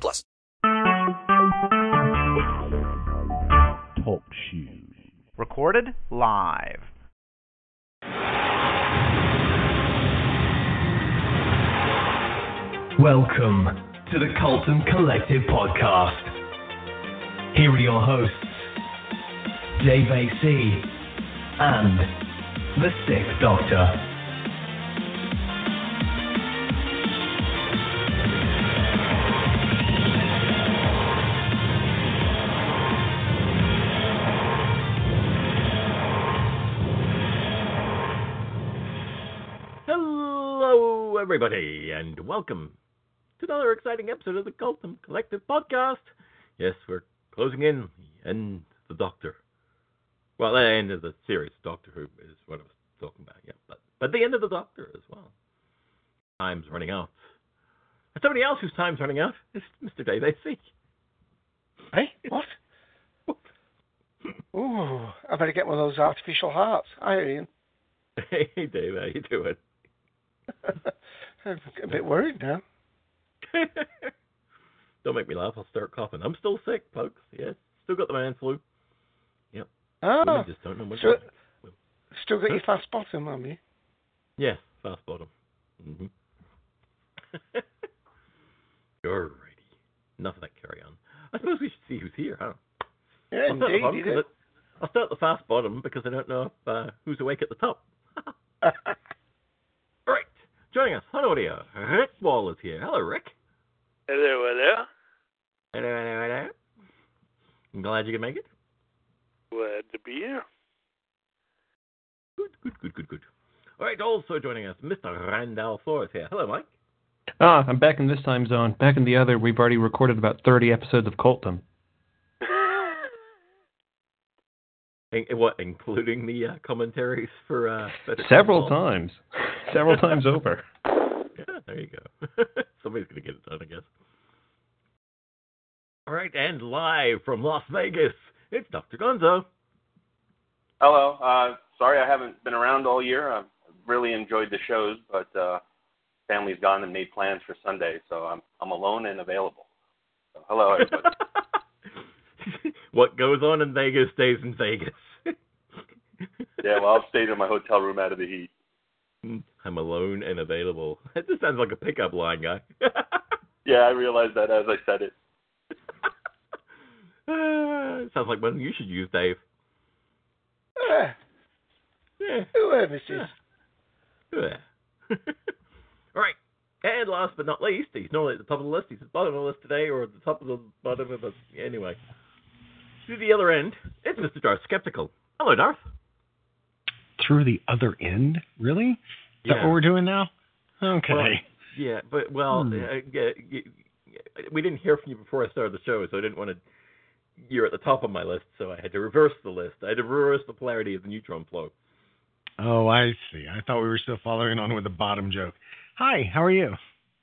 plus. Talk shoes. Recorded live. Welcome to the Colton Collective Podcast. Here are your hosts, Dave AC and the Sixth Doctor. Everybody, and welcome to another exciting episode of the Cultum Collective Podcast. Yes, we're closing in the end of the Doctor. Well, the end of the series, Doctor Who is what I was talking about, yeah. But, but the end of the Doctor as well. Time's running out. And somebody else whose time's running out is Mr. Dave AC. Hey, eh? what? Ooh, I better get one of those artificial hearts. Hi, Ian. Hey, Dave, how you doing? I'm a bit worried now. Don't make me laugh. I'll start coughing. I'm still sick, folks. Yes, still got the man flu. Yep. Oh, Women just don't know what. so- still got your fast bottom, have you? Yes, fast bottom. hmm Alrighty. Enough of that carry on. I suppose we should see who's here, huh? Yeah, I'll start, the indeed. bottom it- I'll start the fast bottom because I don't know if, uh, who's awake at the top. Do. Right. Joining us on audio, Rick Wall is here. Hello, Rick. Hello, hello. Hello, hello, hello. I'm glad you could make it. Glad to be here. Good, good, good, good, good. All right, also joining us, Mr. Randall Flores here. Hello, Mike. Ah, I'm back in this time zone. Back in the other, we've already recorded about 30 episodes of Coltum. In, what, including the uh, commentaries for uh, Better Call Several times. Several times over. Yeah, there you go. Somebody's gonna get it done, I guess. All right, and live from Las Vegas, it's Dr. Gonzo. Hello. Uh, sorry I haven't been around all year. I've really enjoyed the shows, but uh, family's gone and made plans for Sunday, so I'm I'm alone and available. So, hello, everybody. what goes on in Vegas stays in Vegas. yeah, well, I've stayed in my hotel room out of the heat. I'm alone and available. That just sounds like a pickup line, guy. Yeah, I realized that as I said it. Uh, sounds like one you should use, Dave. Eh, Yeah. whoever it is. Yeah. All right. And last but not least, he's normally at the top of the list. He's at the bottom of the list today, or at the top of the bottom of the. Anyway. To the other end, it's Mr. Darth Skeptical. Hello, Darth. Through the other end? Really? Is that what we're doing now? Okay. Well, yeah, but, well, Hmm. uh, yeah, we didn't hear from you before I started the show, so I didn't want to. You're at the top of my list, so I had to reverse the list. I had to reverse the polarity of the neutron flow. oh, I see. I thought we were still following on with the bottom joke. Hi, how are you?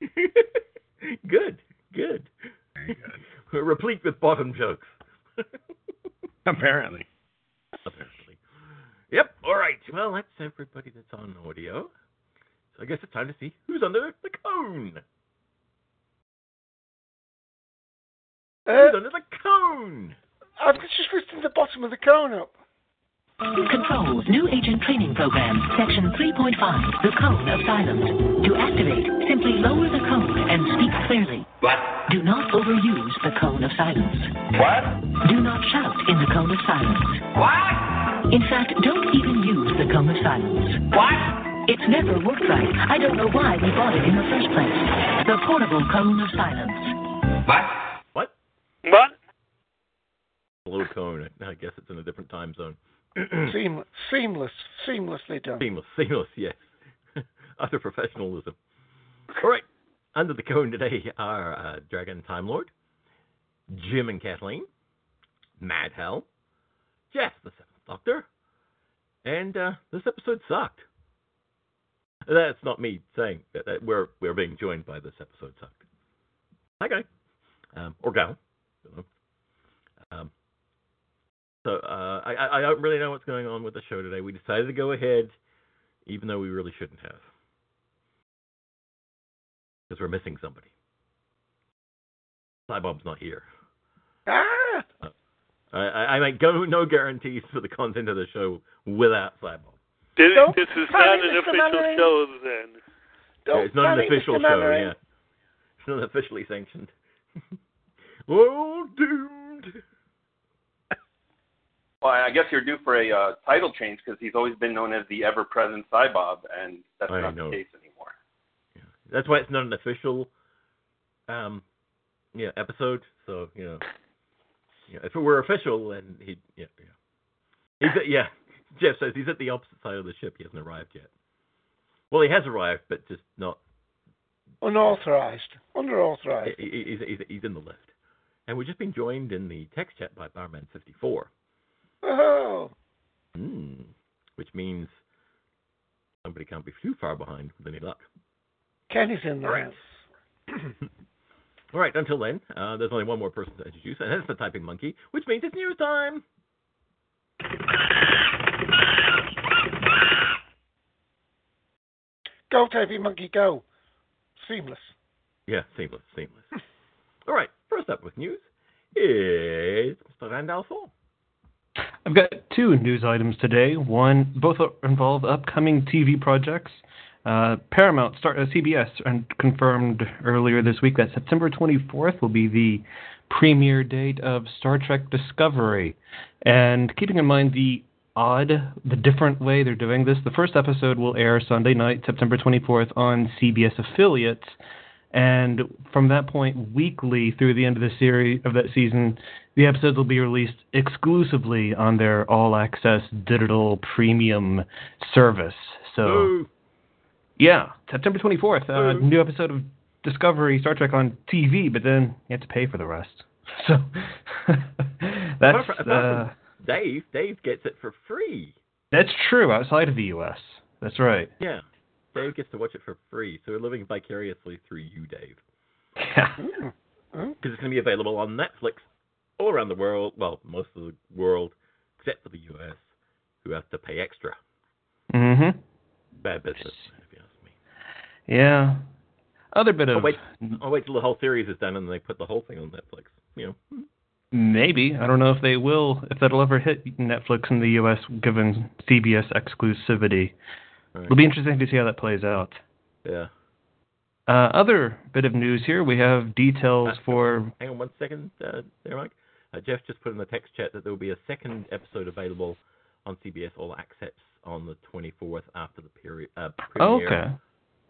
good, good. Very good. We're replete with bottom jokes. Apparently. apparently. Yep. All right. Well, that's everybody that's on audio. So I guess it's time to see who's under the cone. Uh, Who's under the cone? I've just lifted the bottom of the cone up. Control, new agent training program, section 3.5, the cone of silence. To activate, simply lower the cone and speak clearly. What? Do not overuse the cone of silence. What? Do not shout in the cone of silence. What? In fact, don't even use the cone of silence. What? It's never worked right. I don't know why we bought it in the first place. The portable cone of silence. What? What? What? Blue cone. I guess it's in a different time zone. Seamless, seamless, seamlessly done. Seamless, seamless, yes. Utter professionalism. All right. Under the cone today are uh, Dragon Time Lord, Jim and Kathleen, Mad Hell, Jeff the Seventh Doctor, and uh, this episode sucked. That's not me saying that, that we're we're being joined by this episode sucked. Hi guy, um, or gal. Um, so uh, I I don't really know what's going on with the show today. We decided to go ahead, even though we really shouldn't have, because we're missing somebody. Cybob's not here. Ah! I, I, I make go no guarantees for the content of the show without Cybob. This, Don't this is not an Mr. official Mainwaring. show then. Don't it's not an panic, official Mr. show, Mainwaring. yeah. It's not officially sanctioned. oh, doomed. Well, I guess you're due for a uh, title change because he's always been known as the ever-present Cybob, and that's I not know. the case anymore. That's why it's not an official, um, yeah, episode. So you know, yeah, if it were official, then he'd, yeah, yeah. He's at, yeah. Jeff says he's at the opposite side of the ship. He hasn't arrived yet. Well, he has arrived, but just not. Unauthorized. Unauthorized. he- he- He's, he's, he's in the lift, and we've just been joined in the text chat by Barman54. Oh. Hmm. Which means somebody can't be too far behind with any luck. Kenny's in the Right. house. All right, until then, uh, there's only one more person to introduce, and that's the typing monkey, which means it's news time. Go, typing Monkey, go. Seamless. Yeah, seamless, seamless. All right, first up with news is Mr. Randall Fall. I've got two news items today. One, both involve upcoming TV projects. Uh, Paramount, start, uh, CBS, and confirmed earlier this week that September 24th will be the premiere date of Star Trek Discovery. And keeping in mind the odd, the different way they're doing this, the first episode will air Sunday night, September 24th, on CBS affiliates. And from that point, weekly through the end of the series of that season, the episodes will be released exclusively on their all-access digital premium service. So, Boo. Yeah, September 24th, uh, Boo. new episode of Discovery Star Trek on TV, but then you have to pay for the rest. So that's Apart from- apart uh, Dave. Dave gets it for free. that's true outside of the U.S. That's right. Yeah, Dave gets to watch it for free. So we're living vicariously through you, Dave, Yeah. because it's going to be available on Netflix all around the world. Well, most of the world, except for the U.S., who have to pay extra. Mm-hmm. Bad business, if you ask me. Yeah. Other bit I'll of wait. I'll wait till the whole series is done and they put the whole thing on Netflix. You know. Maybe. I don't know if they will, if that'll ever hit Netflix in the U.S. given CBS exclusivity. Right. It'll be interesting to see how that plays out. Yeah. Uh, other bit of news here. We have details Uh, for. Hang on one second, uh, there, Mike. Uh, Jeff just put in the text chat that there will be a second episode available on CBS All Access on the 24th after the period uh, Oh, premiere okay.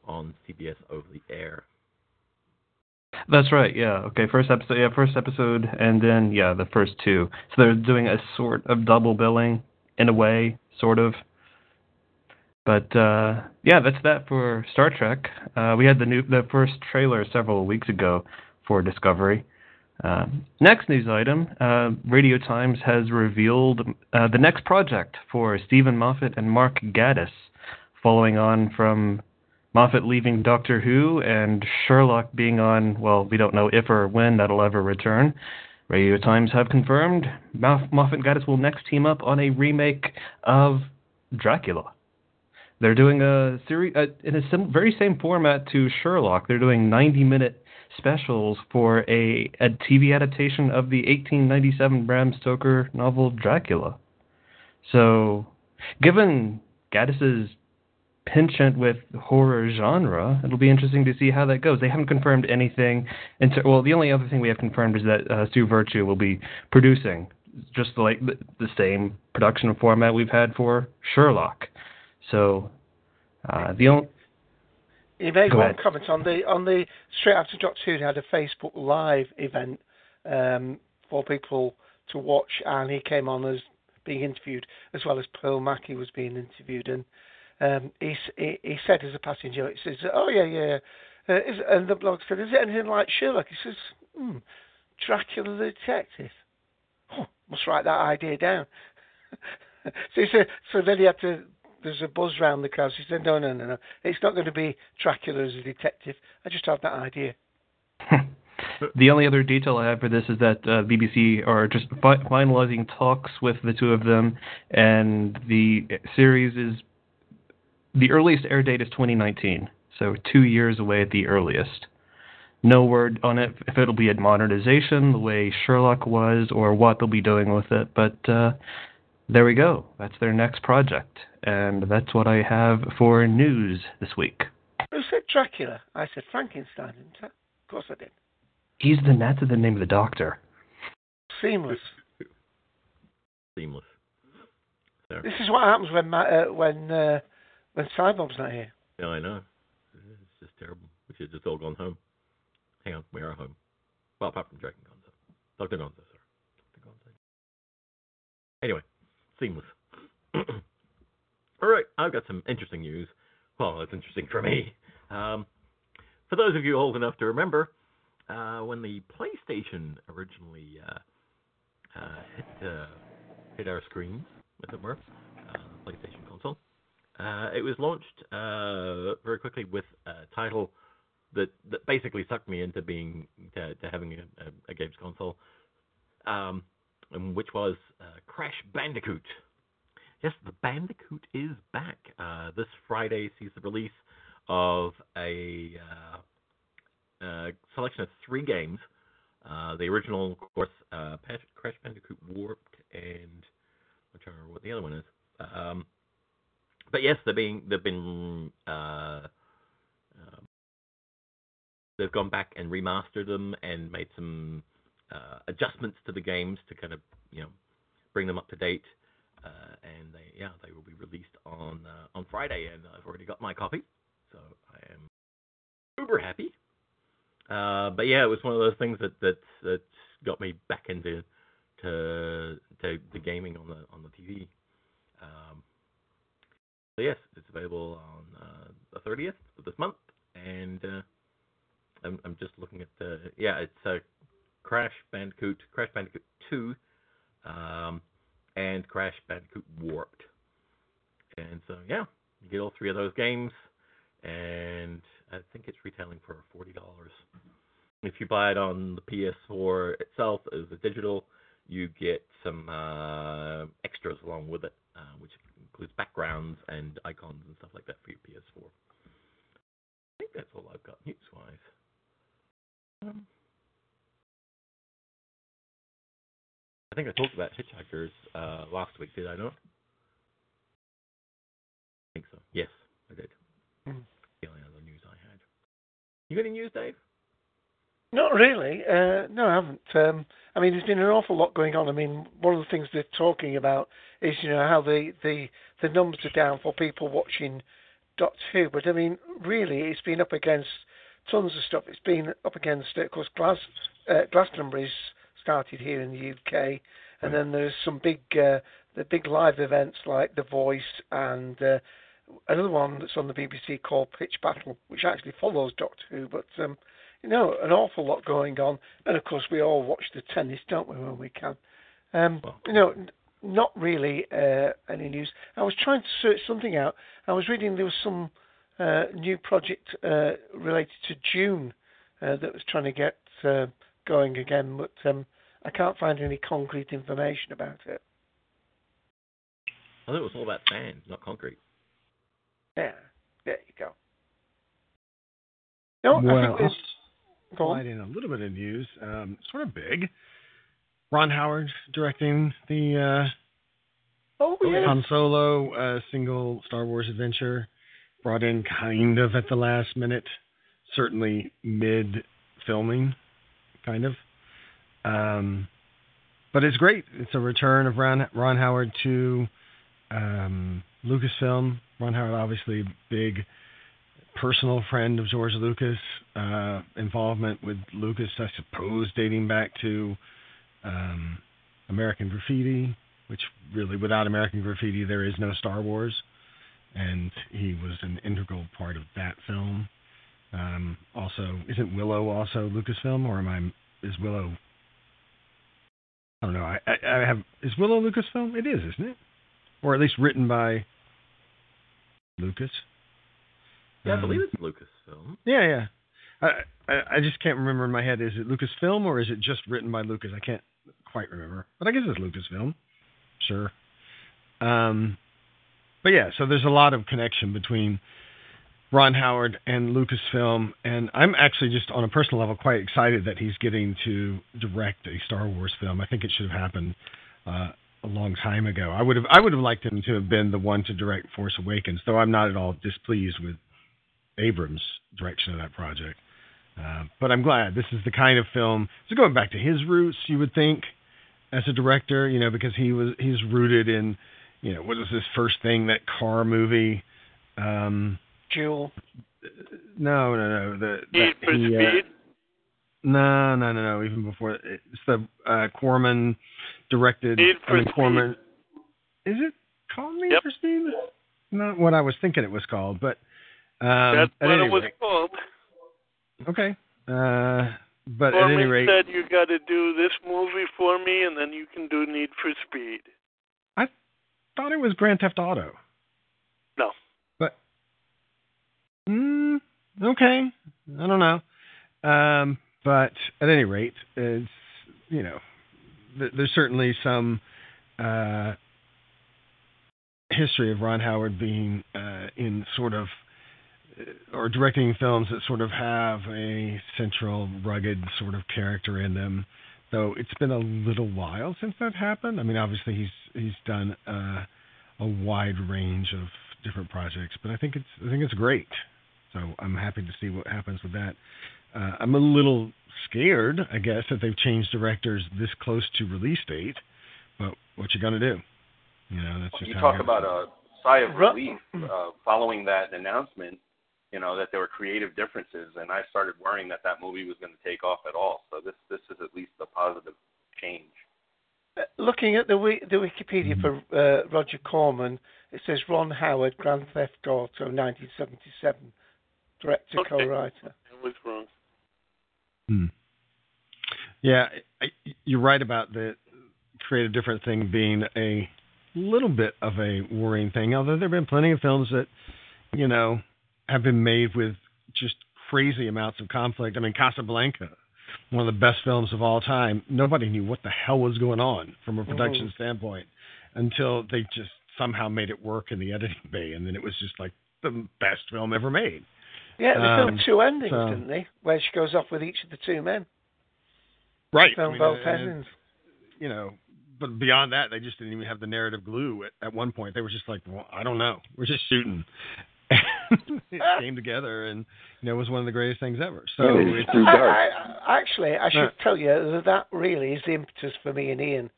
On CBS over the air. That's right. Yeah. Okay. First episode. Yeah. First episode, and then yeah, the first two. So they're doing a sort of double billing in a way, sort of. But uh, yeah, that's that for Star Trek. Uh, we had the new, the first trailer several weeks ago for Discovery. Um, next news item: uh, Radio Times has revealed uh, the next project for Steven Moffat and Mark Gatiss, following on from Moffat leaving Doctor Who and Sherlock being on, well, we don't know if or when that'll ever return. Radio Times have confirmed Moff- Moffat and Gatiss will next team up on a remake of Dracula. They're doing a series uh, in a sim- very same format to Sherlock. They're doing 90-minute specials for a, a TV adaptation of the 1897 Bram Stoker novel Dracula. So, given Gatiss's penchant with horror genre. It'll be interesting to see how that goes. They haven't confirmed anything. And so, well, the only other thing we have confirmed is that uh, Sue Vertue will be producing just like the, the same production format we've had for Sherlock. So uh, the only He made Go one comment on the on the straight after Doctor Who. They had a Facebook Live event um, for people to watch, and he came on as being interviewed, as well as Pearl Mackie was being interviewed. And um, he, he he said as a passenger, he says, "Oh yeah, yeah, Uh, is, and the blog said, "Is it anything like Sherlock?" He says, hmm, "Dracula the detective." Oh, must write that idea down. so he said, so then he had to. There's a buzz round the crowd. He said, "No, no, no, no. It's not going to be Dracula as a detective. I just have that idea." The only other detail I have for this is that uh, BBC are just fi- finalizing talks with the two of them, and the series is the earliest air date is 2019, so two years away at the earliest. No word on it if it'll be a modernization the way Sherlock was, or what they'll be doing with it. But uh, there we go. That's their next project, and that's what I have for news this week. Who said Dracula? I said Frankenstein, didn't I? Of course I did. He's the that's the name of the doctor. Seamless. Seamless. There. This is what happens when Ma- uh, when uh, when Cybob's not here. Yeah, I know. It's just terrible. We should have just all gone home. Hang on, we are home. Well, apart from Dragon Gonzo. Dr. Gonzo, sir. Dr. Gonzo. Anyway, seamless. all right, I've got some interesting news. Well, it's interesting for me. Um, for those of you old enough to remember, uh, when the PlayStation originally uh, uh, hit, uh, hit our screens, as it were, uh, PlayStation uh, it was launched uh, very quickly with a title that, that basically sucked me into being to, to having a, a, a games console, um, which was uh, Crash Bandicoot. Yes, the Bandicoot is back. Uh, this Friday sees the release of a uh, uh, selection of three games. The original, of course, Crash Bandicoot Warped, and I'm trying to remember what the other one is. Um, but yes, they're being they've been uh, uh, they've gone back and remastered them and made some uh, adjustments to the games to kind of you know bring them up to date. Uh, and they yeah they will be released on uh, on Friday, and I've already got my copy, so I am uber happy. Uh, but yeah, it was one of those things that that that got me back into to to the gaming on the on the TV. Um, so yes, it's available on uh, the 30th of this month, and uh, I'm, I'm just looking at the yeah, it's uh, Crash Bandicoot, Crash Bandicoot 2, um, and Crash Bandicoot Warped, and so yeah, you get all three of those games, and I think it's retailing for forty dollars. If you buy it on the PS4 itself as a digital, you get some uh, extras along with it, uh, which includes backgrounds and icons and stuff like that for your PS4. I think that's all I've got news-wise. Um, I think I talked about Hitchhikers uh, last week, did I not? I think so. Yes, I did. Mm. The only other news I had. You got any news, Dave? Not really. Uh, no, I haven't. Um, I mean, there's been an awful lot going on. I mean, one of the things they're talking about is, you know, how the the, the numbers are down for people watching Doctor Who. But I mean, really, it's been up against tons of stuff. It's been up against, of course, Glass uh, Glastonbury's started here in the UK, and then there's some big uh, the big live events like The Voice and uh, another one that's on the BBC called Pitch Battle, which actually follows Doctor Who, but. Um, you know, an awful lot going on. And of course, we all watch the tennis, don't we, when we can? Um, you know, n- not really uh, any news. I was trying to search something out. I was reading there was some uh, new project uh, related to Dune uh, that was trying to get uh, going again, but um, I can't find any concrete information about it. I thought it was all about sand, not concrete. Yeah, there you go. No, I think it's, I'll slide in a little bit of news, um, sort of big. Ron Howard directing the uh, oh, yeah. Han Solo uh, single Star Wars adventure, brought in kind of at the last minute, certainly mid filming, kind of. Um, but it's great. It's a return of Ron, Ron Howard to um, Lucasfilm. Ron Howard, obviously, big personal friend of George Lucas, uh, involvement with Lucas, I suppose, dating back to um, American Graffiti, which really, without American Graffiti, there is no Star Wars. And he was an integral part of that film. Um, also, isn't Willow also Lucasfilm, or am I? Is Willow? I don't know. I, I, I have. Is Willow Lucasfilm? It is, isn't it? Or at least written by Lucas. Yeah, I Um, believe it's Lucasfilm. Yeah, yeah. I, I I just can't remember in my head. Is it Lucasfilm or is it just written by Lucas? I can't quite remember. But I guess it's Lucasfilm. Sure. Um, but yeah, so there's a lot of connection between Ron Howard and Lucasfilm, and I'm actually just on a personal level quite excited that he's getting to direct a Star Wars film. I think it should have happened uh, a long time ago. I would have I would have liked him to have been the one to direct Force Awakens, though I'm not at all displeased with Abrams' direction of that project. Uh, but I'm glad this is the kind of film. So going back to his roots, you would think, as a director, you know, because he was he's rooted in, you know, what was this first thing that car movie? Um, Jewel. no, no, no. The Need for he, uh, Speed. no, no, no, no. Even before it's the uh, Corman directed. Need I for mean, Speed. Corman. Is it called Need Yep. for Speed? Not what I was thinking it was called, but That's what it was rate- called. Okay. Uh, but at any rate, said you got to do this movie for me, and then you can do Need for Speed. I thought it was Grand Theft Auto. No. But mm, okay, I don't know. Um, but at any rate, it's you know, th- there's certainly some uh, history of Ron Howard being uh, in sort of or directing films that sort of have a central rugged sort of character in them though it's been a little while since that happened. I mean, obviously he's he's done uh, a wide range of different projects, but I think it's I think it's great. So I'm happy to see what happens with that. Uh, I'm a little scared, I guess, that they've changed directors this close to release date. But what you gonna do? You know, that's just you how talk about a sigh of Ru- relief uh, following that announcement. You know that there were creative differences, and I started worrying that that movie was going to take off at all. So this this is at least a positive change. Uh, Looking at the the Wikipedia for uh, Roger Corman, it says Ron Howard, Grand Theft Auto, 1977, director, Okay. co-writer. I was wrong. Hmm. Yeah, I, you're right about the creative different thing being a little bit of a worrying thing. Although there have been plenty of films that, you know, have been made with just crazy amounts of conflict. I mean, Casablanca, one of the best films of all time. Nobody knew what the hell was going on from a production Mhm. standpoint until they just somehow made it work in the editing bay, and then it was just like the best film ever made. Yeah, they Um, filmed two endings, so- didn't they? Where she goes off with each of the two men. Right. Filmed I mean, both endings. you know, but beyond that, they just didn't even have the narrative glue. At, at one point, they were just like, well, I don't know, we're just shooting. it came together, and you know, it was one of the greatest things ever. So Yeah, it's it's, I. I, actually, I should tell you that that really is the impetus for me and Ian.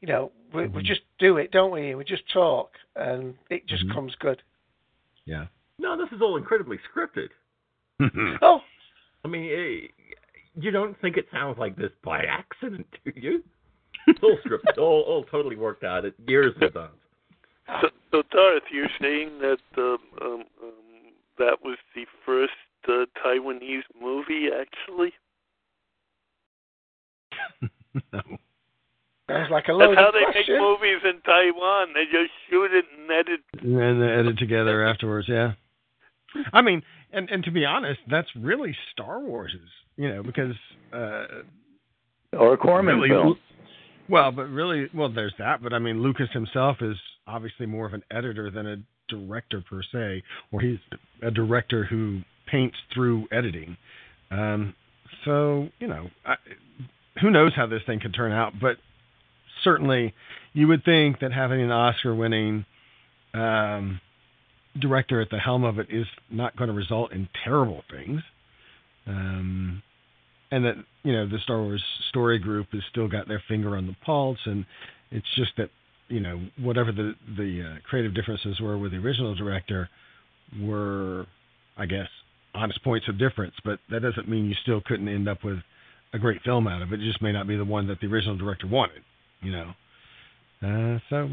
You know, we, we Mhm. just do it, don't we? We just talk, and it just Mhm. comes good. yeah. No, this is all incredibly scripted. Oh, I mean, eh, you don't think it sounds like this by accident, do you? It's all scripted, all, all totally worked out. It years in advance. So, so Darth, you're saying that um, um, that was the first uh, Taiwanese movie, actually? no. sounds like a That's loaded how they question. make movies in Taiwan. They just shoot it and edit. And then they edit together afterwards. Yeah. I mean, and and to be honest, that's really Star Wars's. You know, because uh, Or a Corman really, film. Well, but really, well, there's that. But I mean, Lucas himself is obviously more of an editor than a director per se, or he's a director who paints through editing. Um, so you know, I, who knows how this thing could turn out? But certainly, you would think that having an Oscar-winning um, director at the helm of it is not going to result in terrible things. Um, and that you know the Star Wars story group has still got their finger on the pulse, and it's just that you know whatever the the uh, creative differences were with the original director were, I guess, honest points of difference. But that doesn't mean you still couldn't end up with a great film out of it. It just may not be the one that the original director wanted. You know, uh, so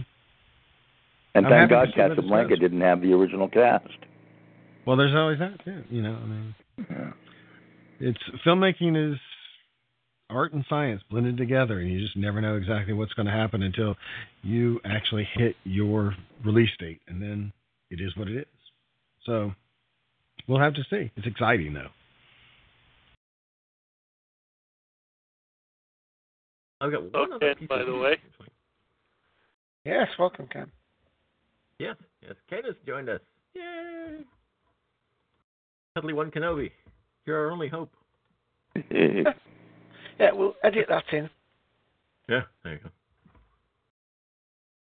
And I'm thank God where this Casablanca didn't have the original cast. well, there's always that too. You know, I mean, Yeah. It's filmmaking is art and science blended together, and you just never know exactly what's going to happen until you actually hit your release date, and then it is what it is. So we'll have to see. It's exciting though. I've got one other Okay, piece by of the way. Yes, welcome, Ken. Yes, yes. Ken has joined us. Yay! Cuddly One Kenobi, you're our only hope. Yeah, we'll edit that in. Yeah, there you go.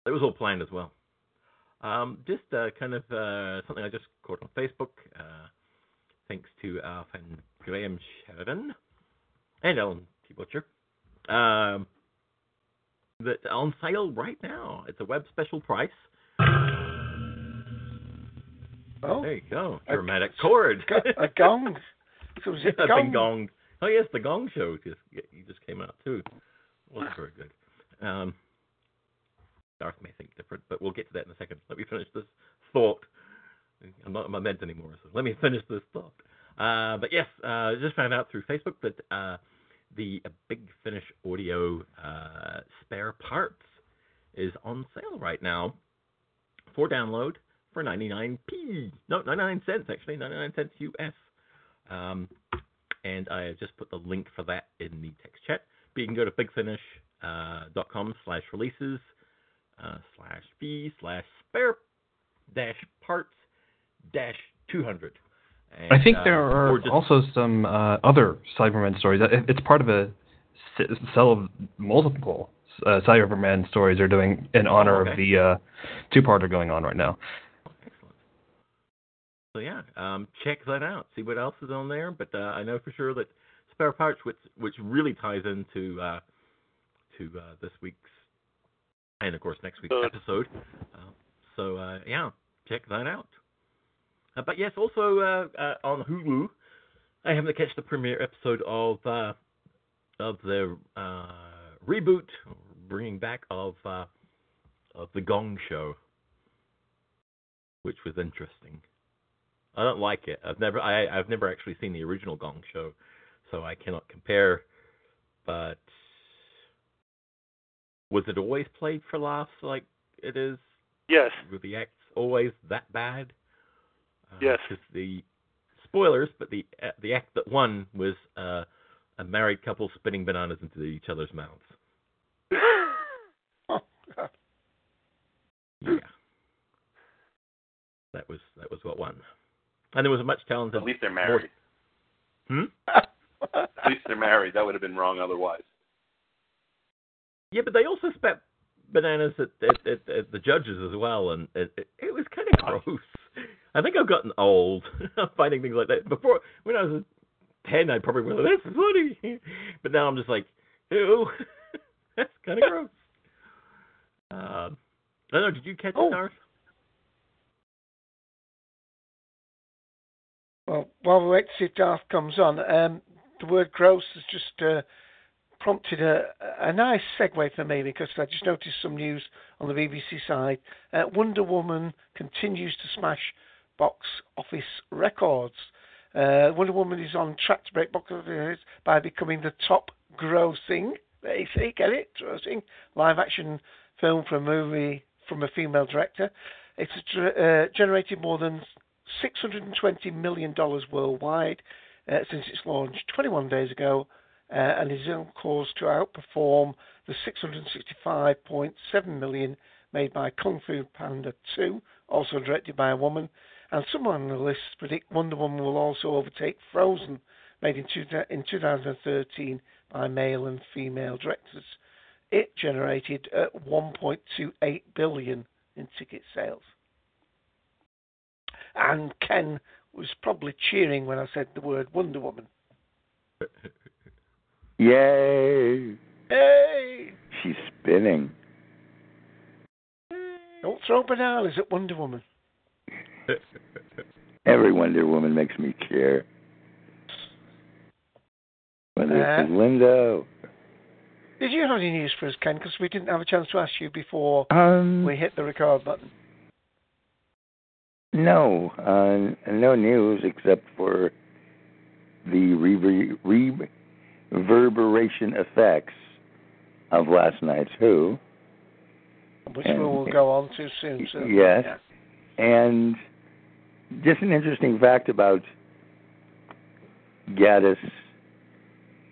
It was all planned as well. Um, just uh, kind of uh, something I just caught on Facebook, uh, thanks to our friend Graham Sheridan and Ellen T. Butcher. Um, that on sale right now. It's a web special price. Oh, There you go. A- Dramatic chord. a gong. So it gong? Bing Gong. Oh yes, the Gong Show just you just came out too. Wasn't very good. Um, Darth may think different, but we'll get to that in a second. Let me finish this thought. I'm not my ment anymore, so let me finish this thought. Uh, but yes, uh, just found out through Facebook that uh, the Big Finish Audio uh, spare parts is on sale right now for download for 99p. No, 99 cents actually, 99 cents US. Um, and I have just put the link for that in the text chat. But you can go to bigfinish.com slash releases uh, slash fee slash spare dash parts dash 200. And, I think uh, there or are just- also some uh, other Cybermen stories. It's part of a cell of multiple uh, Cybermen stories are doing in honor okay. of the uh, two-parter going on right now. So yeah, um, check that out. See what else is on there. But uh, I know for sure that spare parts, which which really ties into uh, to uh, this week's and of course next week's episode. Uh, so uh, yeah, check that out. Uh, but yes, also uh, uh, on Hulu, I happen to catch the premiere episode of uh, of the uh, reboot, bringing back of uh, of the Gong Show, which was interesting. I don't like it. I've never I, I've never actually seen the original Gong Show, so I cannot compare. But was it always played for laughs like it is? Yes. Were the acts always that bad? Uh, Yes. 'cause the spoilers, but the uh, the act that won was uh, a married couple spitting bananas into each other's mouths. Oh. Yeah. That was that was what won. And there was a much talented. At least they're married. Hmm? At least they're married. That would have been wrong otherwise. Yeah, but they also spat bananas at, at, at, at the judges as well, and it, it, it was kind of gross. I think I've gotten old finding things like that. Before, when I was ten, I probably went, "That's funny," but now I'm just like, "Ew, that's kind of gross." Um, I don't know. Did you catch Oh. it, Well, while we wait to see if Darth comes on, um, the word gross has just uh, prompted a, a nice segue for me because I just noticed some news on the BBC side. Uh, Wonder Woman continues to smash box office records. Uh, Wonder Woman is on track to break box office by becoming the top grossing, there you see, get it, grossing, live action film from a movie from a female director. It's uh, generated more than $620 million worldwide uh, since its launch 21 days ago uh, and is on course to outperform the 665.7 million made by Kung Fu Panda 2, also directed by a woman. And some analysts predict Wonder Woman will also overtake Frozen, made in, two, in 2013 by male and female directors. It generated uh, 1.28 billion in ticket sales. And Ken was probably cheering when I said the word Wonder Woman. Yay! Hey! She's spinning. Don't throw bananas at Wonder Woman. Every Wonder Woman makes me cheer. Whether it's Uh, Linda. Did you have any news for us, Ken? Because we didn't have a chance to ask you before Um, we hit the record button. No, uh, no news except for the rever- reverberation effects of last night's Who. Which And- we will go on to soon. So, Yes. yeah. And just an interesting fact about Gatiss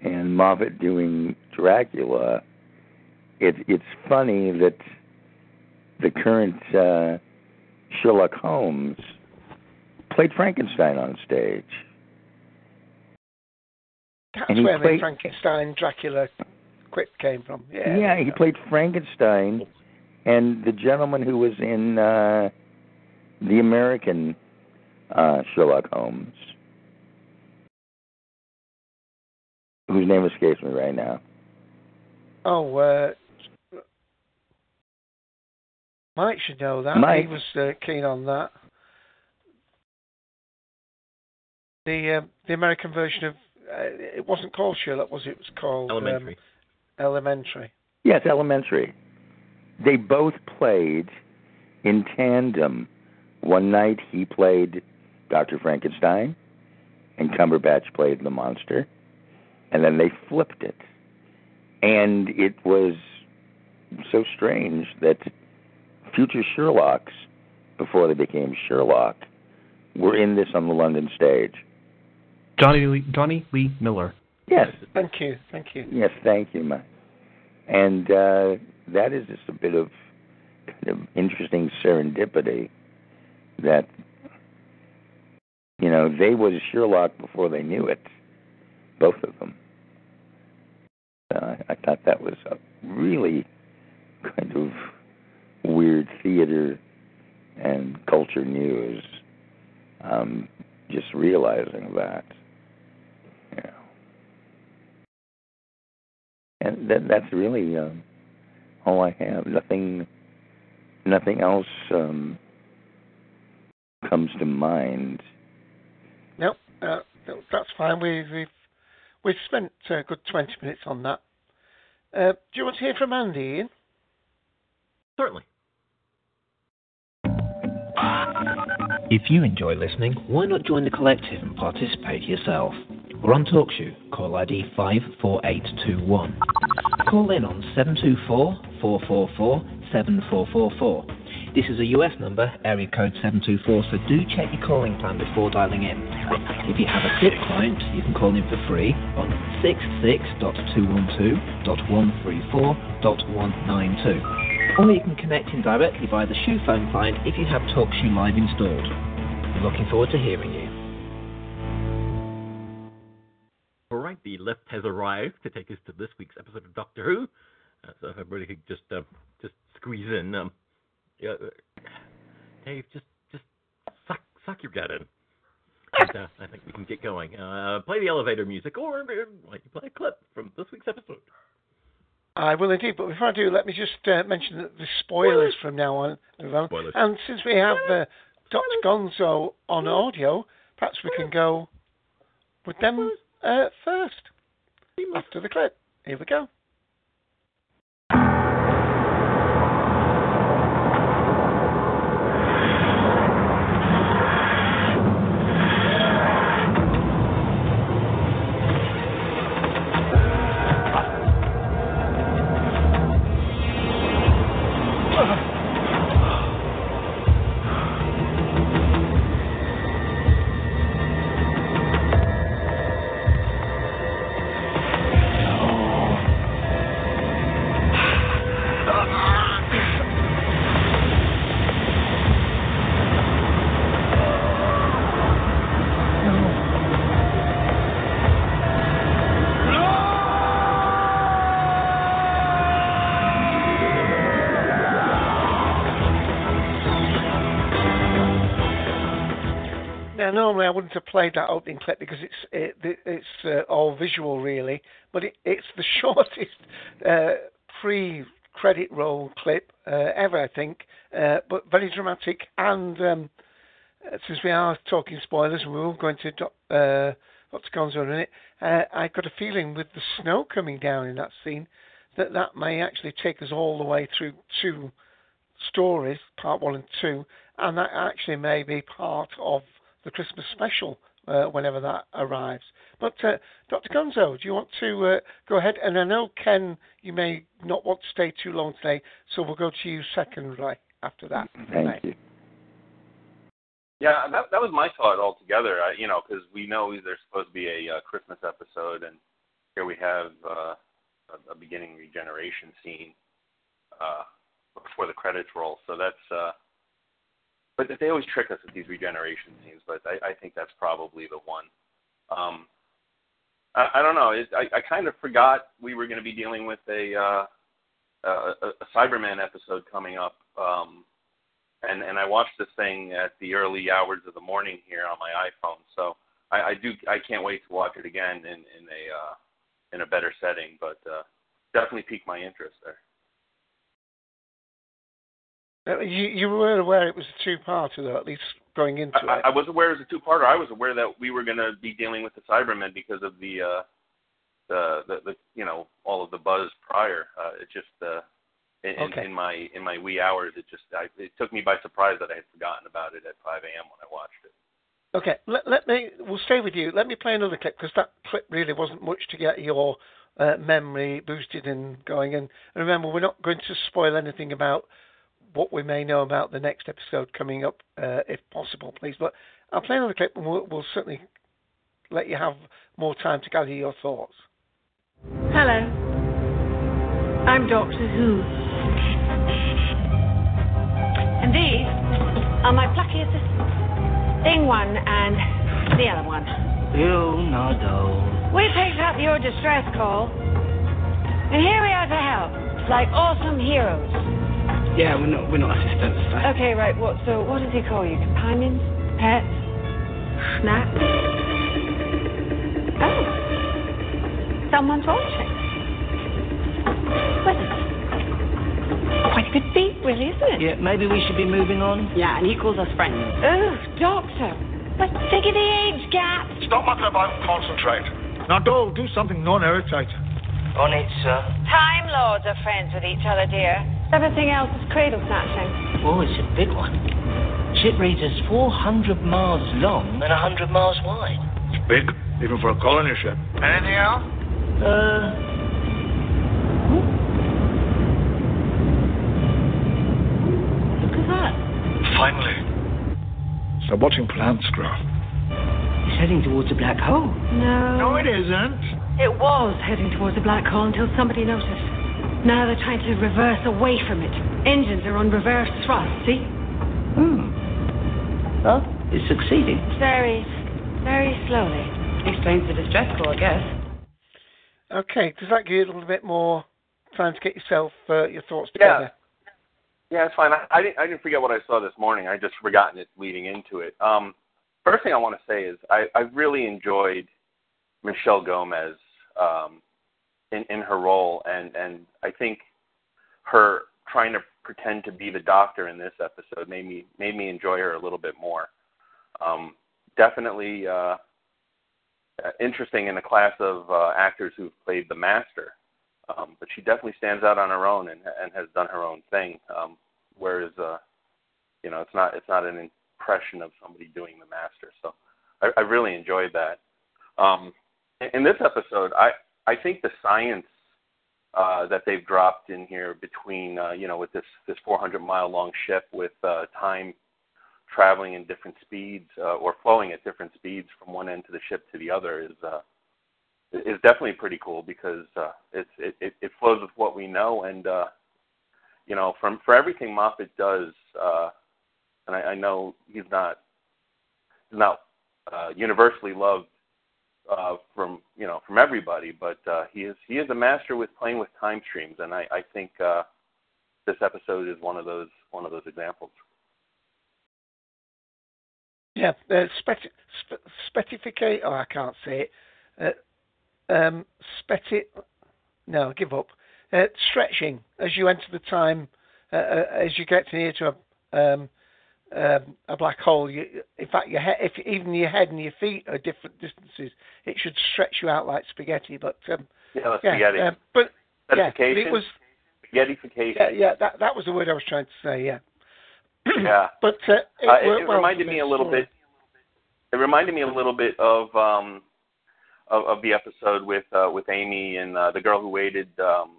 and Moffat doing Dracula. It, it's funny that the current uh, Sherlock Holmes played Frankenstein on stage. That's where the played- Frankenstein Dracula quip came from. Yeah. Yeah, he played Frankenstein, and the gentleman who was in uh, the American uh, Sherlock Holmes, whose name escapes me right now. Oh, uh, Mike should know that. Mike. He was uh, keen on that. The uh, the American version of uh, it wasn't called Sherlock, was it? It was called um, Elementary. Elementary. Yes, Elementary. They both played in tandem. One night he played Dr. Frankenstein, and Cumberbatch played the monster, and then they flipped it. And it was so strange that future Sherlocks, before they became Sherlock, were in this on the London stage. Jonny Lee, Jonny Lee Miller. Yes, Thank you, thank you. Yes, thank you, Mike. And uh, that is just a bit of kind of interesting serendipity that you know they was Sherlock before they knew it, both of them. Uh, I thought that was a really kind of weird theater and culture news. Um, just realizing that. You know. And that that's really um, all I have. Nothing nothing else um, comes to mind. Nope, uh, no, that's fine. We, we've we've spent a good twenty minutes on that. Uh, do you want to hear from Andy? Ian? Certainly. If you enjoy listening, why not join the collective and participate yourself? We're on TalkShoe, call ID 54821. Call in on 724-444-7444. This is a US number, area code 724, so do check your calling plan before dialing in. If you have a SIP client, you can call in for free on 66.212.134.192. Or you can connect in directly via the Shoe phone client if you have TalkShoe Live installed. Looking forward to hearing you. All right, the lift has arrived to take us to this week's episode of Doctor Who. Uh, so if everybody could just uh, just squeeze in, um, yeah, uh, Dave, just just suck suck your gut in. And, uh, I think we can get going. Uh, play the elevator music, or uh, why don't you play a clip from this week's episode. I will indeed, but before I do, let me just uh, mention that the spoilers from now on. Spoilers. And since we have uh, Dr. Gonzo on audio, perhaps we can go with them uh, first after the clip. Here we go. Now, normally I wouldn't have played that opening clip because it's it, it's uh, all visual really, but it, it's the shortest uh, pre-credit roll clip uh, ever, I think. Uh, but very dramatic, and um, uh, since we are talking spoilers, and we will go into doc, uh, Dr. Gonzo in a minute. Uh, I got a feeling with the snow coming down in that scene that that may actually take us all the way through two stories, part one and two, and that actually may be part of the Christmas special uh, whenever that arrives. But uh, Dr. Gonzo, do you want to uh, go ahead? And I know Ken, you may not want to stay too long today, so we'll go to you secondly after that. Thank you. Yeah, that that was my thought altogether. I, you know, because we know there's supposed to be a uh, Christmas episode, and here we have uh, a, a beginning regeneration scene uh, before the credits roll. So that's. Uh, but they always trick us with these regeneration scenes. But I, I think that's probably the one. Um, I, I don't know. It, I, I kind of forgot we were going to be dealing with a, uh, a a Cyberman episode coming up. Um, and and I watched this thing at the early hours of the morning here on my iPhone. So I, I do I can't wait to watch it again in in a uh, in a better setting. But uh, definitely piqued my interest there. Uh, You, you were aware it was a two-parter, though, at least going into I, it. I was aware it was a two-parter. I was aware that we were going to be dealing with the Cybermen because of the uh, the, the the you know all of the buzz prior. Uh, it just uh, in, Okay. in my in my wee hours, it just I, it took me by surprise that I had forgotten about it at 5 a.m. when I watched it. Okay, let, let me. We'll stay with you. Let me play another clip because that clip really wasn't much to get your uh, memory boosted and going. And remember, we're not going to spoil anything about what we may know about the next episode coming up, uh, if possible, please. But I'll play another clip, and we'll, we'll certainly let you have more time to gather your thoughts. Hello. I'm Doctor Who. And these are my plucky assistants. Thing one and the other one. You know Leonardo. We picked up your distress call. And here we are to help. Like awesome heroes. Yeah, we're not we're not assistants. I- Okay, right, what so what does he call you? Companions? Pets? Snacks? Oh. Someone's watching. Well, quite a good beat, really, isn't it? Yeah, maybe we should be moving on. Yeah, and he calls us friends. Oh, doctor. But think of the age gap. Stop mucking about and concentrate. Nardole, do something non-irritating. On it, sir. Time lords are friends with each other, dear. Everything else is cradle snatching. Oh, it's a big one. Ship reads us 400 miles long and 100 miles wide. It's big, even for a colony ship. Anything else? Uh. Look at that. Finally. Stop watching plants grow. It's heading towards a black hole. No. No, it isn't. It was heading towards a black hole until somebody noticed. Now they're trying to reverse away from it. Engines are on reverse thrust, see? Hmm. Well, it's succeeding. Very, very slowly. Explains the distress call, I guess. Okay, does that give you a little bit more time to get yourself uh, your thoughts Yeah. together? Yeah, it's fine. I, I didn't I didn't forget what I saw this morning. I just forgotten it leading into it. Um, first thing I want to say is I, I really enjoyed Michelle Gomez um, in in her role, and and I think her trying to pretend to be the doctor in this episode made me made me enjoy her a little bit more. Um, definitely uh, interesting in the class of uh, actors who've played the master. Um, but she definitely stands out on her own and, and has done her own thing. Um, whereas, uh, you know, it's not it's not an impression of somebody doing the master. So I, I really enjoyed that. Um, in, in this episode, I I think the science uh, that they've dropped in here between uh, you know with this this 400 mile long ship with uh, time traveling in different speeds uh, or flowing at different speeds from one end to the ship to the other is uh, is definitely pretty cool because uh, it's it, it, flows with what we know and uh, you know from for everything Moffat does uh, and I, I know he's not not uh, universally loved uh, from you know from everybody but uh, he is he is a master with playing with time streams and I, I think uh, this episode is one of those one of those examples. Yeah, uh, speci- spe- specificate. Oh, I can't say it. Uh, um, No, give up. Uh, stretching as you enter the time, uh, uh, as you get near to a um, um, a black hole. You, in fact, your head, if even your head and your feet are different distances, it should stretch you out like spaghetti. But um, Yeah, that's yeah, spaghetti. um, but yeah, but it was Spaghettification. yeah, yeah. That that was the word I was trying to say. Yeah. Yeah. But uh, it Uh, it, it well reminded me a little story. bit. it reminded me a little bit of um, of, of the episode with uh, with Amy and uh, the girl who waited. Um,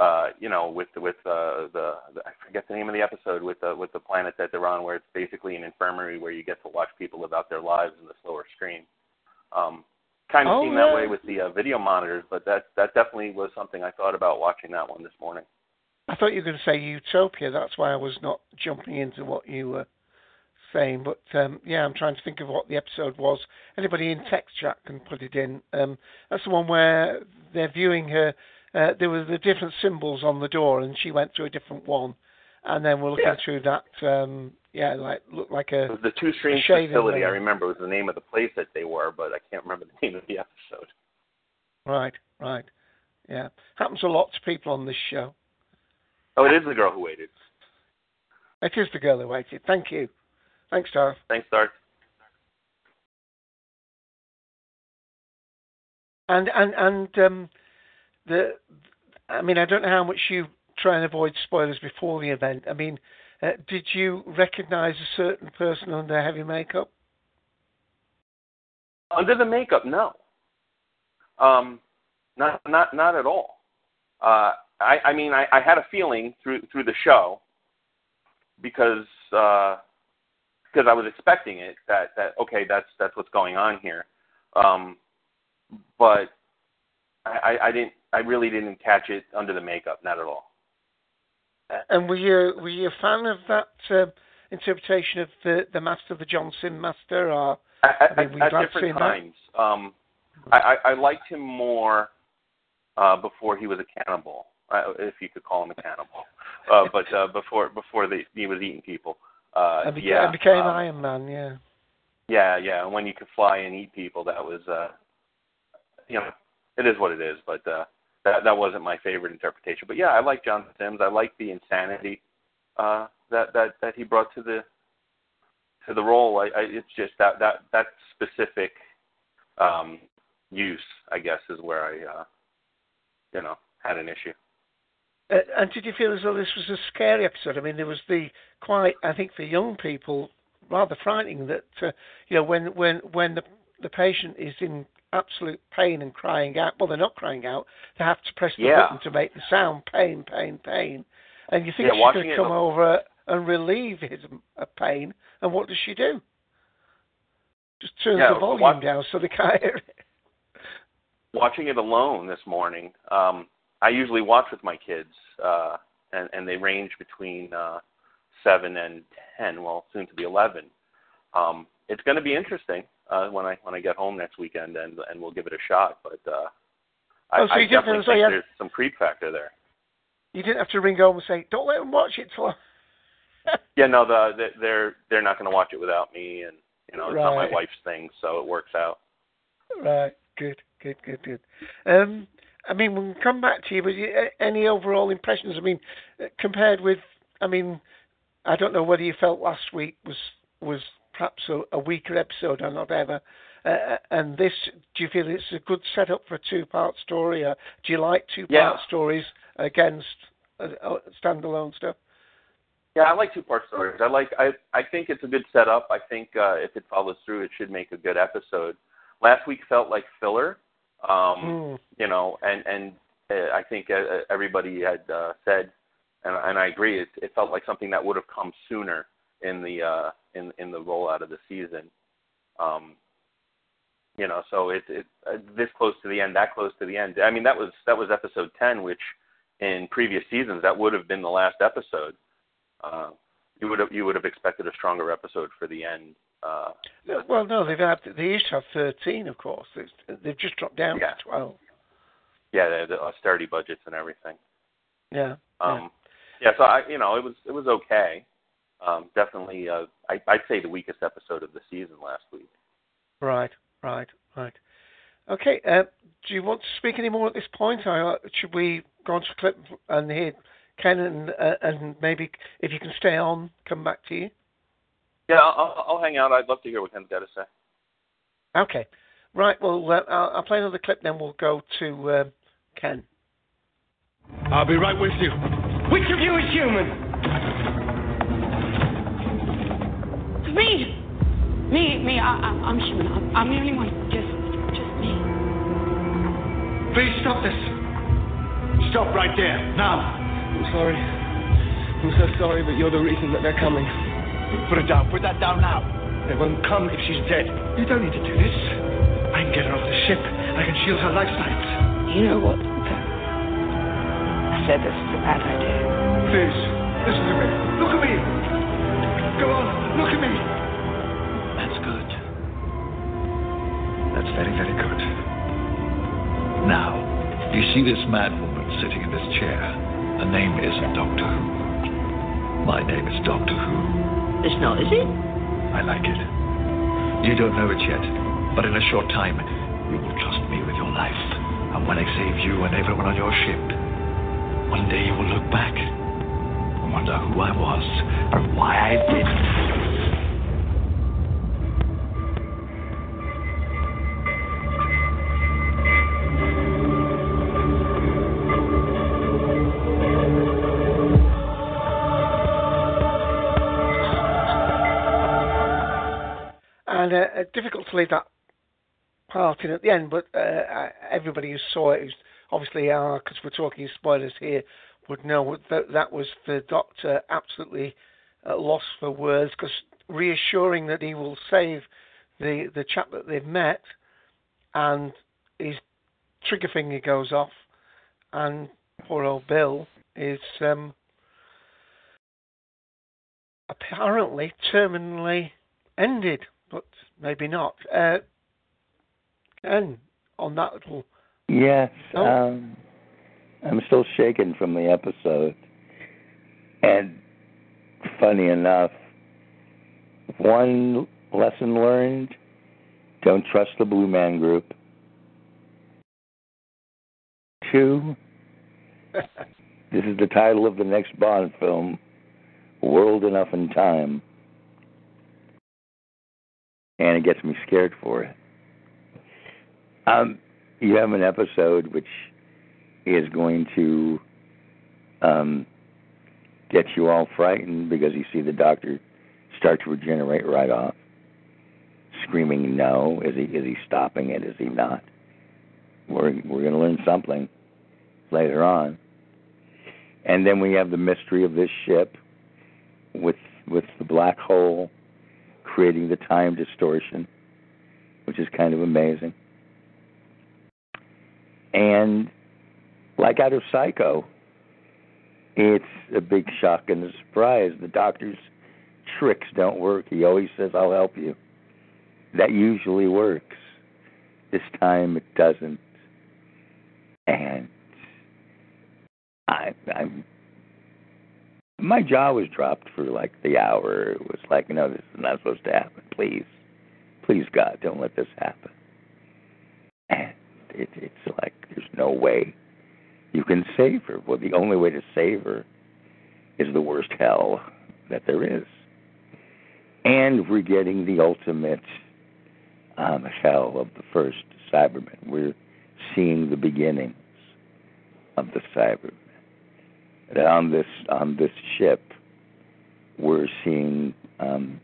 uh, you know, with with uh, the, the I forget the name of the episode with the with the planet that they're on, where it's basically an infirmary where you get to watch people live out their lives in the slower screen. Um, kind of Oh, seemed that way with the uh, video monitors, but that that definitely was something I thought about watching that one this morning. I thought you were going to say Utopia. That's why I was not jumping into what you were saying. But um, yeah, I'm trying to think of what the episode was. Anybody in text chat can put it in. Um, that's the one where they're viewing her. Uh, there were the different symbols on the door, and she went through a different one. And then we're looking Yeah. through that. Um, yeah, like looked like a the Two Streams shaving facility. I lane. remember was the name of the place that they were, but I can't remember the name of the episode. right, right. Yeah, happens a lot to people on this show. Oh, it is the girl who waited. It is the girl who waited. Thank you. Thanks, Darth. Thanks, Darth. And and and um, the, I mean, I don't know how much you try and avoid spoilers before the event. I mean, uh, did you recognise a certain person under heavy makeup? Under the makeup, no. Um, not not not at all. Uh, I I mean I, I had a feeling through through the show because uh, because I was expecting it that that okay that's that's what's going on here, um, but I, I didn't I really didn't catch it under the makeup not at all. And were you were you a fan of that uh, interpretation of the the master, the John Simm master, or At, I mean, at to different times, um, I, I I liked him more uh, before he was a cannibal, uh, if you could call him a cannibal. Uh, but uh, before before they, he was eating people. Uh, and, beca- yeah, and became um, Iron Man? Yeah. yeah, yeah. And when you could fly and eat people, that was, uh, you know, it is what it is. But uh, that that wasn't my favorite interpretation. But yeah, I like John Simm's. I like the insanity uh, that that that he brought to the to the role. I, I it's just that that that specific um, use, I guess, is where I, uh, you know, had an issue. Uh, and did you feel as though this was a scary episode? I mean, there was the quite, I think, for young people, rather frightening that uh, you know when when when the the patient is in absolute pain and crying out. Well, they're not crying out; they have to press the Yeah. button to make the sound. Pain, pain, pain. And you think Yeah, she's going to come over and relieve his uh, pain, and what does she do? Just turns Yeah, the volume watch- down so they can't hear it. watching it alone this morning. Um, I usually watch with my kids, uh, and and they range between uh, seven and ten. Well, soon to be eleven. Um, it's going to be interesting uh, when I when I get home next weekend, and and we'll give it a shot. But uh, I, Oh, so I definitely feel as though think there's some creep factor there. You didn't have to ring home and say, "Don't let them watch it." Till Yeah, no, the, the they're they're not going to watch it without me, and you know it's not my wife's thing, so it works out. Right. Good. Good. Good. Good. Um, I mean, we'll come back to you, but any overall impressions? I mean, uh, compared with, I mean, I don't know whether you felt last week was was perhaps a, a weaker episode or not ever. Uh, and this, do you feel it's a good setup for a two-part story? Or do you like two-part Yeah. stories against uh, uh, standalone stuff? Yeah, I like two part stories. I like I I think it's a good setup. I think uh if it follows through it should make a good episode. Last week felt like filler. Um Hmm. you know, and and uh, I think uh, everybody had uh, said and and I agree it it felt like something that would have come sooner in the uh in in the rollout of the season. Um you know, so it it uh, this close to the end, that close to the end. I mean, that was that was episode 10 which in previous seasons that would have been the last episode uh, you would have you would have expected a stronger episode for the end. Uh, Well, no, they've had they used to have thirteen, of course. They've, they've just dropped down Yeah. to twelve. yeah, the, the austerity budgets and everything. Yeah. Um, yeah. so I, you know, it was it was okay. Um, definitely, uh, I, I'd say the weakest episode of the season last week. Right, right, right. Okay, uh, do you want to speak any more at this point? Or should we go on to clip and hear Ken and, uh, and maybe if you can stay on, come back to you? Yeah, I'll, I'll- I'll hang out. I'd love to hear what Ken's got to say. Okay, right. Well, uh, I'll, I'll play another clip, then we'll go to uh, Ken. I'll be right with you. Which of you is human? Me! Me, me, I, I- I'm human. I'm, I'm the only one. Just, just me. Please stop this. Stop right there, now. I'm sorry. I'm so sorry, but you're the reason that they're coming. Put it down. Put that down now. They won't come if she's dead. You don't need to do this. I can get her off the ship. I can shield her life signs. You know what, Doctor? I said this is a bad idea. Please, listen to me. Look at me. Go on, look at me. That's good. That's very, very good. Now, you see this mad woman sitting in this chair. Her name isn't Doctor Who. My name is Doctor Who. It's not, is it? I like it. You don't know it yet, but in a short time, you will trust me with your life. And when I save you and everyone on your ship, one day you will look back and wonder who I was and why I did. And uh, uh, difficult to leave that part in at the end, but uh, uh, everybody who saw it, who's obviously because we're talking spoilers here, would know that that was the Doctor absolutely uh, lost for words because reassuring that he will save the the chap that they've met, and his trigger finger goes off, and poor old Bill is um, apparently terminally ended, but maybe not. Uh, and on that little Yes. Oh. Um, I'm still shaken from the episode. And funny enough, one lesson learned don't trust the Blue Man Group. Two, this is the title of the next Bond film, World Enough in Time. And it gets me scared for it. Um, you have an episode which is going to um, get you all frightened because you see the doctor start to regenerate right off, screaming no. Is he is he stopping it? Is he not? We're we're going to learn something later on, and then we have the mystery of this ship with with the black hole creating the time distortion, which is kind of amazing. And like out of Psycho, it's a big shock and a surprise. The doctor's tricks don't work. He always says, I'll help you. That usually works. This time it doesn't. And I, I'm. My jaw was dropped for like the hour. It was like, no, this is not supposed to happen. Please, please, God, don't let this happen. And it, it's like there's no way you can save her. Well, the only way to save her is the worst hell that there is. And we're getting the ultimate um, hell of the first Cybermen. We're seeing the beginnings of the Cybermen. And on this on this ship, we're seeing um,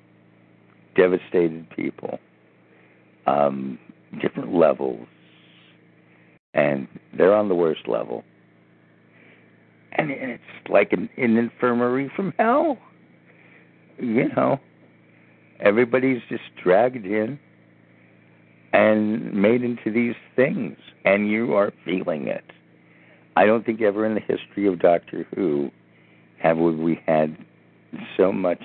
devastated people, um, different levels, and they're on the worst level. And it's like an, an infirmary from hell. You know, everybody's just dragged in and made into these things, and you are feeling it. I don't think ever in the history of Doctor Who have we had so much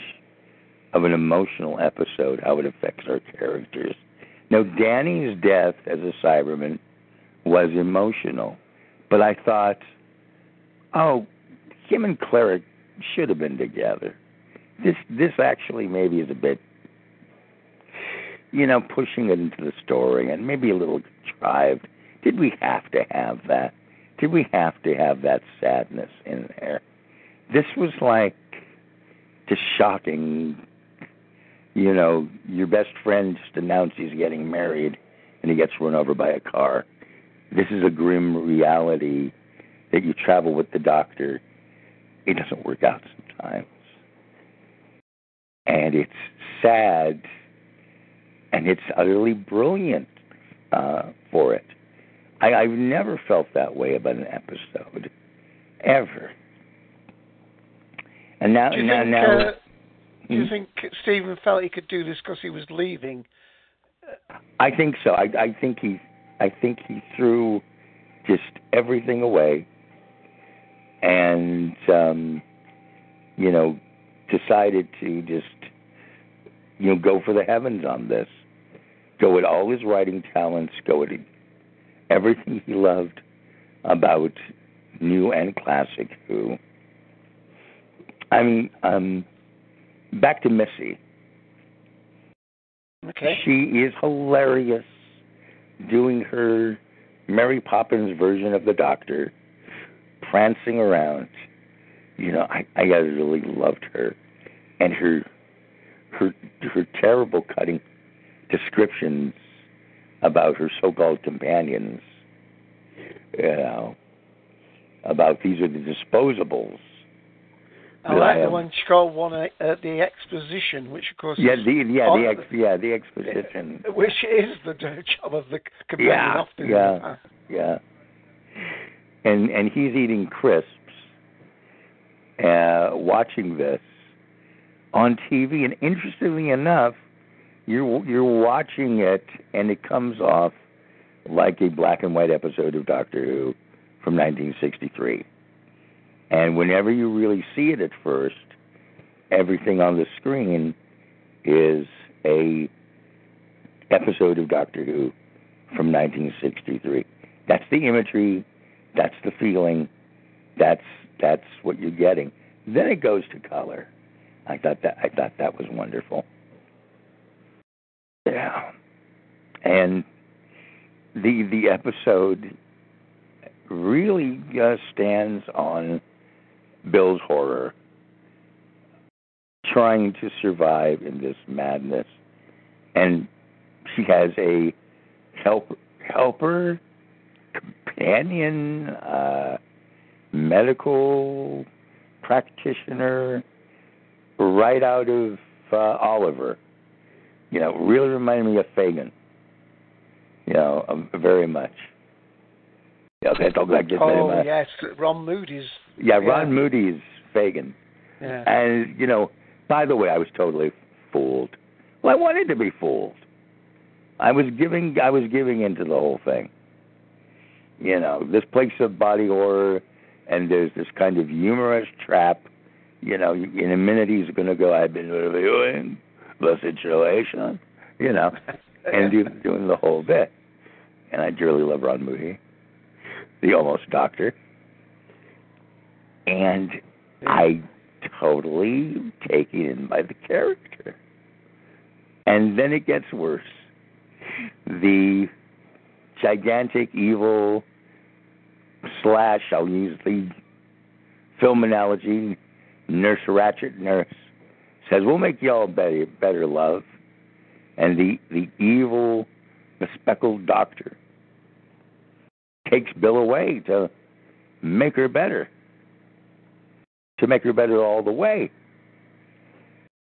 of an emotional episode, how it affects our characters. Now, Danny's death as a Cyberman was emotional, but I thought, oh, him and Clara should have been together. This this actually maybe is a bit, you know, pushing it into the story and maybe a little contrived. Did we have to have that? Did we have to have that sadness in there? This was like just shocking. You know, your best friend just announced he's getting married and he gets run over by a car. This is a grim reality that you travel with the doctor. It doesn't work out sometimes. And it's sad and it's utterly brilliant uh, for it. I, I've never felt that way about an episode, ever. And now, do you now, think, now, uh, do you Hmm? think Steven felt he could do this because he was leaving? I think so. I, I think he, I think he threw just everything away, and um, you know, decided to just, you know, go for the heavens on this. Go with all his writing talents. Go with everything he loved about new and classic Who. I mean, um, back to Missy. Okay. She is hilarious doing her Mary Poppins version of the Doctor, prancing around. You know, I, I really loved her, and her her her terrible cutting descriptions about her so-called companions. You know, about these are the disposables. I that like the one she called one uh, the exposition, which of course Yeah, is the yeah the ex, yeah the exposition. which is the job of the companion Yeah, often. yeah, yeah. And and he's eating crisps, uh, watching this on TV, and interestingly enough, you're you're watching it, and it comes off like a black and white episode of Doctor Who from 1963. And whenever you really see it at first, everything on the screen is a episode of Doctor Who from 1963. That's the imagery, that's the feeling, that's that's what you're getting. Then it goes to color. I thought that I thought that was wonderful. Yeah, and the the episode really uh, stands on Bill's horror, trying to survive in this madness, and she has a help helper companion uh, medical practitioner right out of uh, Oliver. You know, really reminded me of Fagin. You know, um, very much. Yeah, they talk like this Oh yes, Ron Moody's. Yeah, Ron Moody's Fagin. Yeah. And you know, by the way, I was totally fooled. Well, I wanted to be fooled. I was giving I was giving into the whole thing. You know, this place of body horror, and there's this kind of humorous trap. You know, in a minute he's going to go. I've been reviewing the situation. You know, and do, doing the whole bit. And I dearly love Ron Moody, the almost doctor. And I totally taken in by the character. And then it gets worse. The gigantic evil slash, I'll use the film analogy, Nurse Ratched Nurse says, We'll make y'all better better love. And the, the evil the speckled doctor takes Bill away to make her better. To make her better all the way.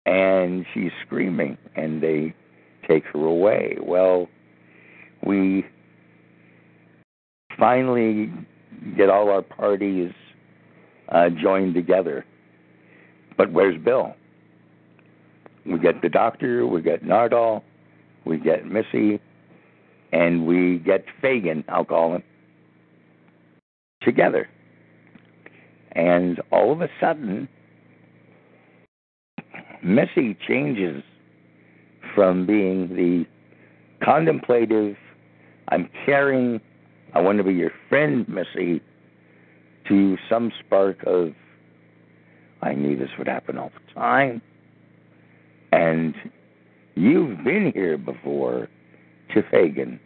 And she's screaming and they take her away. Well, we finally get all our parties uh, joined together. But where's Bill? We get the doctor, we get Nardole, we get Missy, and we get Fagin, I'll call him, together. And all of a sudden, Missy changes from being the contemplative, I'm caring, I want to be your friend, Missy, to some spark of, I knew this would happen all the time. And you've been here before to Fagin.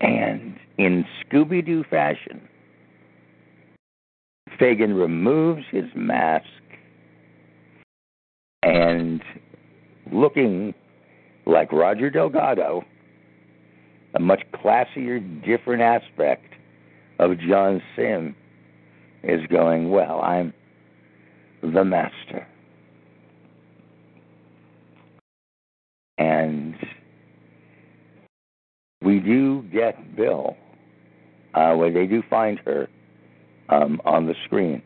And in Scooby Doo fashion, Fagin removes his mask and looking like Roger Delgado, a much classier, different aspect of John Simm, is going, Well, I'm the master. and we do get Bill, uh, where they do find her um, on the screen.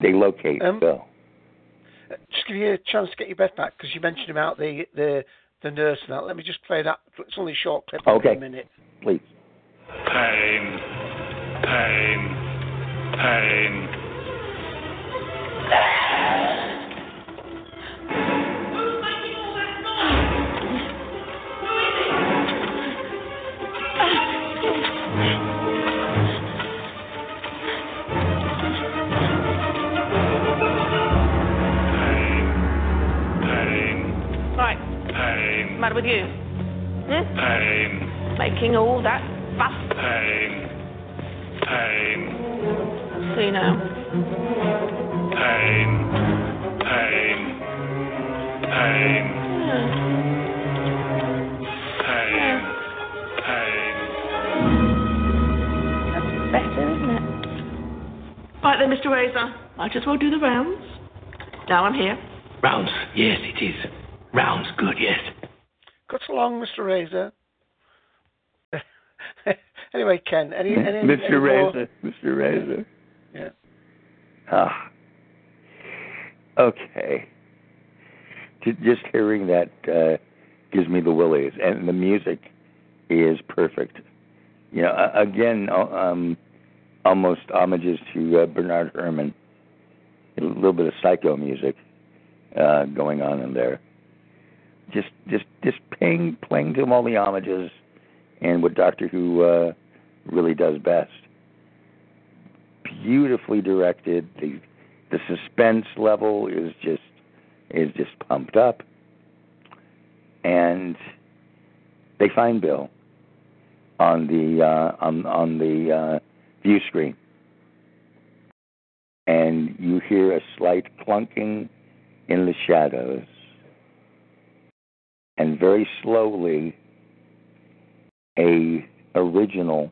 They locate Um, Bill. Just give you a chance to get your breath back because you mentioned about the the the nurse and that. Let me just play that. It's only a short clip. Okay. A minute. Please. Pain. Pain. Pain. Matter with you? Hmm? Pain. Making all that fuss. Pain. Pain. See now. Pain. Pain. Pain. Pain. Pain. That's better, isn't it? Right then, Mr. Razor. Might as well do the rounds. Now I'm here. Rounds, yes, it is. Rounds, good, yes. Cut along, Mr. Razor. anyway, Ken, any, any any Mr. more- Razor. Mr. Razor. Yeah. Ah. Okay. Just hearing that uh, gives me the willies, and the music is perfect. You know, again, uh, um, almost homages to uh, Bernard Herrmann. A little bit of psycho music uh, going on in there. Just, just, just paying, playing to him all the homages, and what Doctor Who uh, really does best. Beautifully directed. The the suspense level is just is just pumped up, and they find Bill on the uh, on on the uh, view screen, and you hear a slight clunking in the shadows, and very slowly a original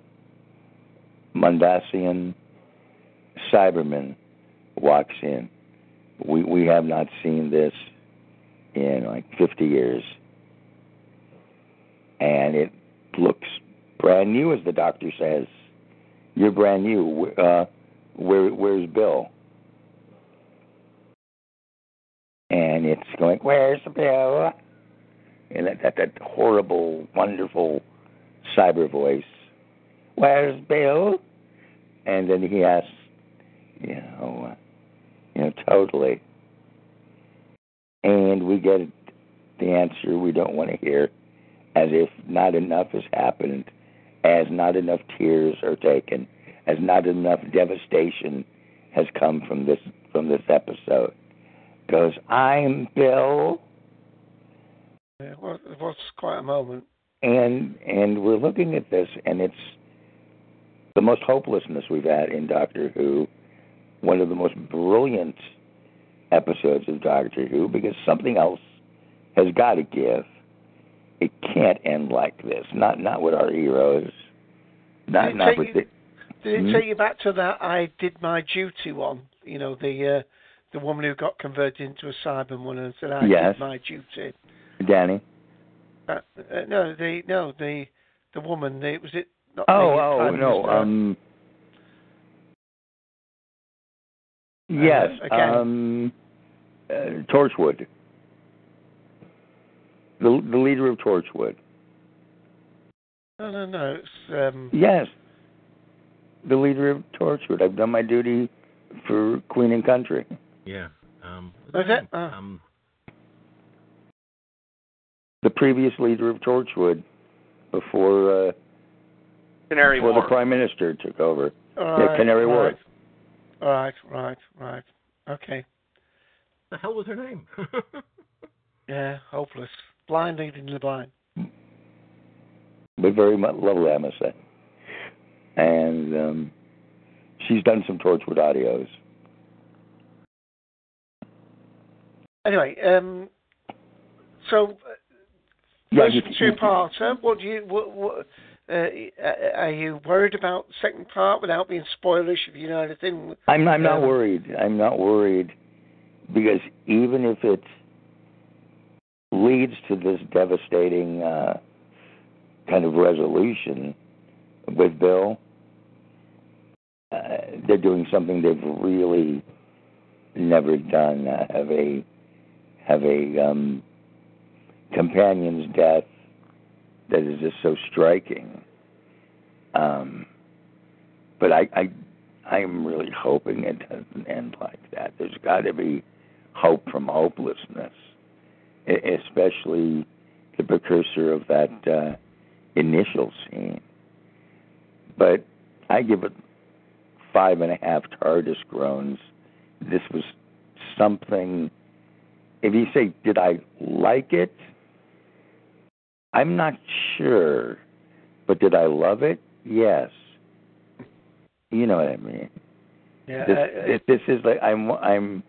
Mondasian Cyberman walks in. We we have not seen this in like 50 years, and it looks brand new, as the doctor says. You're brand new. Uh, where where's Bill? And it's going, where's Bill? And that that, that horrible, wonderful cyber voice. Where's Bill? And then he asks, you know, uh, you know, totally. And we get the answer we don't want to hear, as if not enough has happened, as not enough tears are taken, as not enough devastation has come from this from this episode. Goes, I'm Bill, Yeah, well, it was quite a moment. and and we're looking at this, and it's the most hopelessness we've had in Doctor Who. One of the most brilliant episodes of Doctor Who because something else has got to give. It can't end like this. Not not with our heroes. Not Did not with you- the. Did it Hmm? take you back to that I did my duty one? You know, the uh, the woman who got converted into a Cyberman and said, I Yes. did my duty. Danny. Uh, uh, no, the no the the woman. The, was it not Oh oh no. Minister? Um. Yes. again. Um. Uh, Torchwood. The the leader of Torchwood. No, no, no. It's um. Yes. The leader of Torchwood. I've done my duty for Queen and Country. Yeah. Um, Was it? Um, The previous leader of Torchwood before uh, Canary before Wharf. the Prime Minister took over. All yeah, Canary right. Wharf. Right, right, right. Okay. the hell was her name? Yeah, hopeless. Blind leading the blind. But very much lovely, I must say. And um, she's done some Torchwood audios. Anyway, um, so Yeah, first two you- parts. What do you? What, what, uh, are you worried about the second part without being spoilerish? If you know anything, I'm I'm not Um, worried. I'm not worried because even if it leads to this devastating uh, kind of resolution with Bill. Uh, they're doing something they've really never done. Uh, have a have a um, companion's death that is just so striking. Um, but I, I I'm really hoping it doesn't end like that. There's got to be hope from hopelessness, especially the precursor of that uh, initial scene. But I give it five and a half TARDIS groans. This was something. If you say, did I like it? I'm not sure. But did I love it? Yes. You know what I mean. Yeah, This, I- I- this, is like I'm I'm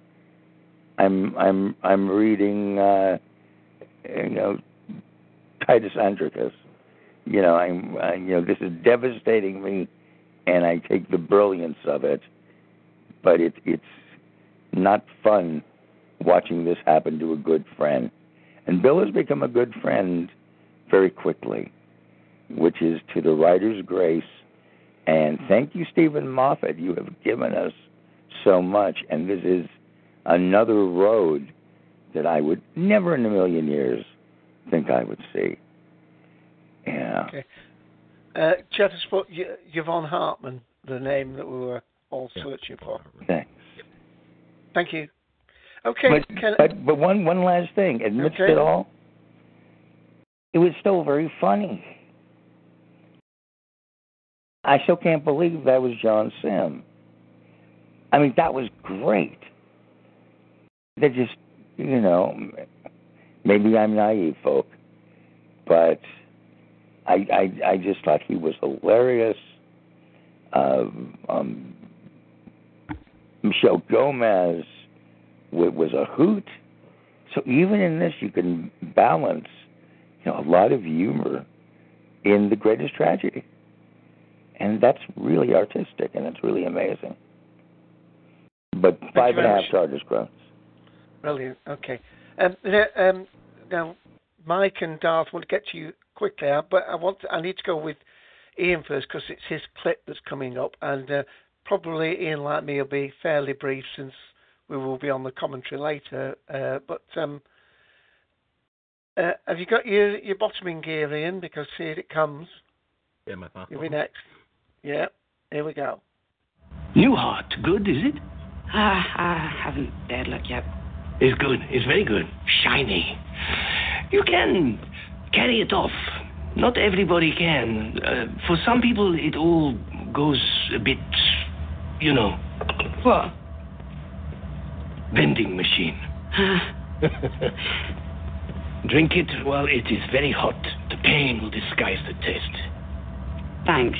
I'm I'm I'm reading uh you know Titus Androcus. You know, I'm uh, you know this is devastating me and I take the brilliance of it, but it it's not fun watching this happen to a good friend. And Bill has become a good friend very quickly, which is to the writer's grace. And thank you, Steven Moffat. You have given us so much. And this is another road that I would never in a million years think I would see. Yeah. Okay. Uh, Jeff has put Y- Yvonne Hartman, the name that we were all searching for. Thanks. Thank you. Okay. But, can, but but one one last thing. Amidst Okay. it all, it was still very funny. I still can't believe that was John Simm. I mean, that was great. They just, you know, maybe I'm naive, folk, but I I I just thought he was hilarious. Um, um, Michelle Gomez was a hoot. So even in this, you can balance, you know, a lot of humor in the greatest tragedy, and that's really artistic and it's really amazing. But five and a half TARDIS groans. Brilliant. Okay. Um, now, um, now, Mike and Darth want to get to you quickly, uh, but I want to, I need to go with Ian first because it's his clip that's coming up, and uh, probably Ian, like me, will be fairly brief since we will be on the commentary later. Uh, but um, uh, have you got your your bottoming gear, Ian? Because here it comes. Yeah, my fast You'll be next. Yeah. Here we go. Newhart, good, is it? Ah, I haven't dared look yet. It's good. It's very good. Shiny. You can carry it off. Not everybody can. Uh, for some people, it all goes a bit, you know. What? Vending machine. Drink it while it is very hot. The pain will disguise the taste. Thanks.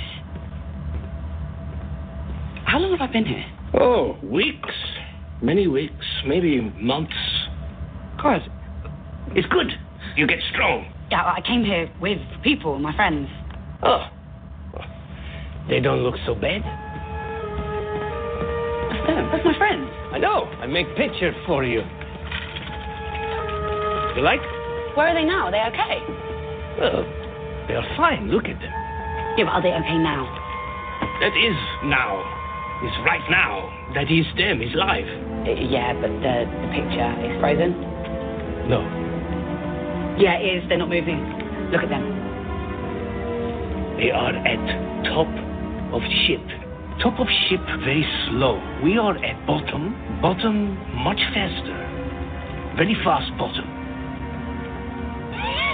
How long have I been here? Oh, weeks. Many weeks, maybe months. God. It's good. You get strong. Yeah, I came here with people, my friends. Oh. They don't look so bad. That's them. That's my friends. I know. I make picture for you. You like? Where are they now? Are they okay? Well, they're fine. Look at them. Yeah, but are they okay now? That is now. Is right now. That is them. Is live. Uh, yeah, but the, the picture is frozen. No. Yeah, it is. They're not moving. Look at them. They are at top of ship. Top of ship very slow. We are at bottom. Bottom much faster. Very fast bottom.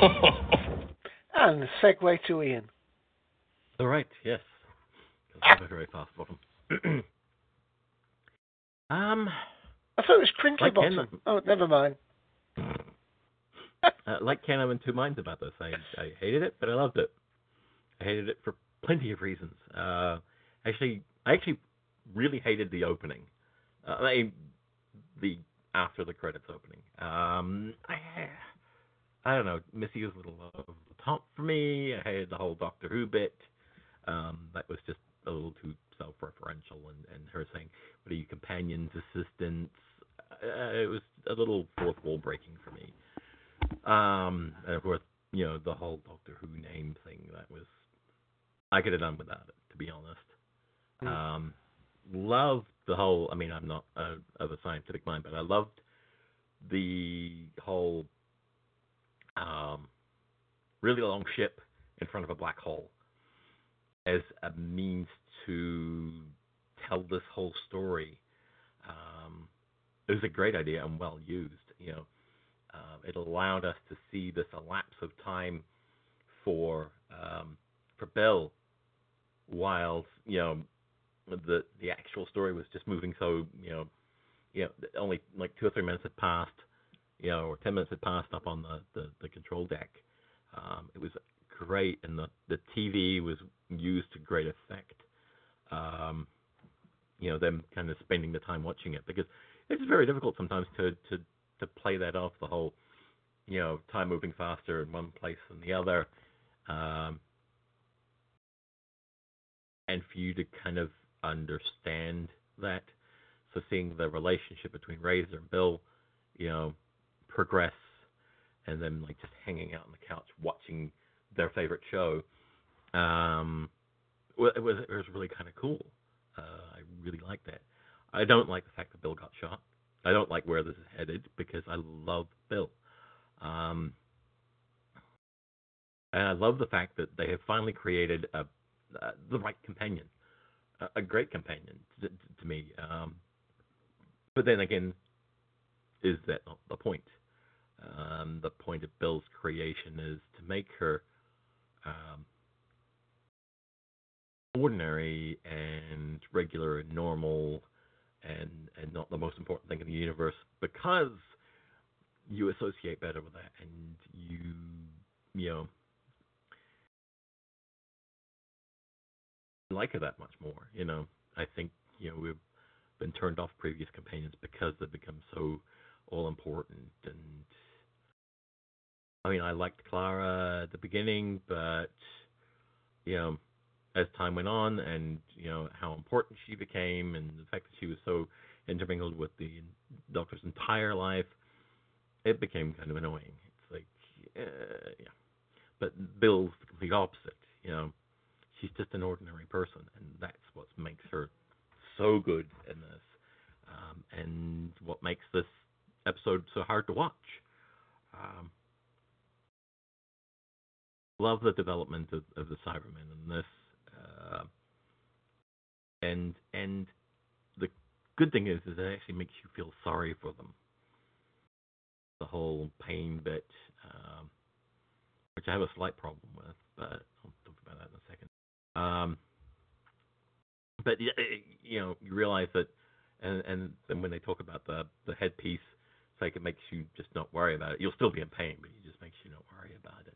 And segue to Ian. All right. Yes. 'Cause I have a very fast bottom. um, I thought it was crinkly Like Ken- bottom. Oh, never mind. uh, like Ken, I'm in two minds about this. I, I hated it, but I loved it. I hated it for plenty of reasons. Uh, actually, I actually really hated the opening. Uh, I, the after the credits opening. Um, I, I don't know. Missy was a little over the top for me. I hated the whole Doctor Who bit. Um, that was just a little too self-referential, and, and her saying, "What are you companions, assistants?" Uh, it was a little fourth wall breaking for me. Um, and of course, you know the whole Doctor Who name thing. That was I could have done without it, to be honest. Hmm. Um, loved the whole. I mean, I'm not a, of a scientific mind, but I loved the whole um, really long ship in front of a black hole as a means to tell this whole story. Um, it was a great idea and well used. You know, uh, it allowed us to see this elapse of time for um, for Bill, while you know the the actual story was just moving so you know you know only like two or three minutes had passed, you know, or ten minutes had passed up on the the, the control deck. Um, it was great, and the the TV was used to great effect. Um, you know, them kind of spending the time watching it because it's very difficult sometimes to to to play that off the whole, you know, time moving faster in one place than the other, um, and for you to kind of understand that. So seeing the relationship between Razor and Bill, you know, progress, and then like just hanging out on the couch watching their favorite show, um, it was it was really kind of cool. Uh, I really like that. I don't like the fact that Bill got shot. I don't like where this is headed because I love Bill. Um, and I love the fact that they have finally created a, uh, the right companion, a, a great companion to, to me. Um, but then again, is that not the point? Um, the point of Bill's creation is to make her um, ordinary and regular and normal and and not the most important thing in the universe because you associate better with that and you you know like her that much more you know. I think you know we've been turned off previous companions because they've become so all important and i mean i liked clara at the beginning but you know as time went on and you know how important she became and the fact that she was so intermingled with the doctor's entire life it became kind of annoying. It's like uh, yeah. But bill's the complete opposite you know. She's just an ordinary person and that's what makes her so good in this um, and what makes this episode so hard to watch. Um, love the development of, of the cybermen in this uh, and and the good thing is, is it actually makes you feel sorry for them. The whole pain bit, um, which I have a slight problem with, but I'll talk about that in a second. Um, but you know, you realize that, and and then when they talk about the the headpiece, it's like it makes you just not worry about it. You'll still be in pain, but it just makes you not worry about it.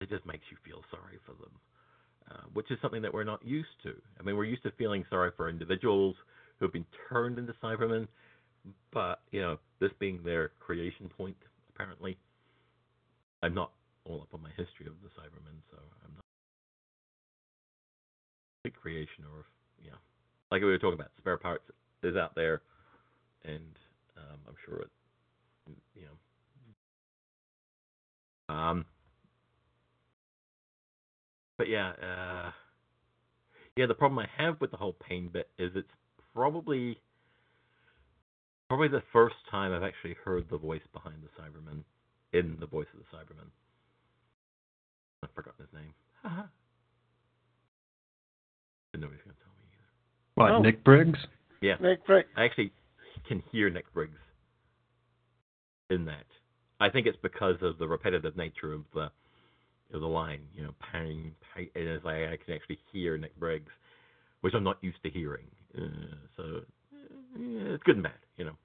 It just makes you feel sorry for them uh, which is something that we're not used to. I mean, we're used to feeling sorry for individuals who have been turned into Cybermen, but you know, this being their creation point, apparently, I'm not all up on my history of the Cybermen, so I'm not creation or you know, like we were talking about, spare parts is out there, and um, I'm sure it, you know. Um, but yeah, uh, yeah. The problem I have with the whole pain bit is it's probably probably the first time I've actually heard the voice behind the Cyberman in the voice of the Cyberman. I've forgotten his name. Nobody's gonna tell me either. What, Oh. Nick Briggs? Yeah, Nick Briggs. I actually can hear Nick Briggs in that. I think it's because of the repetitive nature of the of the line, you know, pang, pang and it's like I can actually hear Nick Briggs, which I'm not used to hearing. Uh, so uh, it's good and bad, you know.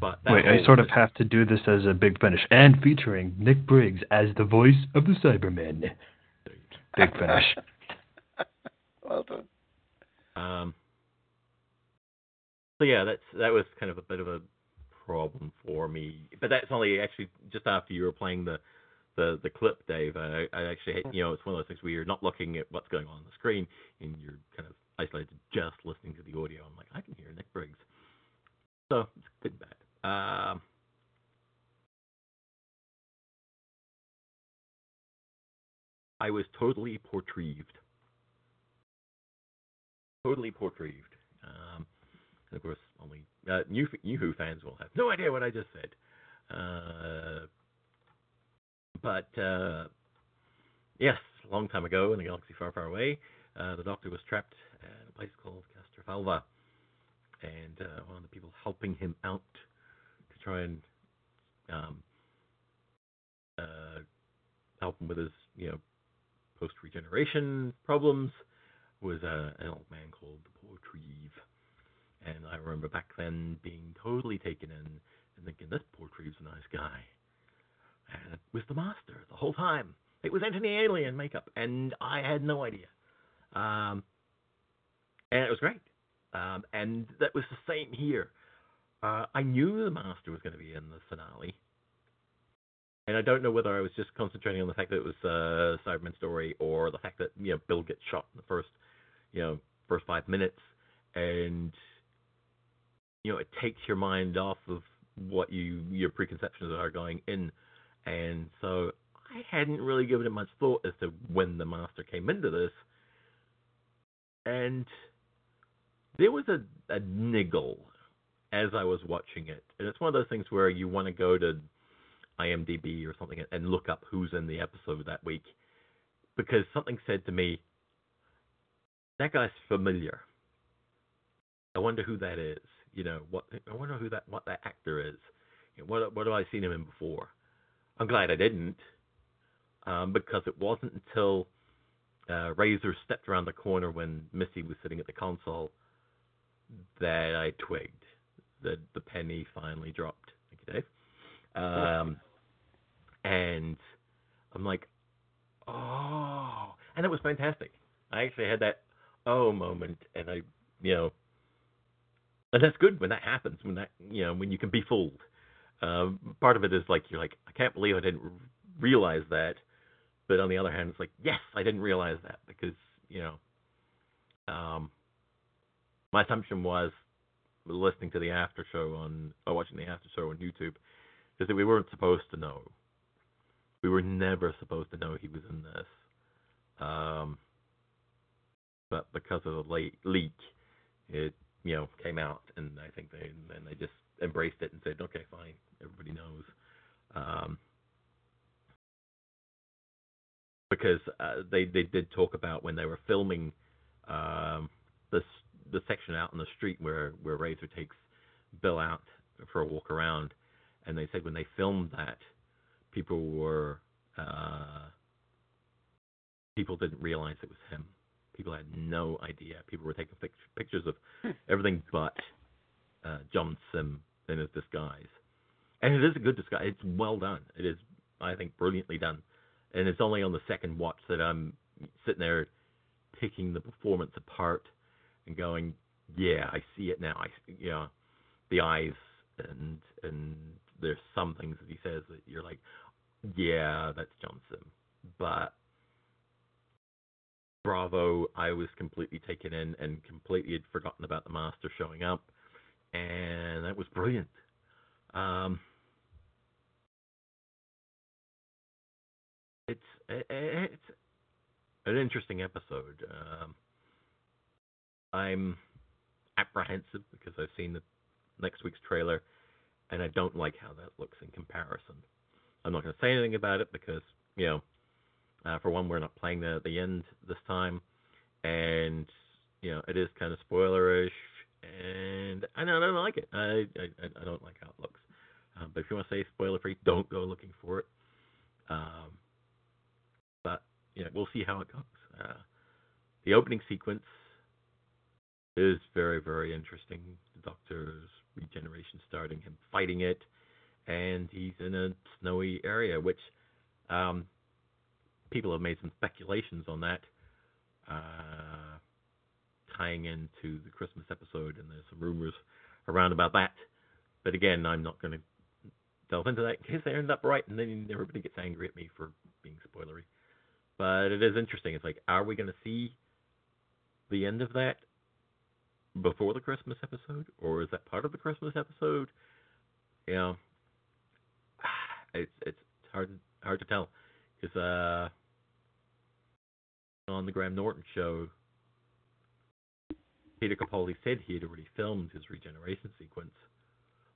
But Wait, I sort of have to do this as a big finish. And featuring Nick Briggs as the voice of the Cybermen. Big finish. well done. Um, so yeah, that's that was kind of a bit of a problem for me. But that's only actually just after you were playing the the the clip, Dave. I, I actually you know it's one of those things where you're not looking at what's going on on the screen and you're kind of isolated just listening to the audio. I'm like, I can hear Nick Briggs. So it's good and bad. Um, I was totally Portreeved. Totally Portreeved. Um, and of course, only uh, new new Who fans will have no idea what I just said. Uh, but uh, yes, a long time ago in a galaxy far, far away, uh, the Doctor was trapped at a place called Castrovalva, and uh, one of the people helping him out to try and um, uh, help him with his, you know, post regeneration problems was uh, an old man called the Portreeve. And I remember back then being totally taken in and thinking, this Portreeve's a nice guy. Was the master the whole time. It was Anthony Ainley makeup, and I had no idea. Um, and it was great. Um, and that was the same here. Uh, I knew the master was going to be in the finale, and I don't know whether I was just concentrating on the fact that it was a Cyberman story or the fact that you know Bill gets shot in the first, you know, first five minutes, and you know it takes your mind off of what you your preconceptions are going in, and so I hadn't really given it much thought as to when the master came into this, and there was a, a niggle as I was watching it, and it's one of those things where you want to go to IMDb or something and look up who's in the episode that week, because something said to me, "That guy's familiar." I wonder who that is. You know, what I wonder who that what that actor is. You know, what what have I seen him in before? I'm glad I didn't, um, because it wasn't until uh, Razor stepped around the corner when Missy was sitting at the console that I twigged that the penny finally dropped. Thank you, Dave. Um, and I'm like, oh, and it was fantastic. I actually had that oh moment, and I, you know, and that's good when that happens. When that, you know, when you can be fooled. Um, part of it is like you're like, I can't believe I didn't realize that, but on the other hand, it's like, yes, I didn't realize that because you know, um, my assumption was listening to the after show on or watching the after show on YouTube is that we weren't supposed to know. We were never supposed to know he was in this. Um, but because of the late leak, it you know came out, and I think they and they just embraced it and said, okay, fine, everybody knows. Um, because uh, they they did talk about when they were filming um, this the section out in the street where where Razor takes Bill out for a walk around, and they said when they filmed that, people were uh, people didn't realize it was him. People had no idea. People were taking pictures of everything but uh, John Simm in his disguise, and it is a good discussion. It's well done. It is, I think, brilliantly done, and it's only on the second watch that I'm sitting there picking the performance apart and going, yeah, I see it now. I, you know, the eyes and and there's some things that he says that you're like, yeah, that's John Simm. But bravo, I was completely taken in and completely had forgotten about the master showing up, and that was brilliant. Um, it's it's an interesting episode. Um, I'm apprehensive because I've seen the next week's trailer, and I don't like how that looks in comparison. I'm not going to say anything about it because you know, uh, for one, we're not playing the the end this time, and you know, it is kind of spoilerish, and I don't, I don't like it. I, I I don't like how it looks. Uh, but if you want to say spoiler free, don't go looking for it. Um, but yeah, we'll see how it goes. Uh, the opening sequence is very, very interesting. The Doctor's regeneration starting, him fighting it, and he's in a snowy area, which um, people have made some speculations on that, uh, tying into the Christmas episode, and there's some rumors around about that. But again, I'm not going to delve into that in case they end up right, and then everybody gets angry at me for being spoilery. But it is interesting. It's like, are we going to see the end of that before the Christmas episode, or is that part of the Christmas episode? You know, it's it's hard hard to tell because uh, on the Graham Norton show, Peter Capaldi said he had already filmed his regeneration sequence,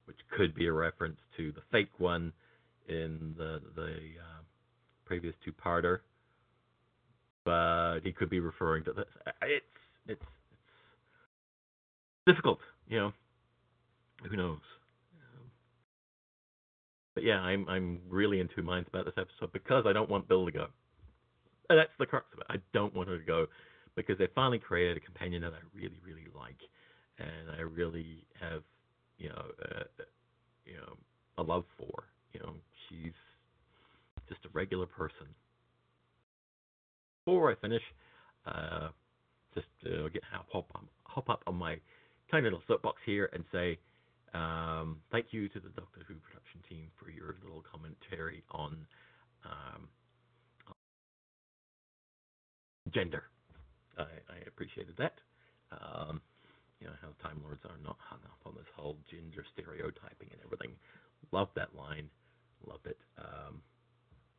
which could be a reference to the fake one in the the uh, previous two-parter, but he could be referring to this. It's it's it's difficult, you know. Who knows? But yeah, I'm I'm really in two minds about this episode because I don't want Bill to go. And that's the crux of it. I don't want her to go because they finally created a companion that I really really like, and I really have you know uh, you know a love for. You know, she's just a regular person. Before I finish, uh, just get hop hop hop up on my tiny little soapbox here and say um, thank you to the Doctor Who production team for your little commentary on um, gender. Appreciated that. Um, you know how Time Lords are not hung up on this whole gender stereotyping and everything. Love that line. Loved it. Um,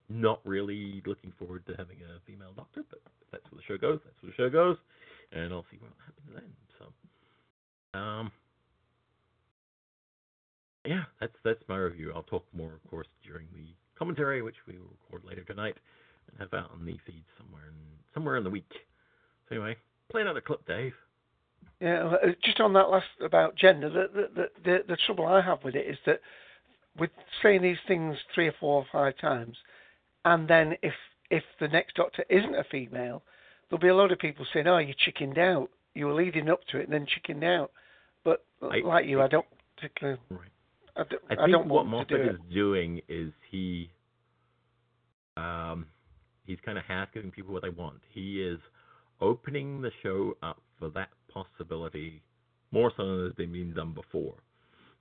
not really looking forward to having a female doctor, but if that's where the show goes, that's where the show goes, and I'll see what happens then. So, um, yeah, that's that's my review. I'll talk more, of course, during the commentary, which we will record later tonight and have out on the feed somewhere in somewhere in the week. So anyway, play another clip, Dave. Yeah, uh, just on that last about gender, the the, the the trouble I have with it is that with saying these things three or four or five times, and then if if the next doctor isn't a female, there'll be a lot of people saying, "Oh, you chickened out. You were leading up to it, and then chickened out." But I- like you, I don't particularly. I don't, I I think don't what Moffat do is doing is he, um, he's kind of half giving people what they want. He is opening the show up for that possibility more so than has been being done before.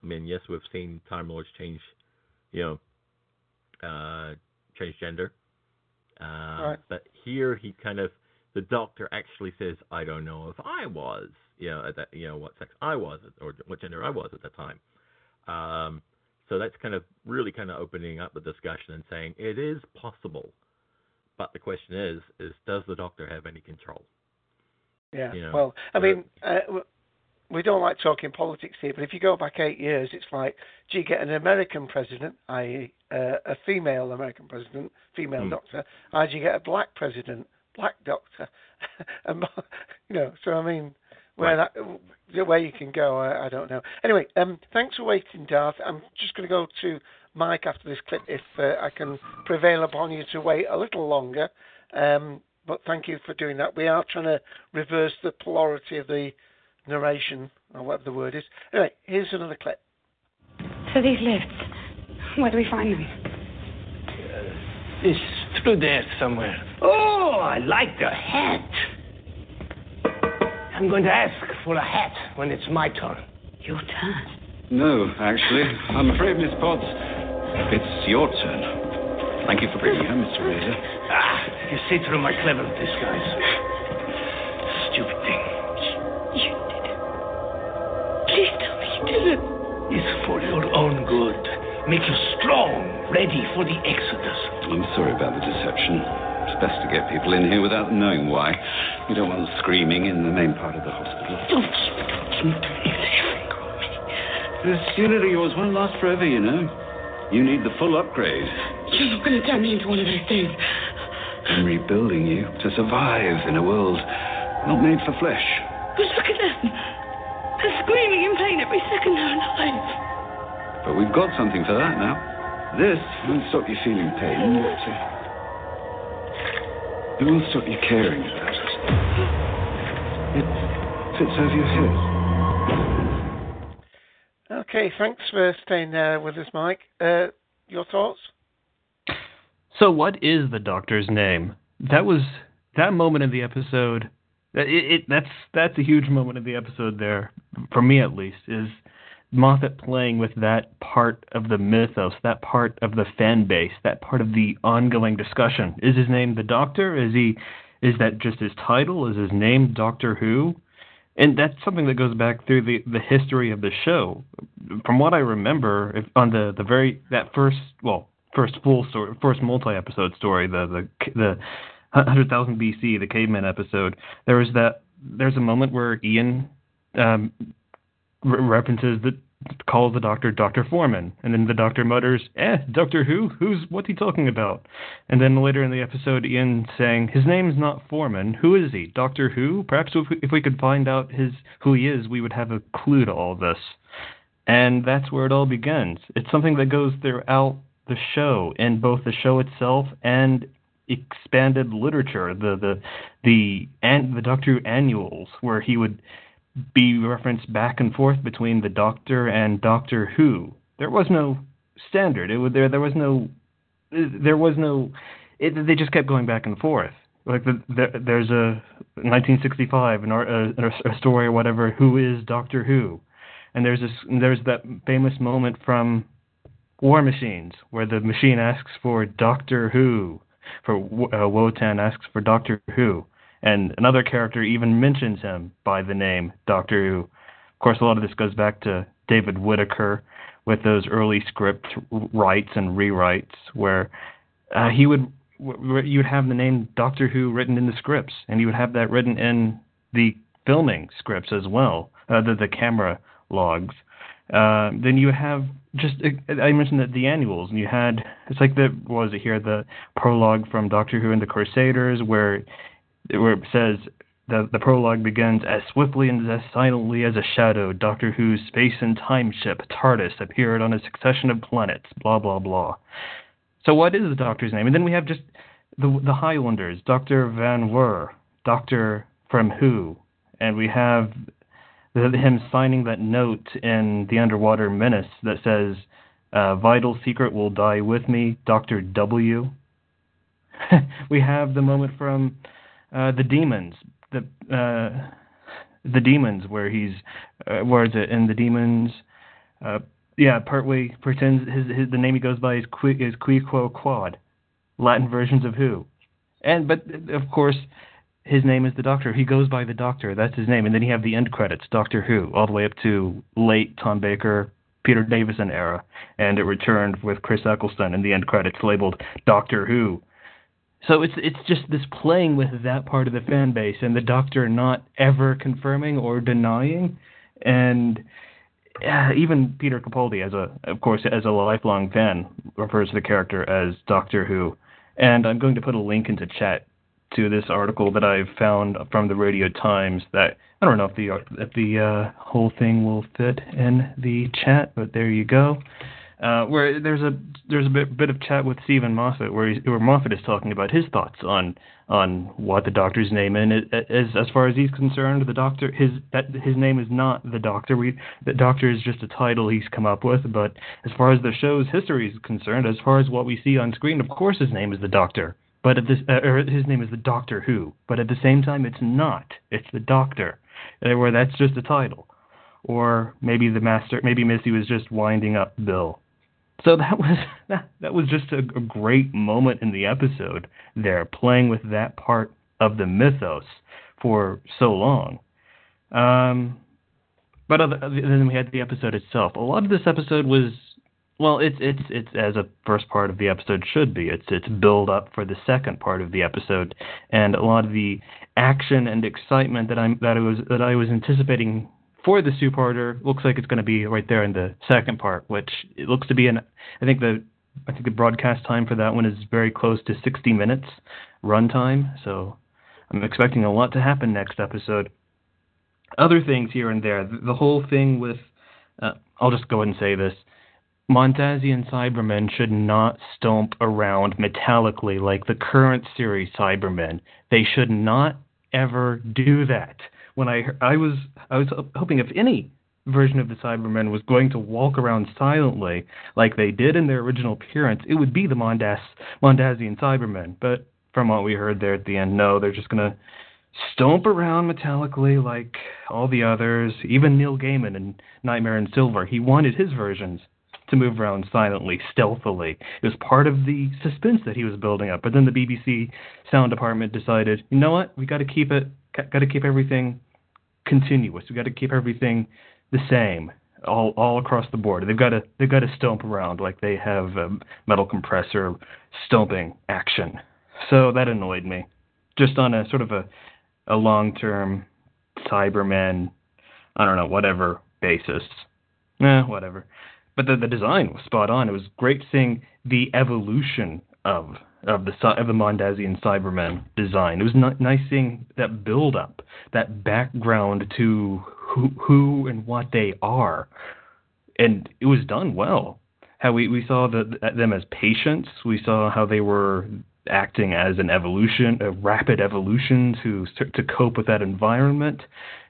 I mean, yes, we've seen Time Lords change, you know, uh, change gender, uh, Right. but here he kind of the doctor actually says, "I don't know if I was, you know, at that, you know, what sex I was or what gender I was at that time." Um, so that's kind of really kind of opening up the discussion and saying it is possible, but the question is, is does the doctor have any control? Yeah. You know, well, I mean, uh, we don't like talking politics here, but if you go back eight years, it's like, do you get an American president, i.e., uh, a female American president, female Hmm. doctor? Or do you get a black president, black doctor? and, you know, so I mean, where that where you can go, I, I don't know. Anyway, um, thanks for waiting, Darth. I'm just going to go to Mike after this clip if uh, I can prevail upon you to wait a little longer. Um, but thank you for doing that. We are trying to reverse the polarity of the narration, or whatever the word is. Anyway, here's another clip. So these lifts, where do we find them? It's through there somewhere. Oh, I like the hat. I'm going to ask for a hat when it's my turn. Your turn? No, actually, I'm afraid, Miss Potts, it's your turn. Thank you for bringing her, Mr. Razor. Ah, you see through my clever disguise. Stupid thing. You did it. Please tell me you did it. It's for your own good. Make you strong, ready for the exodus. I'm sorry about the deception. It's best to get people in here without knowing why. You don't want them screaming in the main part of the hospital. Don't speak to me. This unit of yours won't last forever, you know. You need the full upgrade. You're not going to turn me into one of those things. I'm rebuilding you to survive in a world not made for flesh. But look at them. They're screaming in pain every second they're alive. But we've got something for that now. This won't stop you feeling pain. but, It will stop you caring about it. It fits over your head. Okay, thanks for staying there with us, Mike. Uh, your thoughts? So, what is the Doctor's name? That was that moment in the episode. It, it, that's that's a huge moment in the episode there, for me at least. Is Moffat playing with that part of the mythos, that part of the fan base, that part of the ongoing discussion? Is his name the Doctor? Is he? Is that just his title? Is his name Doctor Who? And that's something that goes back through the, the history of the show. From what I remember, if, on the, the very that first well first full story, first multi episode story, the the the hundred thousand BC, the caveman episode. There was that. There's a moment where Ian um, re- references the calls the doctor Doctor Foreman, and then the doctor mutters, "Eh, Doctor Who? Who's what's he talking about?" And then later in the episode, Ian saying, "His name's not Foreman. Who is he? Doctor Who? Perhaps if we, if we could find out his who he is, we would have a clue to all this." And that's where it all begins. It's something that goes throughout the show, in both the show itself and expanded literature, the the the and the Doctor Who annuals, where he would be referenced back and forth between the Doctor and Doctor Who. There was no standard. It was there. There was no. There was no. It, they just kept going back and forth. Like the, the, there's a 1965 an, a, a story or whatever. Who is Doctor Who? And there's this. There's that famous moment from War Machines where the machine asks for Doctor Who, for uh, Wotan asks for Doctor Who, and another character even mentions him by the name Doctor Who. Of course, a lot of this goes back to David Whitaker with those early script writes and rewrites where uh, he would you would have the name Doctor Who written in the scripts, and you would have that written in the filming scripts as well, uh, the the camera logs. Uh, then you have just I mentioned that the annuals, and you had it's like the was it here the prologue from Doctor Who and the Crusaders, where where it says the the prologue begins as swiftly and as silently as a shadow. Doctor Who's space and time ship TARDIS appeared on a succession of planets. Blah blah blah. So what is the Doctor's name? And then we have just the the Highlanders, Doctor von Wer, Doctor from Who, and we have him signing that note in the Underwater Menace that says, uh, "Vital secret will die with me, Doctor W." we have the moment from uh, the demons, the uh, the demons, where he's uh, where is it in the demons? Uh, yeah, partway pretends his, his the name he goes by is qui, is qui quo quad, Latin versions of who, and but of course his name is the Doctor. He goes by the Doctor. That's his name. And then you have the end credits, Doctor Who, all the way up to late Tom Baker, Peter Davison era, and it returned with Chris Eccleston in the end credits labeled Doctor Who. So it's it's just this playing with that part of the fan base and the Doctor not ever confirming or denying, and uh, even Peter Capaldi, as a of course as a lifelong fan, refers to the character as Doctor Who. And I'm going to put a link into chat to this article that I found from the Radio Times that I don't know if the if the uh, whole thing will fit in the chat, but there you go. Uh, where there's a there's a bit, bit of chat with Steven Moffat where where Moffat is talking about his thoughts on on what the doctor's name and as as far as he's concerned the doctor his that his name is not the doctor we the doctor is just a title he's come up with but as far as the show's history is concerned as far as what we see on screen of course his name is the doctor but at this, uh, or his name is the Doctor Who, but at the same time, it's not. It's the Doctor, uh, where that's just a title, or maybe the Master, maybe Missy was just winding up Bill. So that was that, that was just a, a great moment in the episode there, playing with that part of the mythos for so long. Um, but other, then we had the episode itself. A lot of this episode was well, it's it's it's as a first part of the episode should be. It's it's build up for the second part of the episode, and a lot of the action and excitement that I'm that I was that I was anticipating for the two-parter looks like it's going to be right there in the second part, which it looks to be an. I think the I think the broadcast time for that one is very close to 60 minutes runtime, so I'm expecting a lot to happen next episode. Other things here and there, the, whole thing with. Uh, I'll just go ahead and say this Mondasian Cybermen should not stomp around metallically like the current series Cybermen. They should not ever do that. When I I was I was hoping if any version of the Cybermen was going to walk around silently like they did in their original appearance, it would be the Mondas Mondasian Cybermen. But from what we heard there at the end, no, they're just gonna stomp around metallically like all the others. Even Neil Gaiman in Nightmare in Silver, he wanted his versions to move around silently, stealthily. It was part of the suspense that he was building up. But then the BBC sound department decided, you know what? We got to keep it, got to keep everything continuous. We got to keep everything the same all all across the board. They've got to they've got to stomp around like they have a metal compressor stomping action. So that annoyed me. just on a sort of a a long term Cyberman, I don't know, whatever basis. Eh, whatever. But the the design was spot on. It was great seeing the evolution of of the of the Mondasian Cybermen design. It was nice seeing that build up, that background to who who and what they are, and it was done well. How we we saw the, them as patients. We saw how they were acting as an evolution, a rapid evolution to to cope with that environment,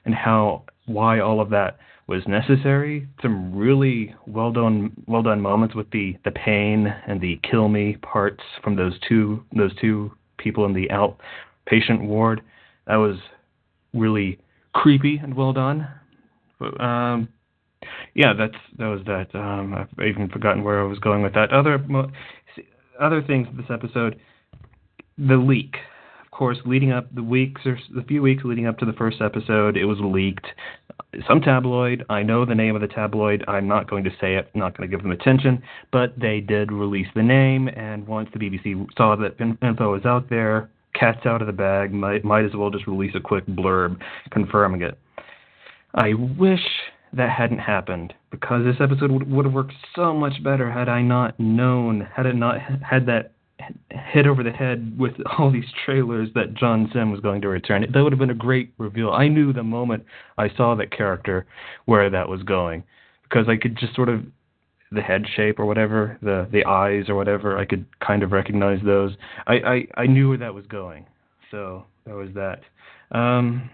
and how why all of that was necessary. Some really well done well done moments with the the pain and the kill me parts from those two those two people in the outpatient ward. That was really creepy and well done. Um, yeah, that's that was that. Um, I've even forgotten where I was going with that. Other other things in this episode, the leak course, leading up the weeks or the few weeks leading up to the first episode, it was leaked. Some tabloid. I know the name of the tabloid. I'm not going to say it. Not going to give them attention. But they did release the name, and once the BBC saw that info was out there, cat's out of the bag. Might might as well just release a quick blurb confirming it. I wish that hadn't happened because this episode would, would have worked so much better had I not known, had it not had that hit over the head with all these trailers that John Simm was going to return. That would have been a great reveal. I knew the moment I saw that character where that was going because I could just sort of the head shape or whatever, the the eyes or whatever, I could kind of recognize those. I I, I knew where that was going. So that was that. Um,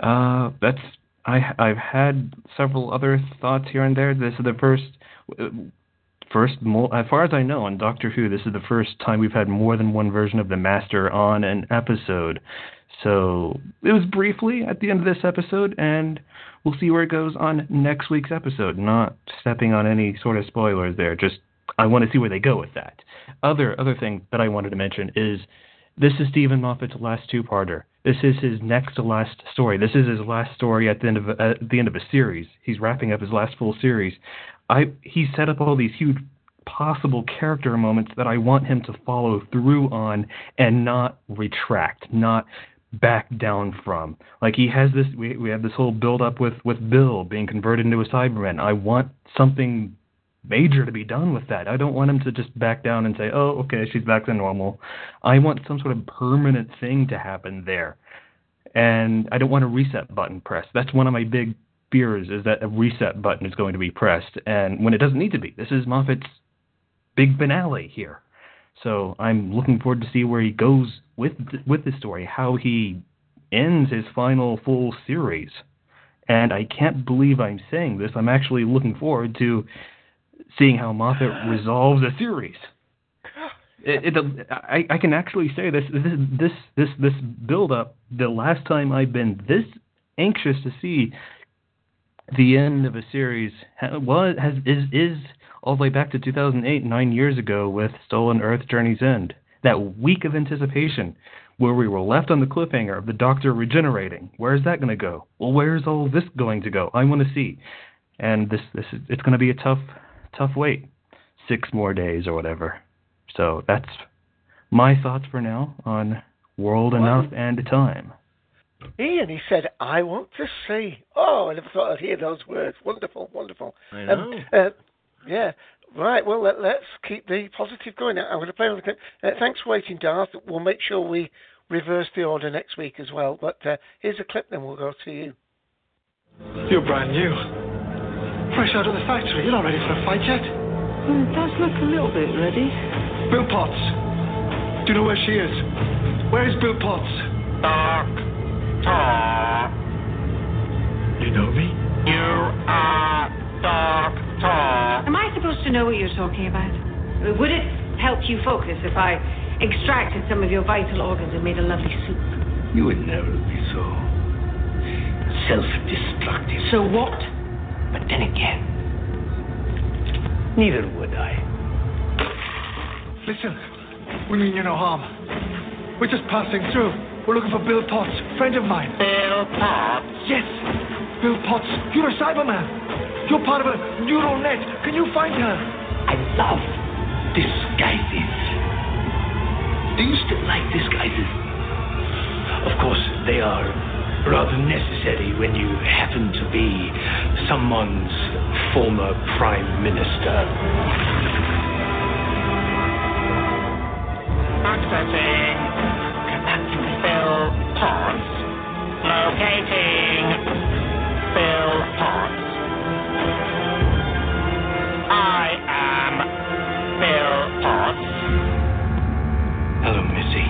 uh, that's I I've had several other thoughts here and there. This is the first first, as far as I know, on Doctor Who, this is the first time we've had more than one version of the Master on an episode. So it was briefly at the end of this episode, and we'll see where it goes on next week's episode. Not stepping on any sort of spoilers there. Just I want to see where they go with that. Other other thing that I wanted to mention is this is Steven Moffat's last two-parter. This is his next to last story. This is his last story at the end of at the end of a series. He's wrapping up his last full series. I he set up all these huge possible character moments that I want him to follow through on and not retract, not back down from. Like he has this we we have this whole build up with with Bill being converted into a Cyberman. I want something major to be done with that. I don't want him to just back down and say, "Oh, okay, she's back to normal." I want some sort of permanent thing to happen there. And I don't want a reset button pressed. That's one of my big fears is that a reset button is going to be pressed, and when it doesn't need to be. This is Moffat's big finale here, so I'm looking forward to see where he goes with with the story, how he ends his final full series. And I can't believe I'm saying this. I'm actually looking forward to seeing how Moffat resolves a series. It, it, I, I can actually say this this this this this build up. The last time I've been this anxious to see the end of a series was has is is all the way back to 2008, nine years ago, with Stolen Earth: Journey's End. That week of anticipation, where we were left on the cliffhanger of the Doctor regenerating. Where's that going to go? Well, where's all this going to go? I want to see. And this this is, it's going to be a tough tough wait, six more days or whatever. So that's my thoughts for now on World Enough and Time. Ian, he said, I want to see. Oh, I never thought I'd hear those words. Wonderful, wonderful. I know. Um, uh, yeah. Right, well, let, us keep the positive going. I'm going to play on the clip. Uh, thanks for waiting, Darth. We'll make sure we reverse the order next week as well. But uh, here's a clip, then we'll go to you. You're brand new. Fresh out of the factory. You're not ready for a fight yet. Well, it does look a little bit ready. Bill Potts. Do you know where she is? Where is Bill Potts? Dark. Talk. You know me? You are Dark Talk. Am I supposed to know what you're talking about? Would it help you focus if I extracted some of your vital organs and made a lovely soup? You would never be so self-destructive. So what? But then again, neither would I. Listen, we mean you no harm. We're just passing through. We're looking for Bill Potts, friend of mine. Bill Potts? Yes, Bill Potts. You're a Cyberman. You're part of a neural net. Can you find her? I love disguises. Do you still like disguises? Of course, they are rather necessary when you happen to be someone's former prime minister. Accessing. Bill Potts. Locating. Bill Potts. I am Bill Potts. Hello, Missy.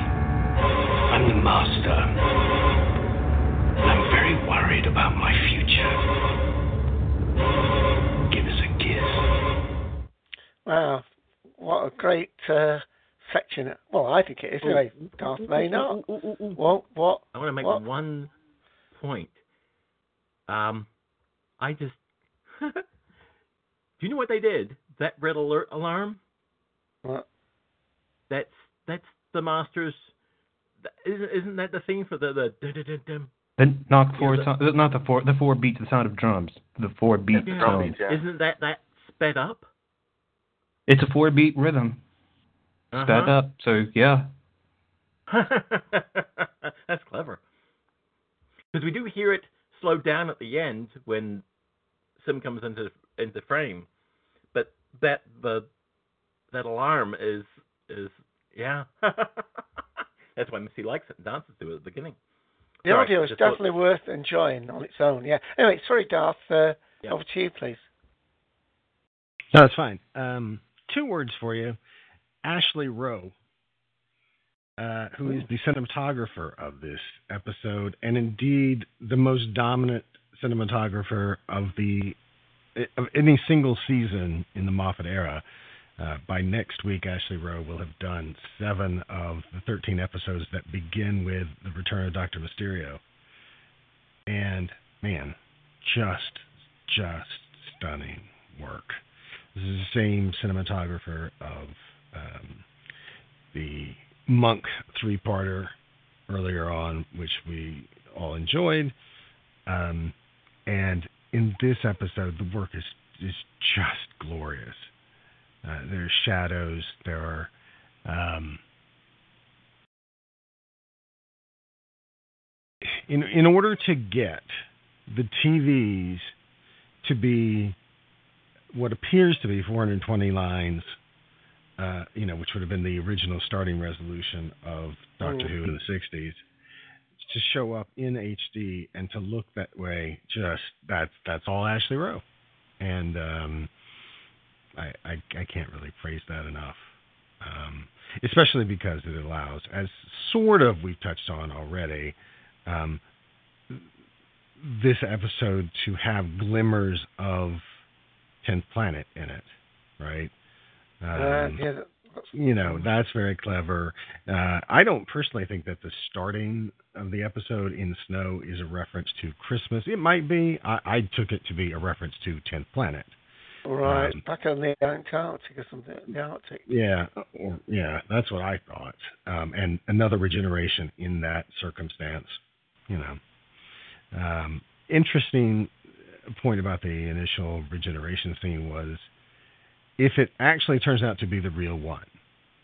I'm the master. I'm very worried about my future. Give us a kiss. Wow, what a great uh, section. Well, I think it is. Anyway, Darth may not. What? What? I want to make what? one point. Um, I just. Do you know what they did? That red alert alarm. What? That's that's the master's. that- Isn't isn't that the theme for the the? dun- dun- dun- dun? The knock four, to- not the four, the four beat the sound of drums. The four beat Yeah. tone. Isn't that that sped up? It's a four beat rhythm, sped Uh-huh. up. So yeah, That's clever. Because we do hear it slow down at the end when Simm comes into into frame, but that the that alarm is is yeah. That's why Missy likes it and dances to it at the beginning. The Sorry, audio is just thought- definitely worth enjoying on its own. Yeah. Anyway, sorry, Darth. Uh, Yeah. Over to you, please. No, it's fine. Um, two words for you. Ashley Rowe, uh, who is the cinematographer of this episode, and indeed the most dominant cinematographer of the of any single season in the Moffat era. Uh, by next week, Ashley Rowe will have done seven of the 13 episodes that begin with the return of Doctor Mysterio. And man, just just stunning work. This is the same cinematographer of um, the Monk three-parter earlier on, which we all enjoyed. Um, and in this episode, the work is is just glorious. Uh, there are shadows. There are um, in in order to get the TVs to be what appears to be 420 lines, uh, you know, which would have been the original starting resolution of Doctor. Who in the 60s, to show up in HD and to look that way, just that's that's all Ashley Rowe, and um, I, I I can't really praise that enough. Um, especially because it allows, as sort of we've touched on already, um, this episode to have glimmers of Tenth Planet in it, right? Uh, Um, yeah, you know that's very clever. Uh, I don't personally think that the starting of the episode in snow is a reference to Christmas. It might be. I, I took it to be a reference to Tenth Planet. right. Um, Back on the Antarctic or something. The Arctic. Yeah, or yeah, that's what I thought. Um, and another regeneration in that circumstance, you know. Um, interesting point about the initial regeneration scene was if it actually turns out to be the real one,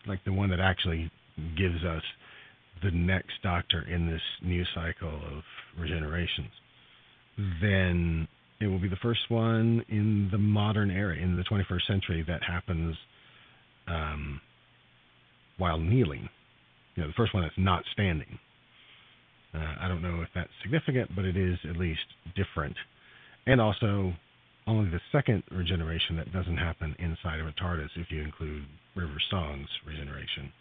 like the one that actually gives us the next Doctor in this new cycle of regenerations, then it will be the first one in the modern era, in the 21st century, that happens um, while kneeling. You know, the first one that's not standing. Uh, I don't know if that's significant, but it is at least different. And also, only the second regeneration that doesn't happen inside of a TARDIS if you include River Song's regeneration.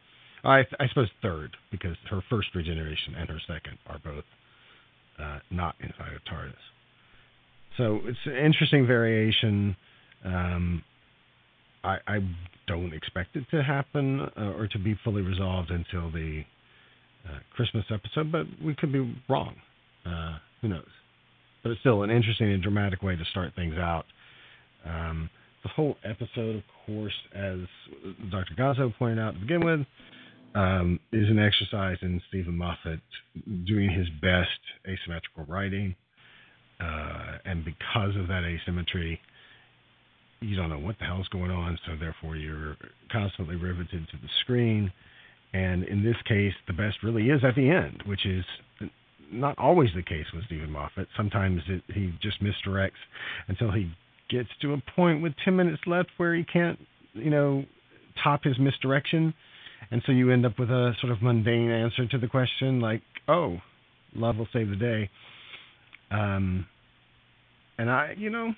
I, I suppose third, because her first regeneration and her second are both uh, not inside of TARDIS. So it's an interesting variation. Um, I, I don't expect it to happen uh, or to be fully resolved until the uh, Christmas episode, but we could be wrong. Uh, who knows? But it's still an interesting and dramatic way to start things out. Um, the whole episode, of course, as Dr. Gazzo pointed out to begin with, um, is an exercise in Steven Moffat doing his best asymmetrical writing. Uh, and because of that asymmetry, you don't know what the hell's going on, so therefore you're constantly riveted to the screen. And in this case, the best really is at the end, which is not always the case with Steven Moffat. Sometimes it, he just misdirects until he gets to a point with 10 minutes left where he can't, you know, top his misdirection. And so you end up with a sort of mundane answer to the question like, oh, love will save the day. Um, and I, you know,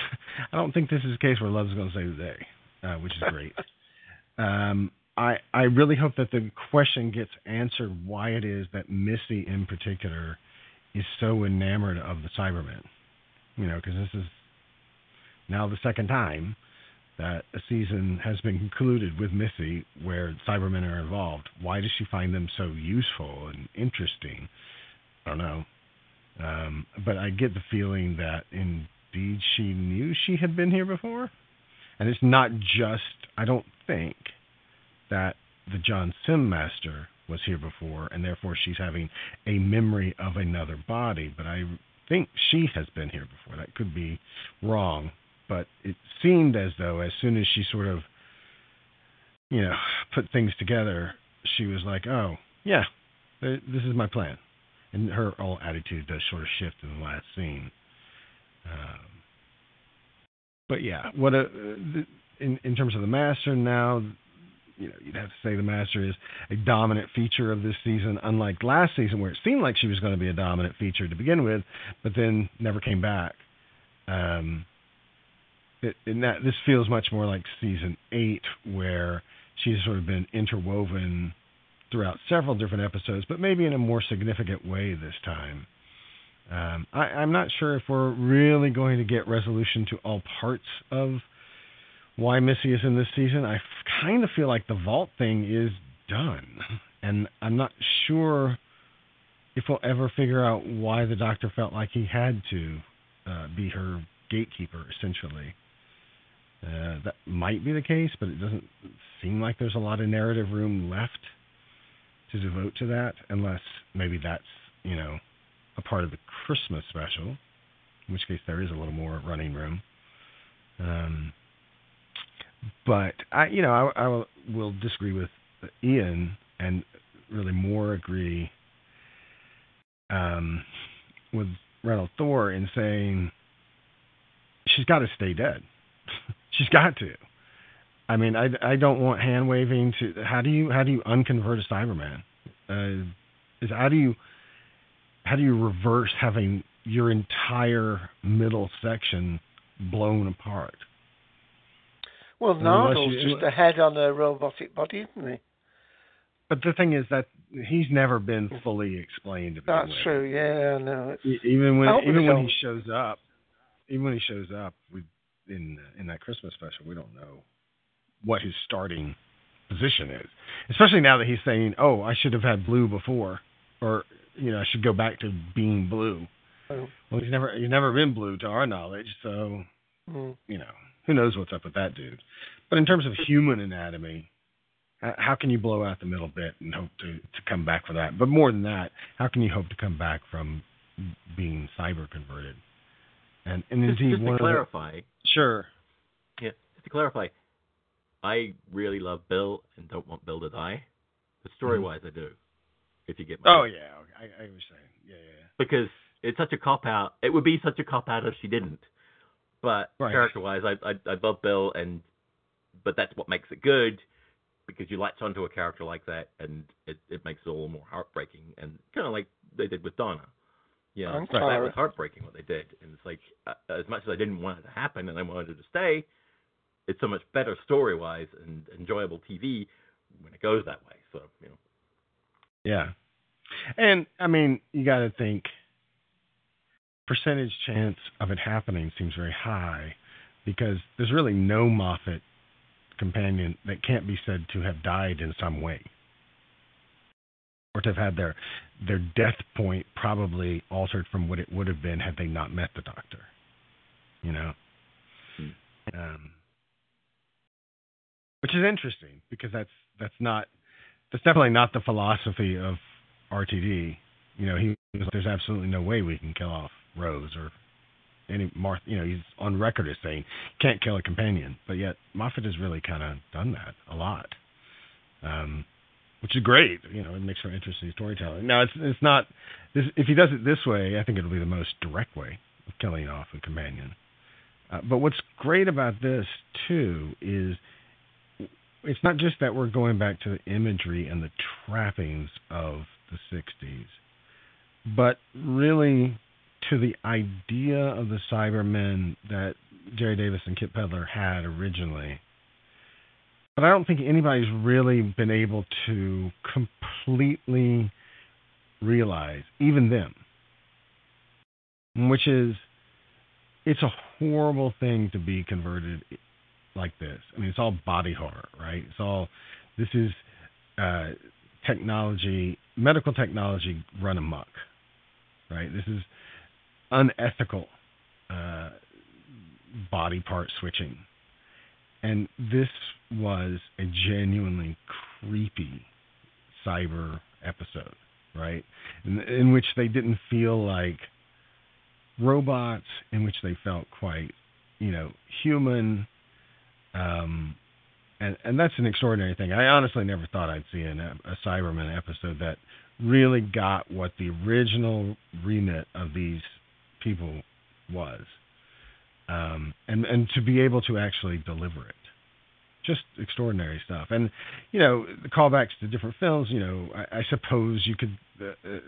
I don't think this is a case where love's going to save the day, uh, which is great. um, I I really hope that the question gets answered why it is that Missy in particular is so enamored of the Cybermen. You know, because this is now the second time that a season has been concluded with Missy where Cybermen are involved. Why does she find them so useful and interesting? I don't know. Um, but I get the feeling that indeed she knew she had been here before. And it's not just, I don't think, that the John Simm Master was here before, and therefore she's having a memory of another body. But I think she has been here before. That could be wrong, but it seemed as though as soon as she sort of, you know, put things together, she was like, "Oh, yeah, this is my plan," and her whole attitude does sort of shift in the last scene. Um, but yeah, what a in in terms of the master now, you know, you'd have to say the master is a dominant feature of this season, unlike last season where it seemed like she was going to be a dominant feature to begin with, but then never came back. Um, it, and that this feels much more like season eight, where she's sort of been interwoven throughout several different episodes, but maybe in a more significant way this time. Um, I, I'm not sure if we're really going to get resolution to all parts of why Missy is in this season. I kind of feel like the vault thing is done, and I'm not sure if we'll ever figure out why the doctor felt like he had to uh, be her gatekeeper, essentially. Uh, that might be the case, but it doesn't seem like there's a lot of narrative room left to devote to that, unless maybe that's you know a part of the Christmas special, in which case there is a little more running room. Um, but I, you know, I, I will, will disagree with Ian and really more agree um, with Reynold Thor in saying she's got to stay dead. she's got to. I mean, I, I don't want hand waving to. How do you how do you unconvert a Cyberman? Uh, is how do you how do you reverse having your entire middle section blown apart? Well, Nardole's just a head on a robotic body, isn't he? But the thing is that he's never been fully explained. That's true. Yeah, no. It's... Even when even when he shows up, even when he shows up, we in in that Christmas special, we don't know what his starting position is. Especially now that he's saying, "Oh, I should have had blue before," or you know, I should go back to being blue. Oh. Well, he's never he's never been blue to our knowledge, so mm. you know who knows what's up with that dude. But in terms of human anatomy, how can you blow out the middle bit and hope to to come back for that? But more than that, how can you hope to come back from being cyber converted? And and just, indeed, just to clarify, the, sure, yeah, just to clarify, I really love Bill and don't want Bill to die, but story wise, mm-hmm. I do. If you get my oh yeah, I, I was saying yeah, yeah. Because it's such a cop out. It would be such a cop out if she didn't. But right. character wise, I, I I love Bill, and but that's what makes it good because you latch onto a character like that, and it it makes it all more heartbreaking, and kind of like they did with Donna. Yeah, I'm that sorry. was heartbreaking what they did, and it's like uh, as much as I didn't want it to happen and I wanted it to stay, it's so much better story wise and enjoyable TV when it goes that way. So you know. Yeah. And I mean, you got to think percentage chance of it happening seems very high because there's really no Moffat companion that can't be said to have died in some way or to have had their their death point probably altered from what it would have been had they not met the doctor. You know. Um, which is interesting because that's that's not that's definitely not the philosophy of RTD. You know, he was there's absolutely no way we can kill off Rose or any Martha. You know, he's on record as saying can't kill a companion, but yet Moffat has really kind of done that a lot, um, which is great. You know, it makes for interesting storytelling. Now, it's it's not. This, if he does it this way, I think it'll be the most direct way of killing off a companion. Uh, but what's great about this too is it's not just that we're going back to the imagery and the trappings of the 60s, but really to the idea of the Cybermen that Gerry Davis and Kit Pedler had originally. But I don't think anybody's really been able to completely realize, even them, which is it's a horrible thing to be converted like this. I mean, it's all body horror, right? It's all this is uh, technology, medical technology run amok, right? This is unethical uh, body part switching, and this was a genuinely creepy cyber episode, right? In, in which they didn't feel like robots, in which they felt quite, you know, human. Um, and and that's an extraordinary thing. I honestly never thought I'd see an, a Cyberman episode that really got what the original remit of these people was, um, and and to be able to actually deliver it, just extraordinary stuff. And you know, the callbacks to different films. You know, I, I suppose you could. Uh, uh,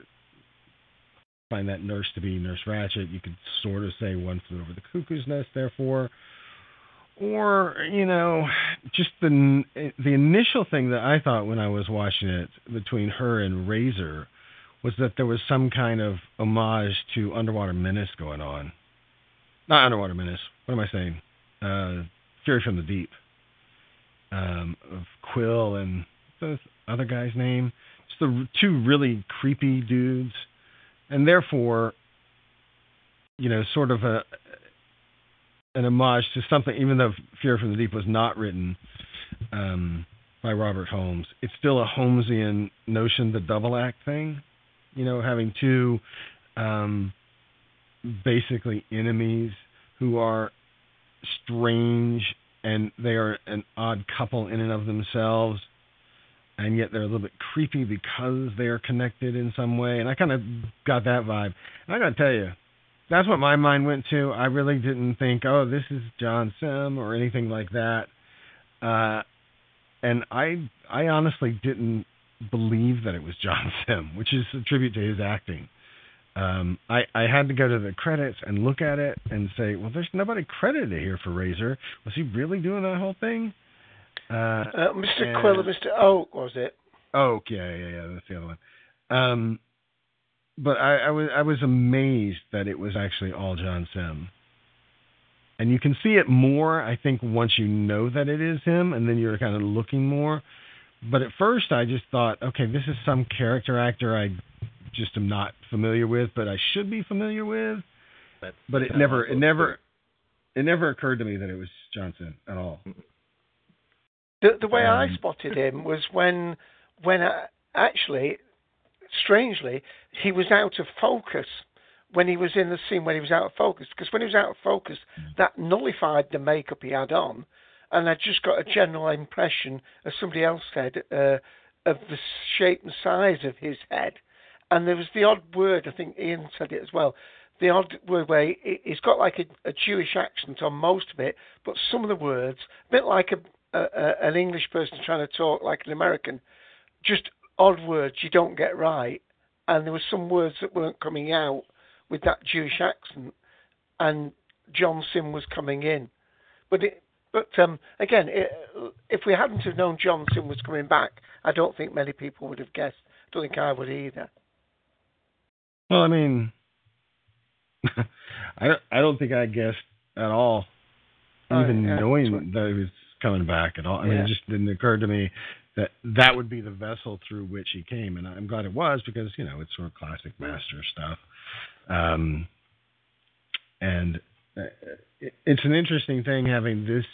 find that nurse to be Nurse Ratched. You could sort of say one flew over the cuckoo's nest, therefore, or you know, just the the initial thing that I thought when I was watching it between her and Razor was that there was some kind of homage to Underwater Menace going on. Not Underwater Menace. What am I saying? Uh, Fury from the Deep. Um, of Quill and the other guy's name. Just the two really creepy dudes, and therefore, you know, sort of a an homage to something, even though Fury from the Deep was not written um, by Robert Holmes. It's still a Holmesian notion, the double act thing. You know, having two um, basically enemies who are strange and they are an odd couple in and of themselves, and yet they're a little bit creepy because they are connected in some way. And I kind of got that vibe. And I got to tell you, that's what my mind went to. I really didn't think, oh, this is John Simm or anything like that. Uh, and I, I honestly didn't believe that it was John Simm, which is a tribute to his acting. Um, I, I had to go to the credits and look at it and say, well, there's nobody credited here for Razor. Was he really doing that whole thing? Uh, Uh, Mr. and- Quill Mr. Oak, was it? Oak, yeah, yeah, yeah, that's the other one. Um, but I, I was I was amazed that it was actually all John Simm. And you can see it more, I think, once you know that it is him, and then you're kind of looking more. But at first, I just thought, okay, this is some character actor I just am not familiar with, but I should be familiar with. That's But it never, it never, it never occurred to me that it was John Simm at all. The the way I Um, spotted him was when when I, actually, strangely, he was out of focus when he was in the scene when he was out of focus. Because when he was out of focus, that nullified the makeup he had on, and I just got a general impression, as somebody else said, uh, of the shape and size of his head. And there was the odd word, I think Ian said it as well. The odd word where he- he's got like a, a Jewish accent on most of it, but some of the words, a bit like a, a, a an English person trying to talk like an American, just odd words you don't get right. And there were some words that weren't coming out with that Jewish accent, and John Simm was coming in. But it, but um, again, it, if we hadn't have known John Simm was coming back, I don't think many people would have guessed. I don't think I would either. Well, I mean, I don't- I don't think I guessed at all, Oh, even yeah, knowing that he was coming back at all. I mean, Yeah. it just didn't occur to me that that would be the vessel through which he came, and I'm glad it was because you know it's sort of classic master stuff. Um, and it's an interesting thing having this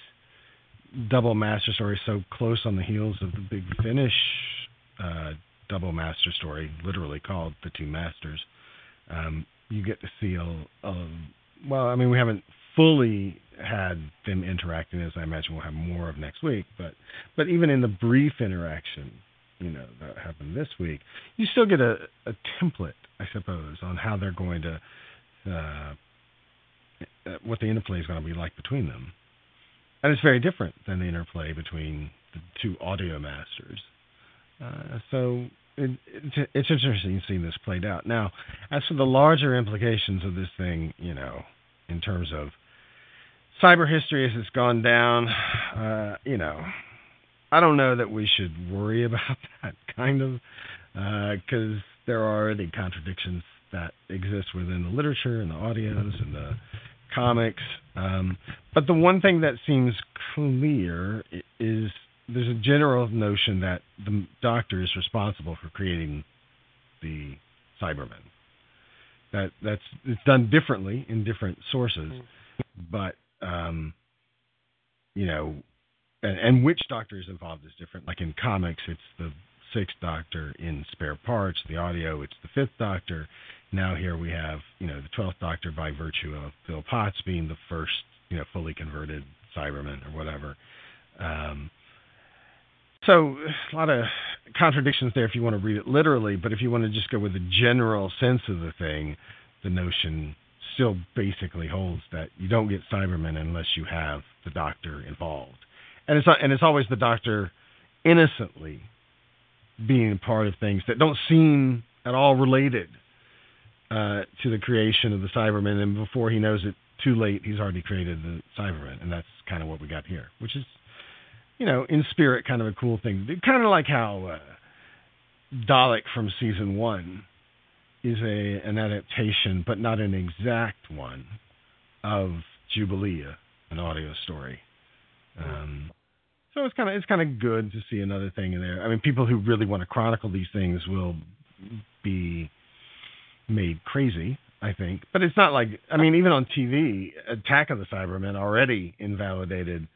double master story so close on the heels of the big finish uh, double master story, literally called the Two Masters. Um, you get to see a, a well, I mean, we haven't fully had them interacting as I imagine we'll have more of next week, but but even in the brief interaction, you know that happened this week, you still get a, a template, I suppose, on how they're going to uh, what the interplay is going to be like between them, and it's very different than the interplay between the two audio masters. Uh, so it, it's, it's interesting seeing this played out. Now, as for the larger implications of this thing, you know, in terms of cyber history as it's gone down, uh, you know, I don't know that we should worry about that kind of because uh, there are already contradictions that exist within the literature and the audios and the comics. Um, but the one thing that seems clear is there's a general notion that the doctor is responsible for creating the Cybermen. That that's it's done differently in different sources, but um, you know, and, and which doctor is involved is different. Like in comics, it's the sixth Doctor. In spare parts, the audio, it's the fifth Doctor. Now here we have you know the twelfth Doctor by virtue of Bill Potts being the first you know fully converted Cyberman or whatever. Um, so a lot of contradictions there if you want to read it literally, but if you want to just go with the general sense of the thing, the notion still basically holds that you don't get Cybermen unless you have the doctor involved, and it's and it's always the doctor innocently being part of things that don't seem at all related uh, to the creation of the Cybermen, and before he knows it, too late, he's already created the Cybermen, and that's kind of what we got here, which is you know, in spirit, kind of a cool thing. Kind of like how uh, Dalek from season one is a an adaptation, but not an exact one, of Jubilee, an audio story. Um, so it's kind of it's kind of good to see another thing in there. I mean, people who really want to chronicle these things will be made crazy, I think. But it's not like I mean, even on TV, Attack of the Cybermen already invalidated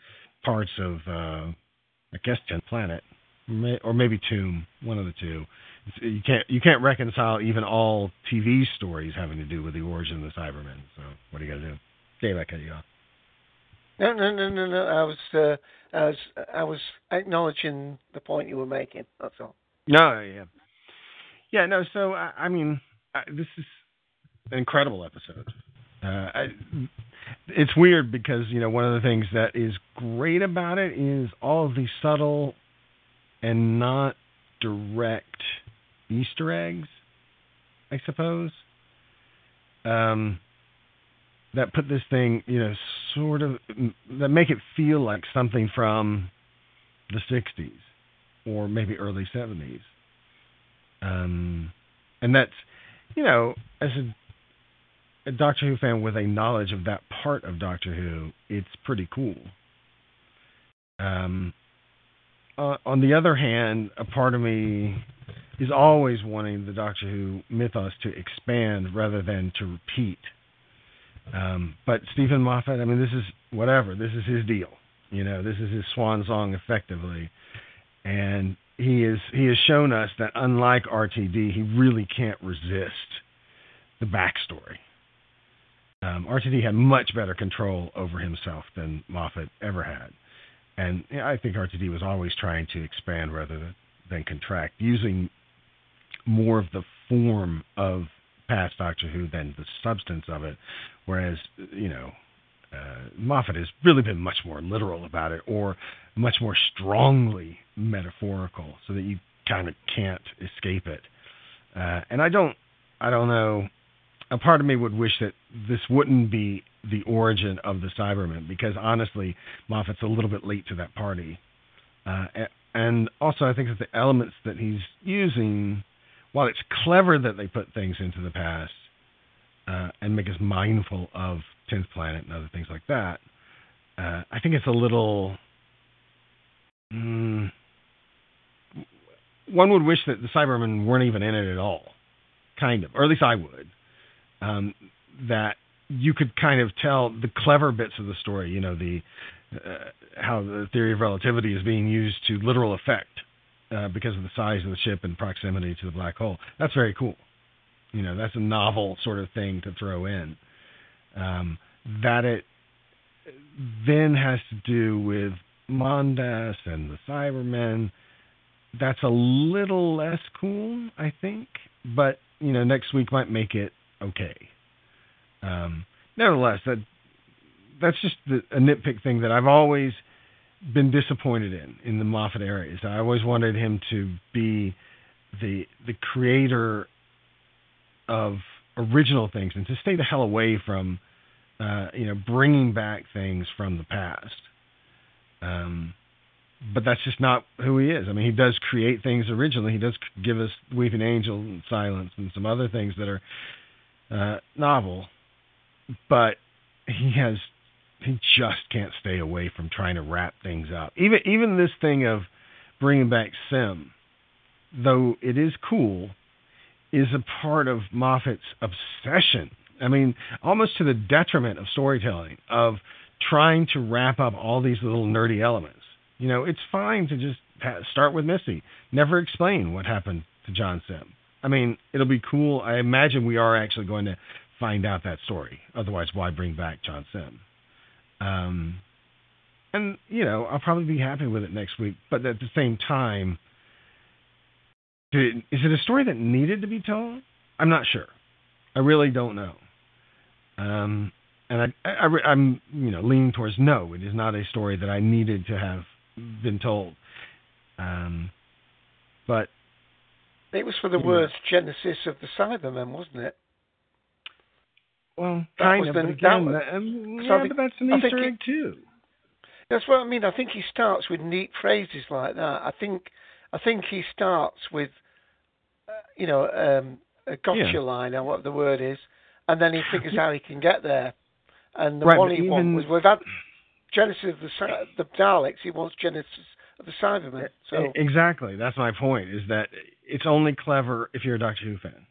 parts of uh, I guess Tenth Planet, or maybe Tomb, one of the two. you can't you can't reconcile even all TV stories having to do with the origin of the Cybermen. So what are you gonna do? Dave, I cut you off. No, no, no, no, no. I was, uh, I was, I was acknowledging the point you were making. That's all. No, yeah, yeah, no. So I, I mean, I, this is an incredible episode. Uh, I, it's weird because you know one of the things that is great about it is all of these subtle and not direct Easter eggs, I suppose. Um, that put this thing, you know, sort of that make it feel like something from the '60s or maybe early '70s. Um, and that's, you know, as a a Doctor Who fan with a knowledge of that part of Doctor Who, it's pretty cool. Um, uh, on the other hand, a part of me is always wanting the Doctor Who mythos to expand rather than to repeat. Um, but Steven Moffat, I mean, this is whatever. This is his deal. You know, this is his swan song, effectively, and he is he has shown us that unlike RTD, he really can't resist the backstory. Um, RTD had much better control over himself than Moffat ever had, and I think RTD was always trying to expand rather than contract, using more of the form of past Doctor Who than the substance of it. Whereas, you know, uh, Moffat has really been much more literal about it, or much more strongly metaphorical, so that you kind of can't escape it. Uh, and I don't, I don't know a part of me would wish that this wouldn't be the origin of the Cybermen because honestly, Moffat's a little bit late to that party. Uh, and also, I think that the elements that he's using, while it's clever that they put things into the past uh, and make us mindful of 10th Planet and other things like that, uh, I think it's a little. Mm, one would wish that the Cybermen weren't even in it at all, kind of, or at least I would um, that you could kind of tell the clever bits of the story. You know, the uh, how the theory of relativity is being used to literal effect uh, because of the size of the ship and proximity to the black hole. That's very cool. You know, that's a novel sort of thing to throw in. Um, that it then has to do with Mondas and the Cybermen. that's a little less cool, I think. But you know, next week might make it okay. Um, nevertheless, that that's just the, a nitpick thing that I've always been disappointed in in the Moffat areas. I always wanted him to be the the creator of original things and to stay the hell away from uh, you know bringing back things from the past. Um, but that's just not who he is. I mean, he does create things originally. He does give us Weeping Angel and Silence and some other things that are uh, novel, but he has he just can't stay away from trying to wrap things up. Even even this thing of bringing back Simm, though it is cool, is a part of Moffat's obsession. I mean, almost to the detriment of storytelling of trying to wrap up all these little nerdy elements. You know, it's fine to just start with Missy. Never explain what happened to John Simm. I mean, it'll be cool. I imagine we are actually going to find out that story. Otherwise, why bring back John Simm? Um, and you know, I'll probably be happy with it next week. But at the same time, did, is it a story that needed to be told? I'm not sure. I really don't know. Um, and I, I, I'm, you know, leaning towards no. It is not a story that I needed to have been told. Um, but it was for the worst genesis of the Cybermen, wasn't it? Well, That kind was of. the- but again, that- that- um, yeah, I think- but that's an I Easter it- egg too. That's what I mean. I think he starts with neat phrases like that. I think I think he starts with, uh, you know, um, a gotcha Yeah. line or what the word is, and then he figures how he can get there. And the Right, one he wants even- was we've Genesis of the the Daleks. He wants Genesis of the Cybermen. So exactly. That's my point. Is that it's only clever if you're a Doctor Who fan.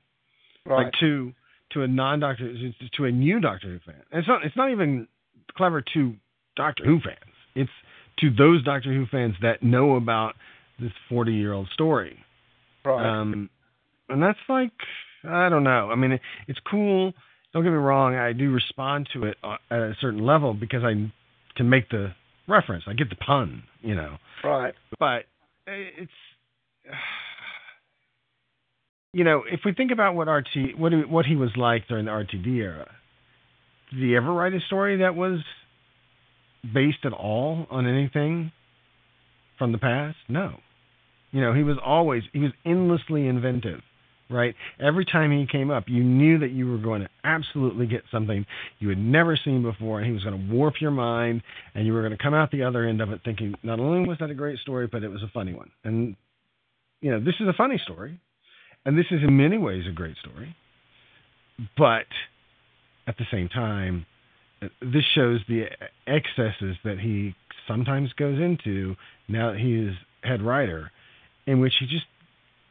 right, Like to to a non Doctor to a new Doctor Who fan. And it's not it's not even clever to Doctor Who fans. It's to those Doctor Who fans that know about this 40 year old story. right. Um, and that's like I don't know. I mean, it, it's cool. Don't get me wrong. I do respond to it uh, at a certain level because I can make the reference. I get the pun, you know. right. But it's you know, if we think about what RT what he, what he was like during the RTD era, did he ever write a story that was based at all on anything from the past? No. You know, he was always he was endlessly inventive, right? Every time he came up, you knew that you were going to absolutely get something you had never seen before, and he was going to warp your mind, and you were going to come out the other end of it thinking not only was that a great story, but it was a funny one. And you know, this is a funny story, and this is in many ways a great story, but at the same time, this shows the excesses that he sometimes goes into now that he is head writer, in which he just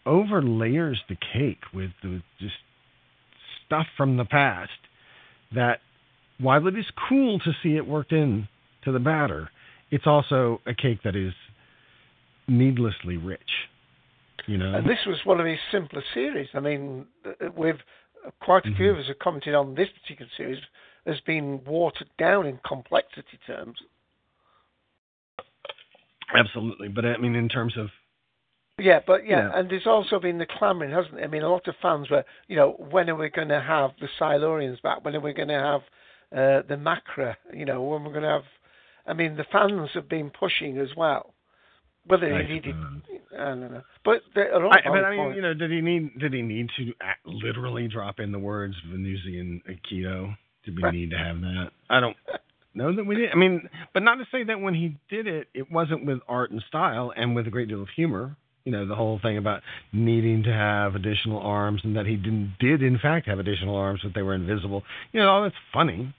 over layers the cake with the just stuff from the past that while it is cool to see it worked in to the batter, it's also a cake that is needlessly rich. You know, And this was one of his simpler series. I mean, uh, with quite a few of us have commented on this particular series has been watered down in complexity terms. absolutely. But I mean, in terms of Yeah, but yeah, Yeah. and there's also been the clamouring, hasn't it? I mean, a lot of fans were, you know, when are we going to have the Silurians back? When are we going to have uh, the Macra? You know, when are we're going to have. I mean, the fans have been pushing as well. Whether I he needed. I don't know. But they're all I, but I mean, points. you know, did he need did he need to act, literally drop in the words Venusian Aikido? Did we Right. need to have that? I don't know that we did. I mean, but not to say that when he did it, it wasn't with art and style and with a great deal of humor. You know, the whole thing about needing to have additional arms and that he didn't did in fact have additional arms, but they were invisible. You know, all that's funny.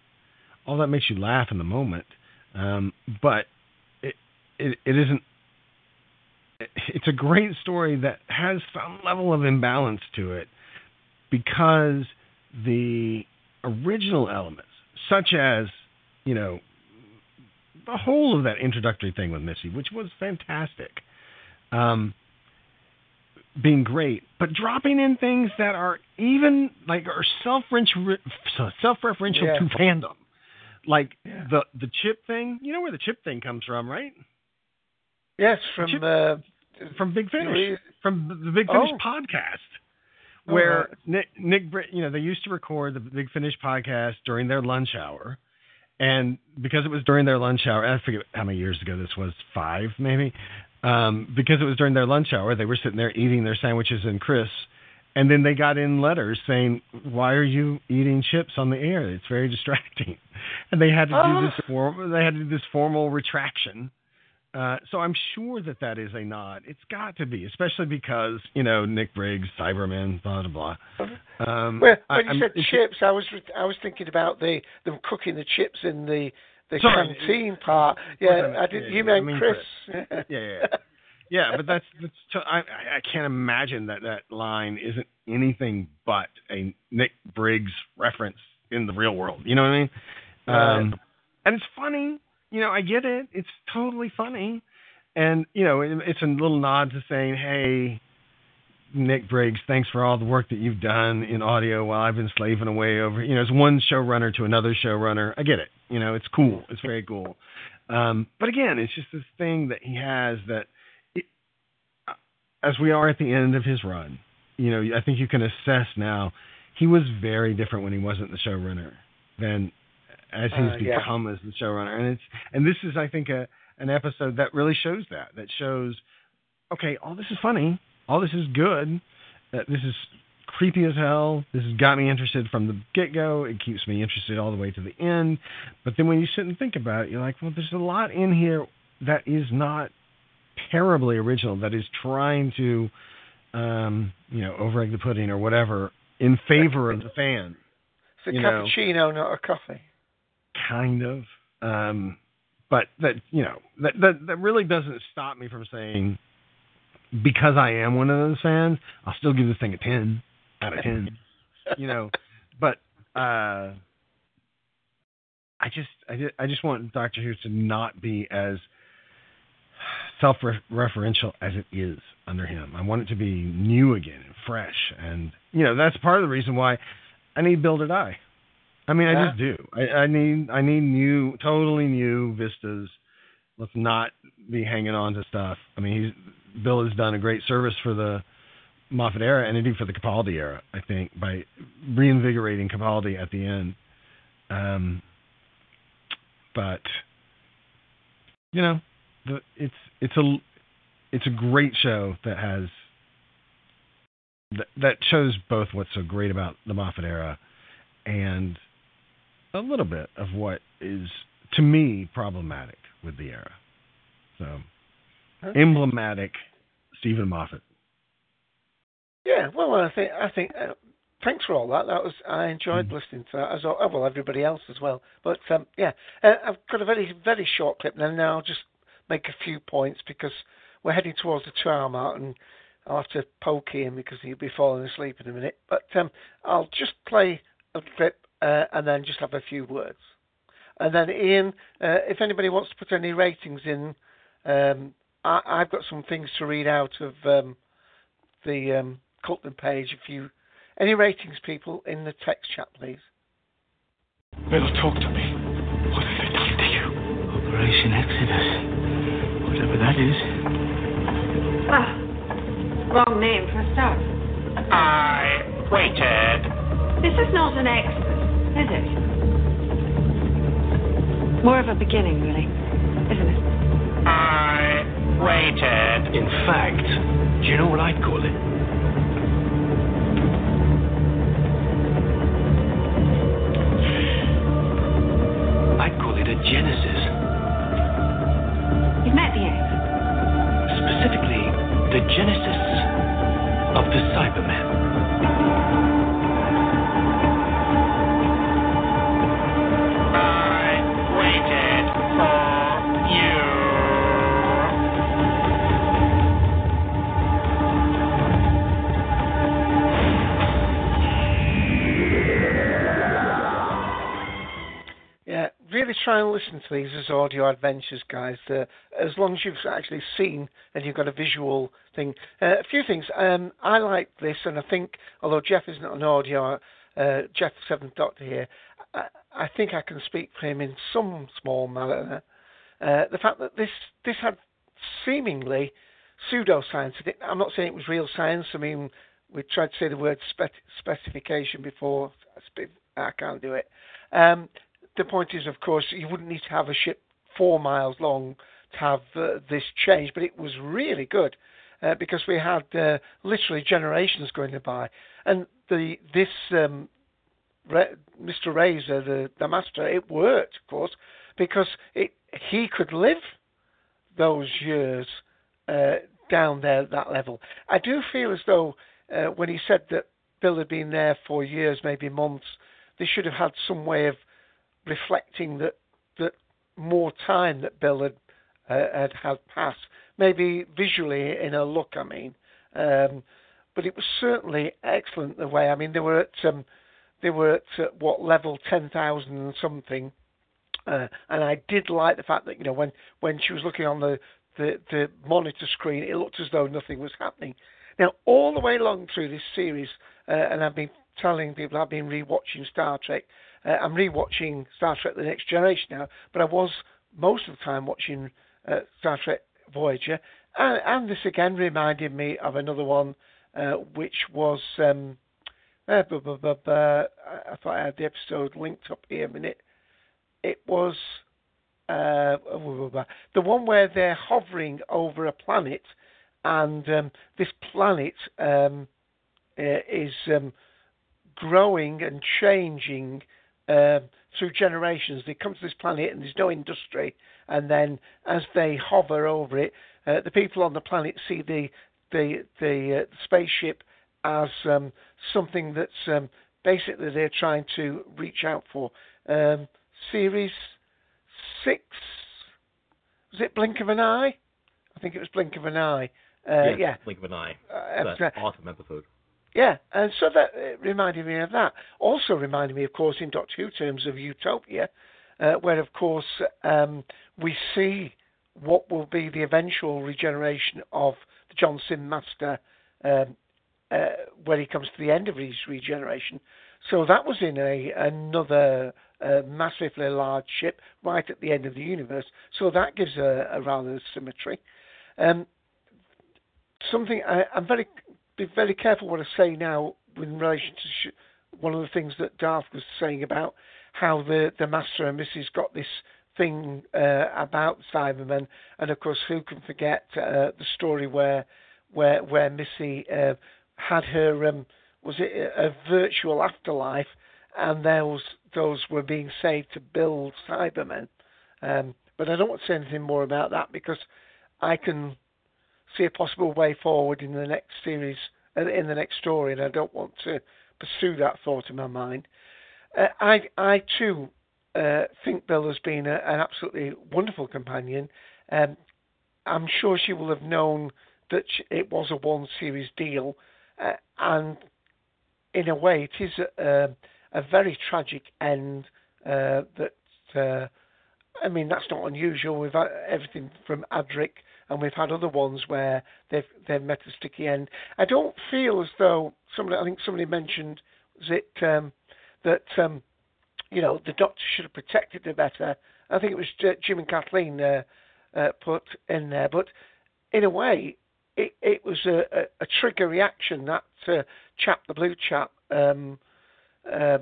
All that makes you laugh in the moment. Um, but it, it it isn't it's a great story that has some level of imbalance to it because the original elements, such as, you know, the whole of that introductory thing with Missy, which was fantastic, um, being great, but dropping in things that are even like are self self-referential Yeah. to fandom, like the the chip thing. You know where the chip thing comes from, right? Yes, from Chip- uh, from Big Finish, Really? from the Big Finish Oh. podcast, Oh, where right. Nick, Nick, you know, they used to record the Big Finish podcast during their lunch hour, and because it was during their lunch hour, I forget how many years ago this was, five maybe. Um, because it was during their lunch hour, they were sitting there eating their sandwiches and crisps, and then they got in letters saying, "Why are you eating chips on the air? It's very distracting." And they had to Oh. do this form. They had to do this formal retraction. Uh, so I'm sure that that is a nod. It's got to be, especially because you know Nick Briggs, Cyberman, blah blah blah. Um, Well, I- when you I'm- said chips, I was re- I was thinking about the them cooking the chips in the the Sorry. canteen part. Yeah, I did. yeah, You yeah, meant I mean Chris. yeah, yeah, yeah. but that's that's. t- I I- I can't imagine that that line isn't anything but a Nick Briggs reference in the real world. You know what I mean? Um, and it's funny. You know, I get it. It's totally funny, and you know, it, it's a little nod to saying, "Hey, Nick Briggs, thanks for all the work that you've done in audio while I've been slaving away over." You know, it's one showrunner to another showrunner. I get it. You know, it's cool. It's very cool. Um, but again, it's just this thing that he has that, it, as we are at the end of his run, you know, I think you can assess now. He was very different when he wasn't the showrunner than as he's Uh, yeah. become as the showrunner. And it's and this is, I think, a an episode that really shows that. That shows, okay, all this is funny, all this is good, uh, this is creepy as hell. This has got me interested from the get go. It keeps me interested all the way to the end. But then when you sit and think about it, you're like, well, there's a lot in here that is not terribly original. That is trying to, um, you know, overegg the pudding or whatever in favor of the fan. It's a you know. cappuccino, not a coffee. kind of. Um, but that you know that, that that really doesn't stop me from saying because I am one of those fans, I'll still give this thing a ten out of ten. you know, but uh, I just I just, I just want Doctor Who to not be as self-referential as it is under him. I want it to be new again and fresh, and you know that's part of the reason why I need Bill to die. I mean, I just do. I, I need I need new, totally new vistas. Let's not be hanging on to stuff. I mean, he's Bill has done a great service for the Moffat era and indeed for the Capaldi era. I think by reinvigorating Capaldi at the end. Um, but you know, the, it's it's a it's a great show that has that, that shows both what's so great about the Moffat era and a little bit of what is to me problematic with the era. So. Emblematic Steven Moffat. Yeah, well, I think I think uh, thanks for all that. That was I enjoyed listening to that as well. well, everybody else as well. But um, yeah, uh, I've got a very very short clip now. Now I'll just make a few points because we're heading towards the two-hour mark, and I'll have to poke Ian because he'll be falling asleep in a minute. But um, I'll just play a clip uh, and then just have a few words. And then Ian, uh, if anybody wants to put any ratings in, um, I, I've got some things to read out of um, the um, Colton page. If you any ratings, people in the text chat, please. Bill, talk to me. What have they done to you? Operation Exodus. Whatever that is. Ah, wrong name for a start. I waited. This is not an exodus, is it? More of a beginning, really, isn't it? I waited. In fact, do you know what I'd call it? Try and listen to these as audio adventures, guys. Uh, as long as you've actually seen and you've got a visual thing. Uh, a few things. Um, I like this, and I think, although Jeff isn't an audio, uh, Jeff Seventh Doctor here, I, I think I can speak for him in some small manner. Uh, the fact that this this had seemingly pseudoscience. I'm not saying it was real science. I mean, we tried to say the word spec- specification before. I can't do it. Um, the point is, of course, you wouldn't need to have a ship four miles long to have uh, this change, but it was really good uh, because we had uh, literally generations going by, and the this um, Re- Mr. Razor, the the master, it worked, of course, because it he could live those years uh, down there at that level. I do feel as though uh, when he said that Bill had been there for years, maybe months, they should have had some way of reflecting that that more time that Bill had uh, had had passed, maybe visually in a look. I mean, um, but it was certainly excellent the way. I mean, they were at um, they were at uh, what level ten thousand and something, uh, and I did like the fact that you know when when she was looking on the the, the monitor screen, it looked as though nothing was happening. Now, all the way along through this series, uh, and I've been telling people I've been rewatching Star Trek. Uh, I'm rewatching Star Trek: The Next Generation now, but I was most of the time watching uh, Star Trek Voyager, and, and, this again reminded me of another one, uh, which was. Um, uh, bu- bu- bu- I thought I had the episode linked up here a minute. It was uh, the one where they're hovering over a planet, and um, this planet um, uh, is um, growing and changing uh, through generations. They come to this planet and there's no industry, and then as they hover over it, uh, the people on the planet see the the the, uh, spaceship as um, something that's um, basically they're trying to reach out for. Um, series six was it Blink of an Eye? I think it was Blink of an Eye. Uh, yeah, Blink of an Eye. Uh, That episode- awesome episode. Yeah, and so that uh, reminded me of that. Also reminded me, of course, in Doctor Who terms of Utopia, uh, where, of course, um, we see what will be the eventual regeneration of the John Simm Master um, uh, when he comes to the end of his regeneration. So that was in a another uh, massively large ship right at the end of the universe. So that gives a, a rather symmetry. Um, something I, I'm very be very careful what I say now in relation to sh- one of the things that Darth was saying about how the the master and Missy got this thing uh, about Cybermen, and of course, who can forget uh, the story where where where Missy uh, had her um, was it a, virtual afterlife, and those those were being saved to build Cybermen. Um, but I don't want to say anything more about that because I can see a possible way forward in the next series, uh, in the next story, and I don't want to pursue that thought in my mind. Uh, I, I too uh, think Bill has been a, an absolutely wonderful companion. Um, I'm sure she will have known that sh it was a one series deal, uh, and in a way, it is a, a very tragic end uh, that. Uh, I mean, that's not unusual. Had everything from Adric, and we've had other ones where they've they've met a sticky end. I don't feel as though somebody. I think somebody mentioned was it um, that um, you know the doctor should have protected her better. I think it was Jim and Kathleen uh, uh, put in there, but in a way, it, it was a, a, a trigger reaction that uh, chap, the blue chap, um, uh,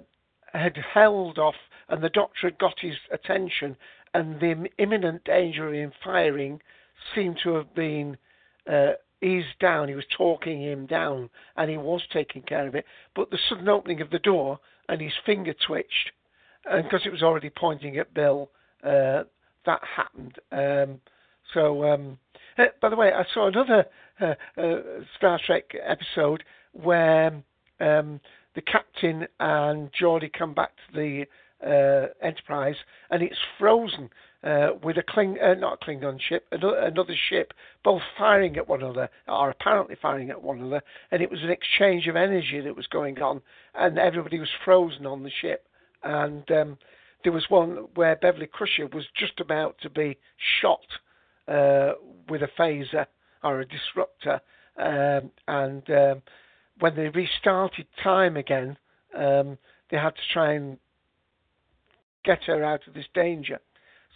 had held off, and the doctor had got his attention, and the imminent danger of him firing seemed to have been uh, eased down. He was talking him down, and he was taking care of it. But the sudden opening of the door, and his finger twitched, and because it was already pointing at Bill, uh, that happened. Um, so, um, uh, by the way, I saw another uh, uh, Star Trek episode where um, the captain and Geordi come back to the uh, Enterprise, and it's frozen uh, with a Kling, uh, not a Klingon ship, another, another ship, both firing at one another, or apparently firing at one another, and it was an exchange of energy that was going on, and everybody was frozen on the ship, and um, there was one where Beverly Crusher was just about to be shot uh, with a phaser or a disruptor, um, and um, when they restarted time again, um, they had to try and get her out of this danger.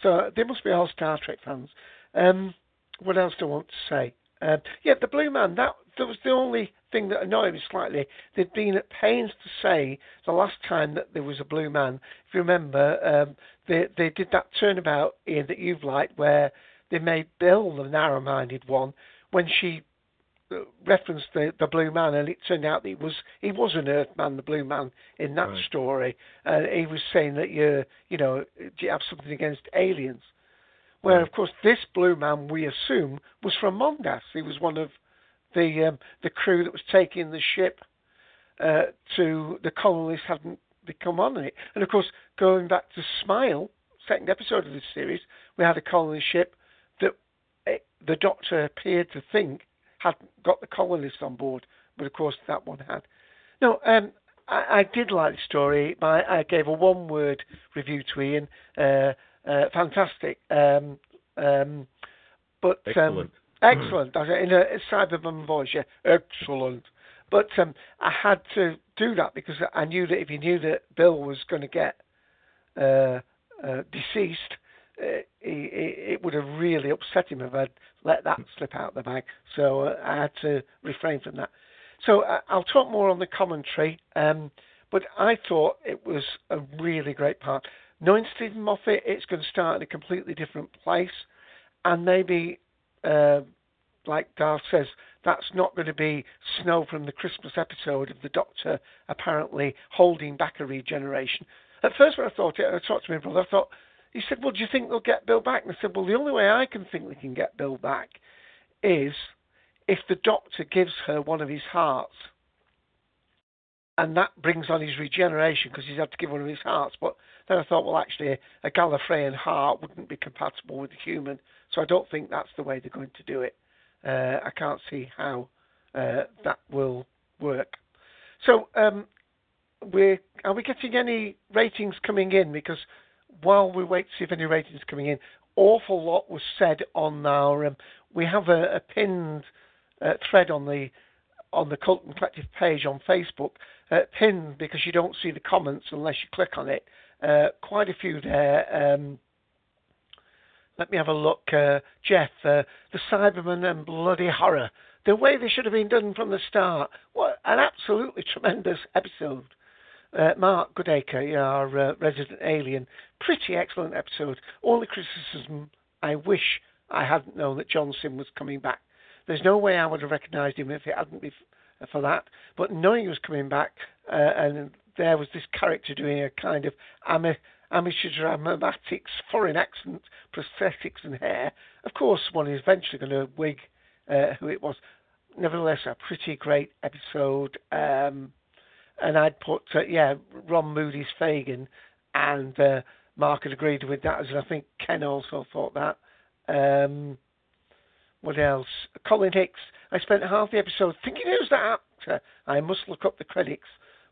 So they must be all Star Trek fans. Um, what else do I want to say? Um, yeah, the Blue Man. That that was the only thing that annoyed me slightly. They'd been at pains to say the last time that there was a Blue Man. If you remember, um, they they did that turnabout Ian that you've liked, where they made Bill the narrow-minded one when she referenced the, the Blue Man, and it turned out that he was he was an Earthman, the Blue Man in that Right. story. And he was saying that you you know do you have something against aliens? Where of course this Blue Man we assume was from Mondas. He was one of the um, the crew that was taking the ship uh, to the colonists hadn't become on it. And of course, going back to Smile, second episode of this series, we had a colony ship that eh, the Doctor appeared to think hadn't got the colonists on board, but of course that one had. No, um, I, I did like the story. My, I gave a one-word review to Ian. Uh, uh, fantastic. Um, um, but Excellent. Um, excellent. I In a, a Cyberman voice, yeah, excellent. But um, I had to do that because I knew that if he knew that Bill was going to get uh, uh, deceased, uh, he, he, it would have really upset him if I'd let that slip out the bag. So uh, I had to refrain from that. So uh, I'll talk more on the commentary, um, but I thought it was a really great part. Knowing Steven Moffat, it's going to start in a completely different place, and maybe, uh, like Darth says, that's not going to be snow from the Christmas episode of the Doctor apparently holding back a regeneration. At first, when I thought it, I talked to my brother, I thought, he said, Well, do you think they'll get Bill back? And I said, Well, the only way I can think they can get Bill back is if the Doctor gives her one of his hearts. And that brings on his regeneration because he's had to give one of his hearts. But then I thought, well, actually, a Gallifreyan heart wouldn't be compatible with a human. So I don't think that's the way they're going to do it. Uh, I can't see how uh, that will work. So, um, we're, are we getting any ratings coming in? Because while we wait to see if any ratings coming in, awful lot was said on our. Um, we have a, a pinned uh, thread on the on the Cult and Collective page on Facebook, uh, pinned because you don't see the comments unless you click on it. Uh, quite a few there. Um, let me have a look. Uh, Jeff, uh, the Cyberman and bloody horror. The way they should have been done from the start. What an absolutely tremendous episode. Uh, Mark Goodacre, our uh, resident alien, pretty excellent episode. Only criticism, I wish I hadn't known that John Simm was coming back. There's no way I would have recognised him if it hadn't been for that. But knowing he was coming back, uh, and there was this character doing a kind of ama- amateur dramatics, foreign accent, prosthetics, and hair. Of course, one is eventually going to wig uh, who it was. Nevertheless, a pretty great episode. Um, and I'd put, uh, yeah, Ron Moody's Fagin, and uh, Mark had agreed with that, and I think Ken also thought that. Um, what else? Colin Hicks. I spent half the episode thinking who's that actor. I must look up the credits,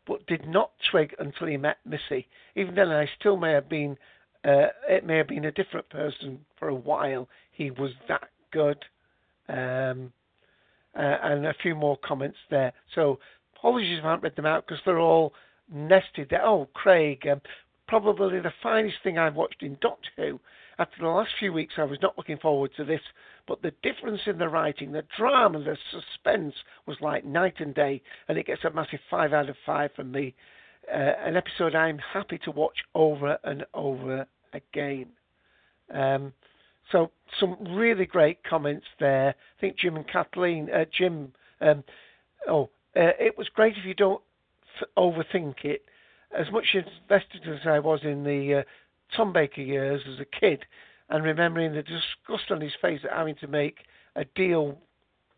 but did not twig until he met Missy. Even then, I still may have been. Uh, it may have been a different person for a while. He was that good. Um, uh, and a few more comments there. So apologies if I haven't read them out because they're all nested there. Oh, Craig, um, probably the finest thing I've watched in Doctor Who. After the last few weeks, I was not looking forward to this, but the difference in the writing, the drama, the suspense was like night and day, and it gets a massive five out of five from me. Uh, an episode I'm happy to watch over and over again. Um, so some really great comments there. I think Jim and Kathleen, uh, Jim, um, oh, uh, it was great if you don't th- overthink it. As much invested as I was in the uh, Tom Baker years as a kid, and remembering the disgust on his face at having to make a deal,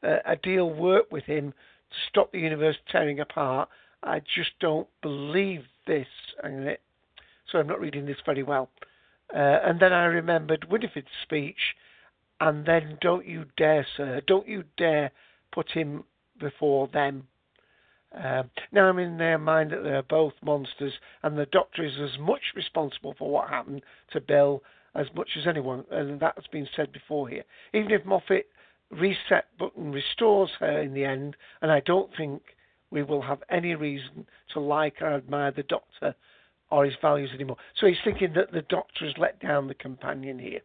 uh, a deal work with him to stop the universe tearing apart, I just don't believe this. So I'm not reading this very well. Uh, and then I remembered Winifred's speech, and then don't you dare, sir, don't you dare put him before them. Um, now I'm in their mind that they're both monsters, and the Doctor is as much responsible for what happened to Bill as much as anyone, and that's been said before here. Even if Moffat reset button restores her in the end, and I don't think we will have any reason to like or admire the Doctor or his values anymore. So he's thinking that the Doctor has let down the companion here.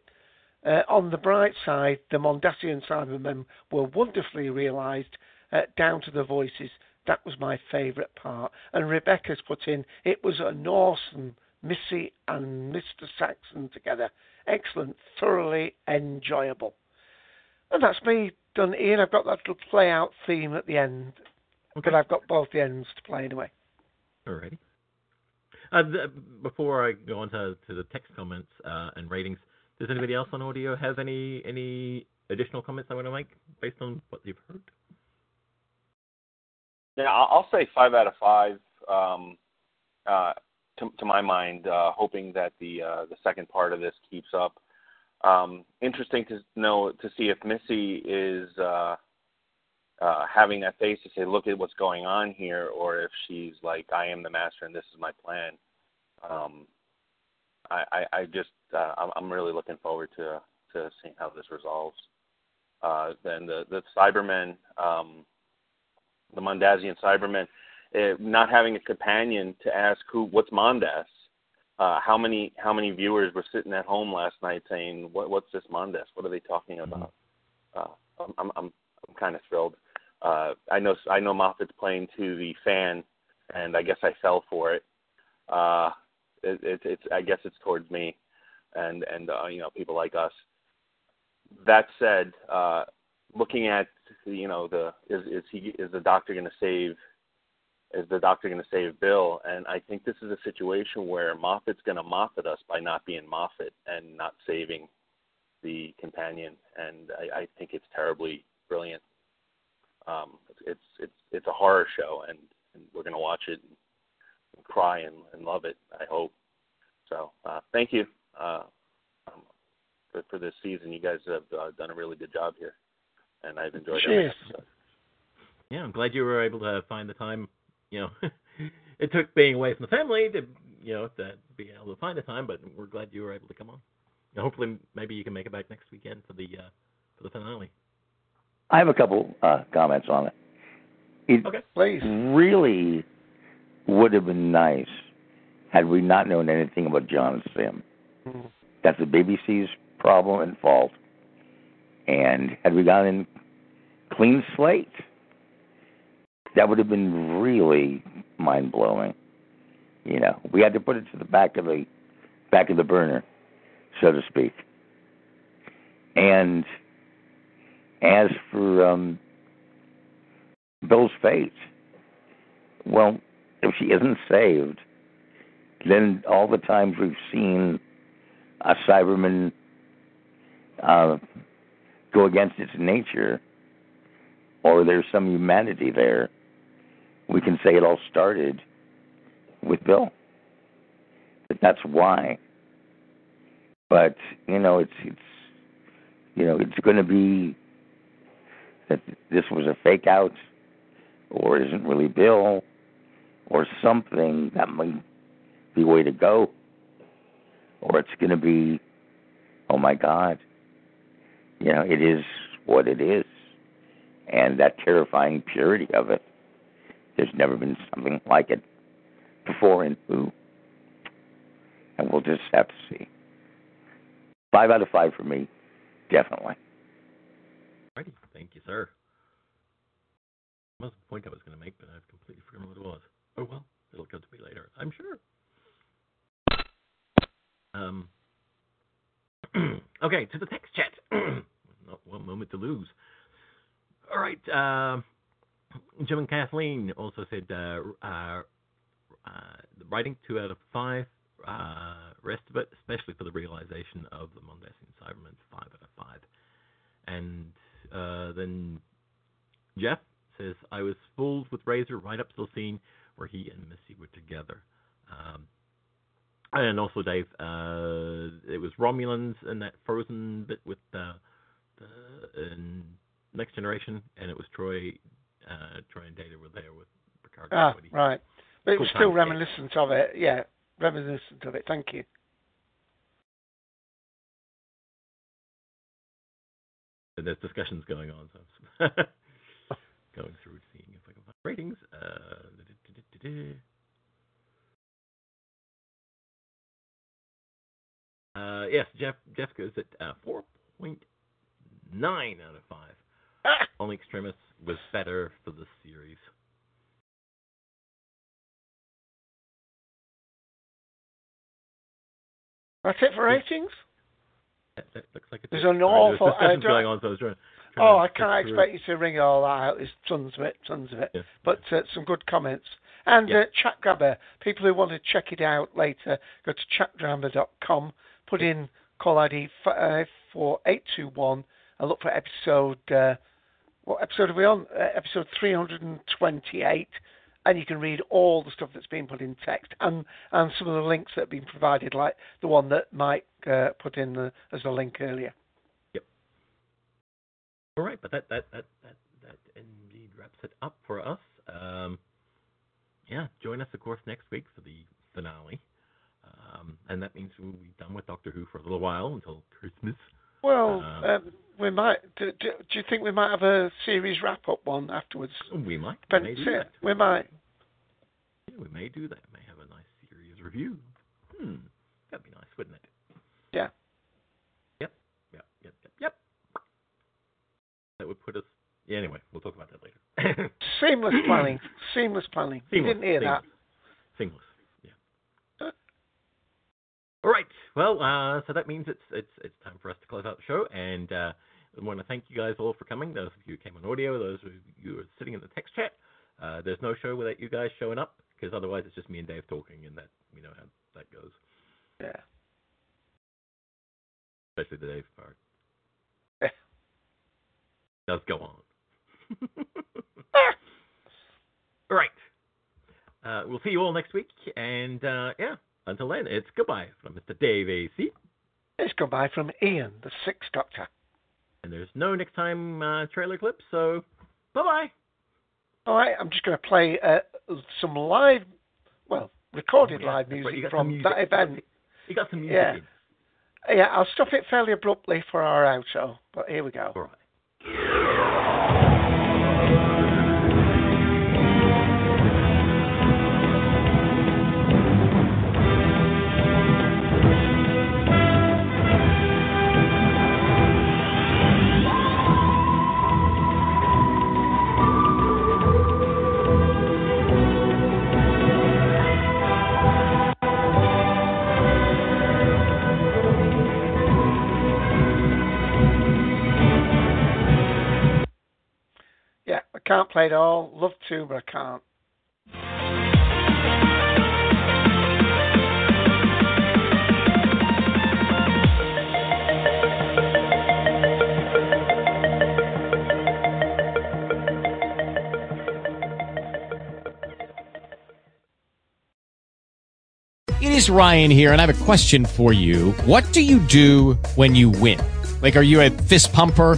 Uh, on the bright side, the Mondasian Cybermen were wonderfully realised, uh, down to the voices. That was my favourite part. And Rebecca's put in, it was an awesome Missy and Mr. Saxon together. Excellent, thoroughly enjoyable. And that's me done, Ian. I've got that little play out theme at the end, but I've got both the ends to play anyway. Alrighty. Uh, th- before I go on to, to the text comments uh, and ratings, does anybody else on audio have any any additional comments they want to make based on what you've heard? Yeah, I'll say five out of five. Um, uh, to, to my mind, uh, hoping that the uh, the second part of this keeps up. Um, interesting to know to see if Missy is uh, uh, having that face to say, "Look at what's going on here," or if she's like, "I am the master and this is my plan." Um, I, I, I just uh, I'm, really looking forward to to seeing how this resolves. Then the the Cybermen, um, the Mondasian Cybermen, uh, not having a companion to ask who what's Mondas. Uh, how many how many viewers were sitting at home last night saying what what's this Mondas? What are they talking about? Uh, I'm I'm I'm, I'm kind of thrilled. Uh, I know I know Moffat's playing to the fan, and I guess I fell for it. Uh, it, it it's I guess it's towards me, and and uh, you know people like us. That said, uh, looking at you know the is is he is the doctor going to save is the doctor going to save Bill? And I think this is a situation where Moffat's going to Moffat us by not being Moffat and not saving the companion. And I, I think it's terribly brilliant. Um, it's it's it's a horror show, and, and we're going to watch it and cry and, and love it. I hope. So uh, thank you uh, um, for, for this season. You guys have uh, done a really good job here, and I've enjoyed every Cheers. Yeah, I'm glad you were able to find the time. You know, it took being away from the family to you know to be able to find the time, but we're glad you were able to come on. And hopefully, maybe you can make it back next weekend for the uh, for the finale. I have a couple uh, comments on it. It okay, please. really would have been nice had we not known anything about John Simm. That's the BBC's problem and fault. And had we gotten clean slate, that would have been really mind blowing. You know, we had to put it to the back of the back of the burner, so to speak. And as for um, Bill's fate, well, if she isn't saved, then all the times we've seen a Cyberman uh, go against its nature, or there's some humanity there, we can say it all started with Bill. But that's why. But you know, it's it's you know, it's going to be that this was a fake out, or isn't really Bill, or something that might be way to go, or it's going to be, oh my God, you know, it is what it is, and that terrifying purity of it. There's never been something like it before and Who, and we'll just have to see. Five out of five for me, definitely. Alrighty, thank you, sir. That was the point I was going to make, but I've completely forgotten what it was. Oh well, it'll come to me later, I'm sure. Um. okay, to the text chat. Not one moment to lose. All right. Uh, Jim and Kathleen also said uh, uh, uh, the writing two out of five. Uh, rest of it, especially for the realization of the Mondasian Cybermen, five out of five. And uh, then Jeff says, I was fooled with Razor right up to the scene where he and Missy were together. Um, and also, Dave, uh, it was Romulans in that frozen bit with the in Next Generation, and it was Troi, uh, Troi and Data were there with Ricardo. Ah, right. But it was still reminiscent of it. Yeah, reminiscent of it. Thank you. And there's discussions going on, so I'm going through seeing if I can find ratings. Uh, Uh, yes, Jeff Jeff goes at uh, point nine out of five. Only Extremis was better for the series. That's it for ratings. That, that looks like There's an awful. I don't- going on, so I was trying. trying Oh, I can't expect you to ring all that out. There's tons of it, tons of it. But uh, some good comments. And uh, Chat Grabber, people who want to check it out later, go to chatgrabber.com, put in call ID 54821, and look for episode. Uh, what episode are we on? Uh, episode 328. And you can read all the stuff that's been put in text and, and some of the links that have been provided, like the one that Mike uh, put in the, as a link earlier. Yep. All right, but that that that that that indeed wraps it up for us. Um, yeah, join us of course next week for the finale, um, and that means we'll be done with Doctor Who for a little while until Christmas. Well, Um, um, we might. Do, do, do you think we might have a series wrap up one afterwards? We might. But we may do that. we might. Yeah, we may do that. May have a nice series review. Hmm, that'd be nice, wouldn't it? Yeah. Yep. Yep. Yep. Yep. Yep. That would put us. Yeah. Anyway, we'll talk about that later. Seamless planning. Seamless planning. You didn't hear that. Seamless. All right. Well, uh, so that means it's it's it's time for us to close out the show, and uh, I want to thank you guys all for coming. Those of you who came on audio, those of you who are sitting in the text chat. Uh, there's no show without you guys showing up, because otherwise it's just me and Dave talking, and that we know how that goes, Yeah. especially the Dave part. Yeah. Does go on. all right. Uh, we'll see you all next week, and uh, yeah, until then, it's goodbye from Mr. Dave AC. It's goodbye from Ian, the Sixth Doctor. And there's no next time uh, trailer clip, so bye bye. All right, I'm just going to play uh, some live, well, recorded Yeah, live right, music from music. that event. You got some music. Yeah. in. Yeah, I'll stop it fairly abruptly for our outro, but here we go. All right. Can't play it all. Love to, but I can't. It is Ryan here, and I have a question for you. What do you do when you win? Like, are you a fist pumper?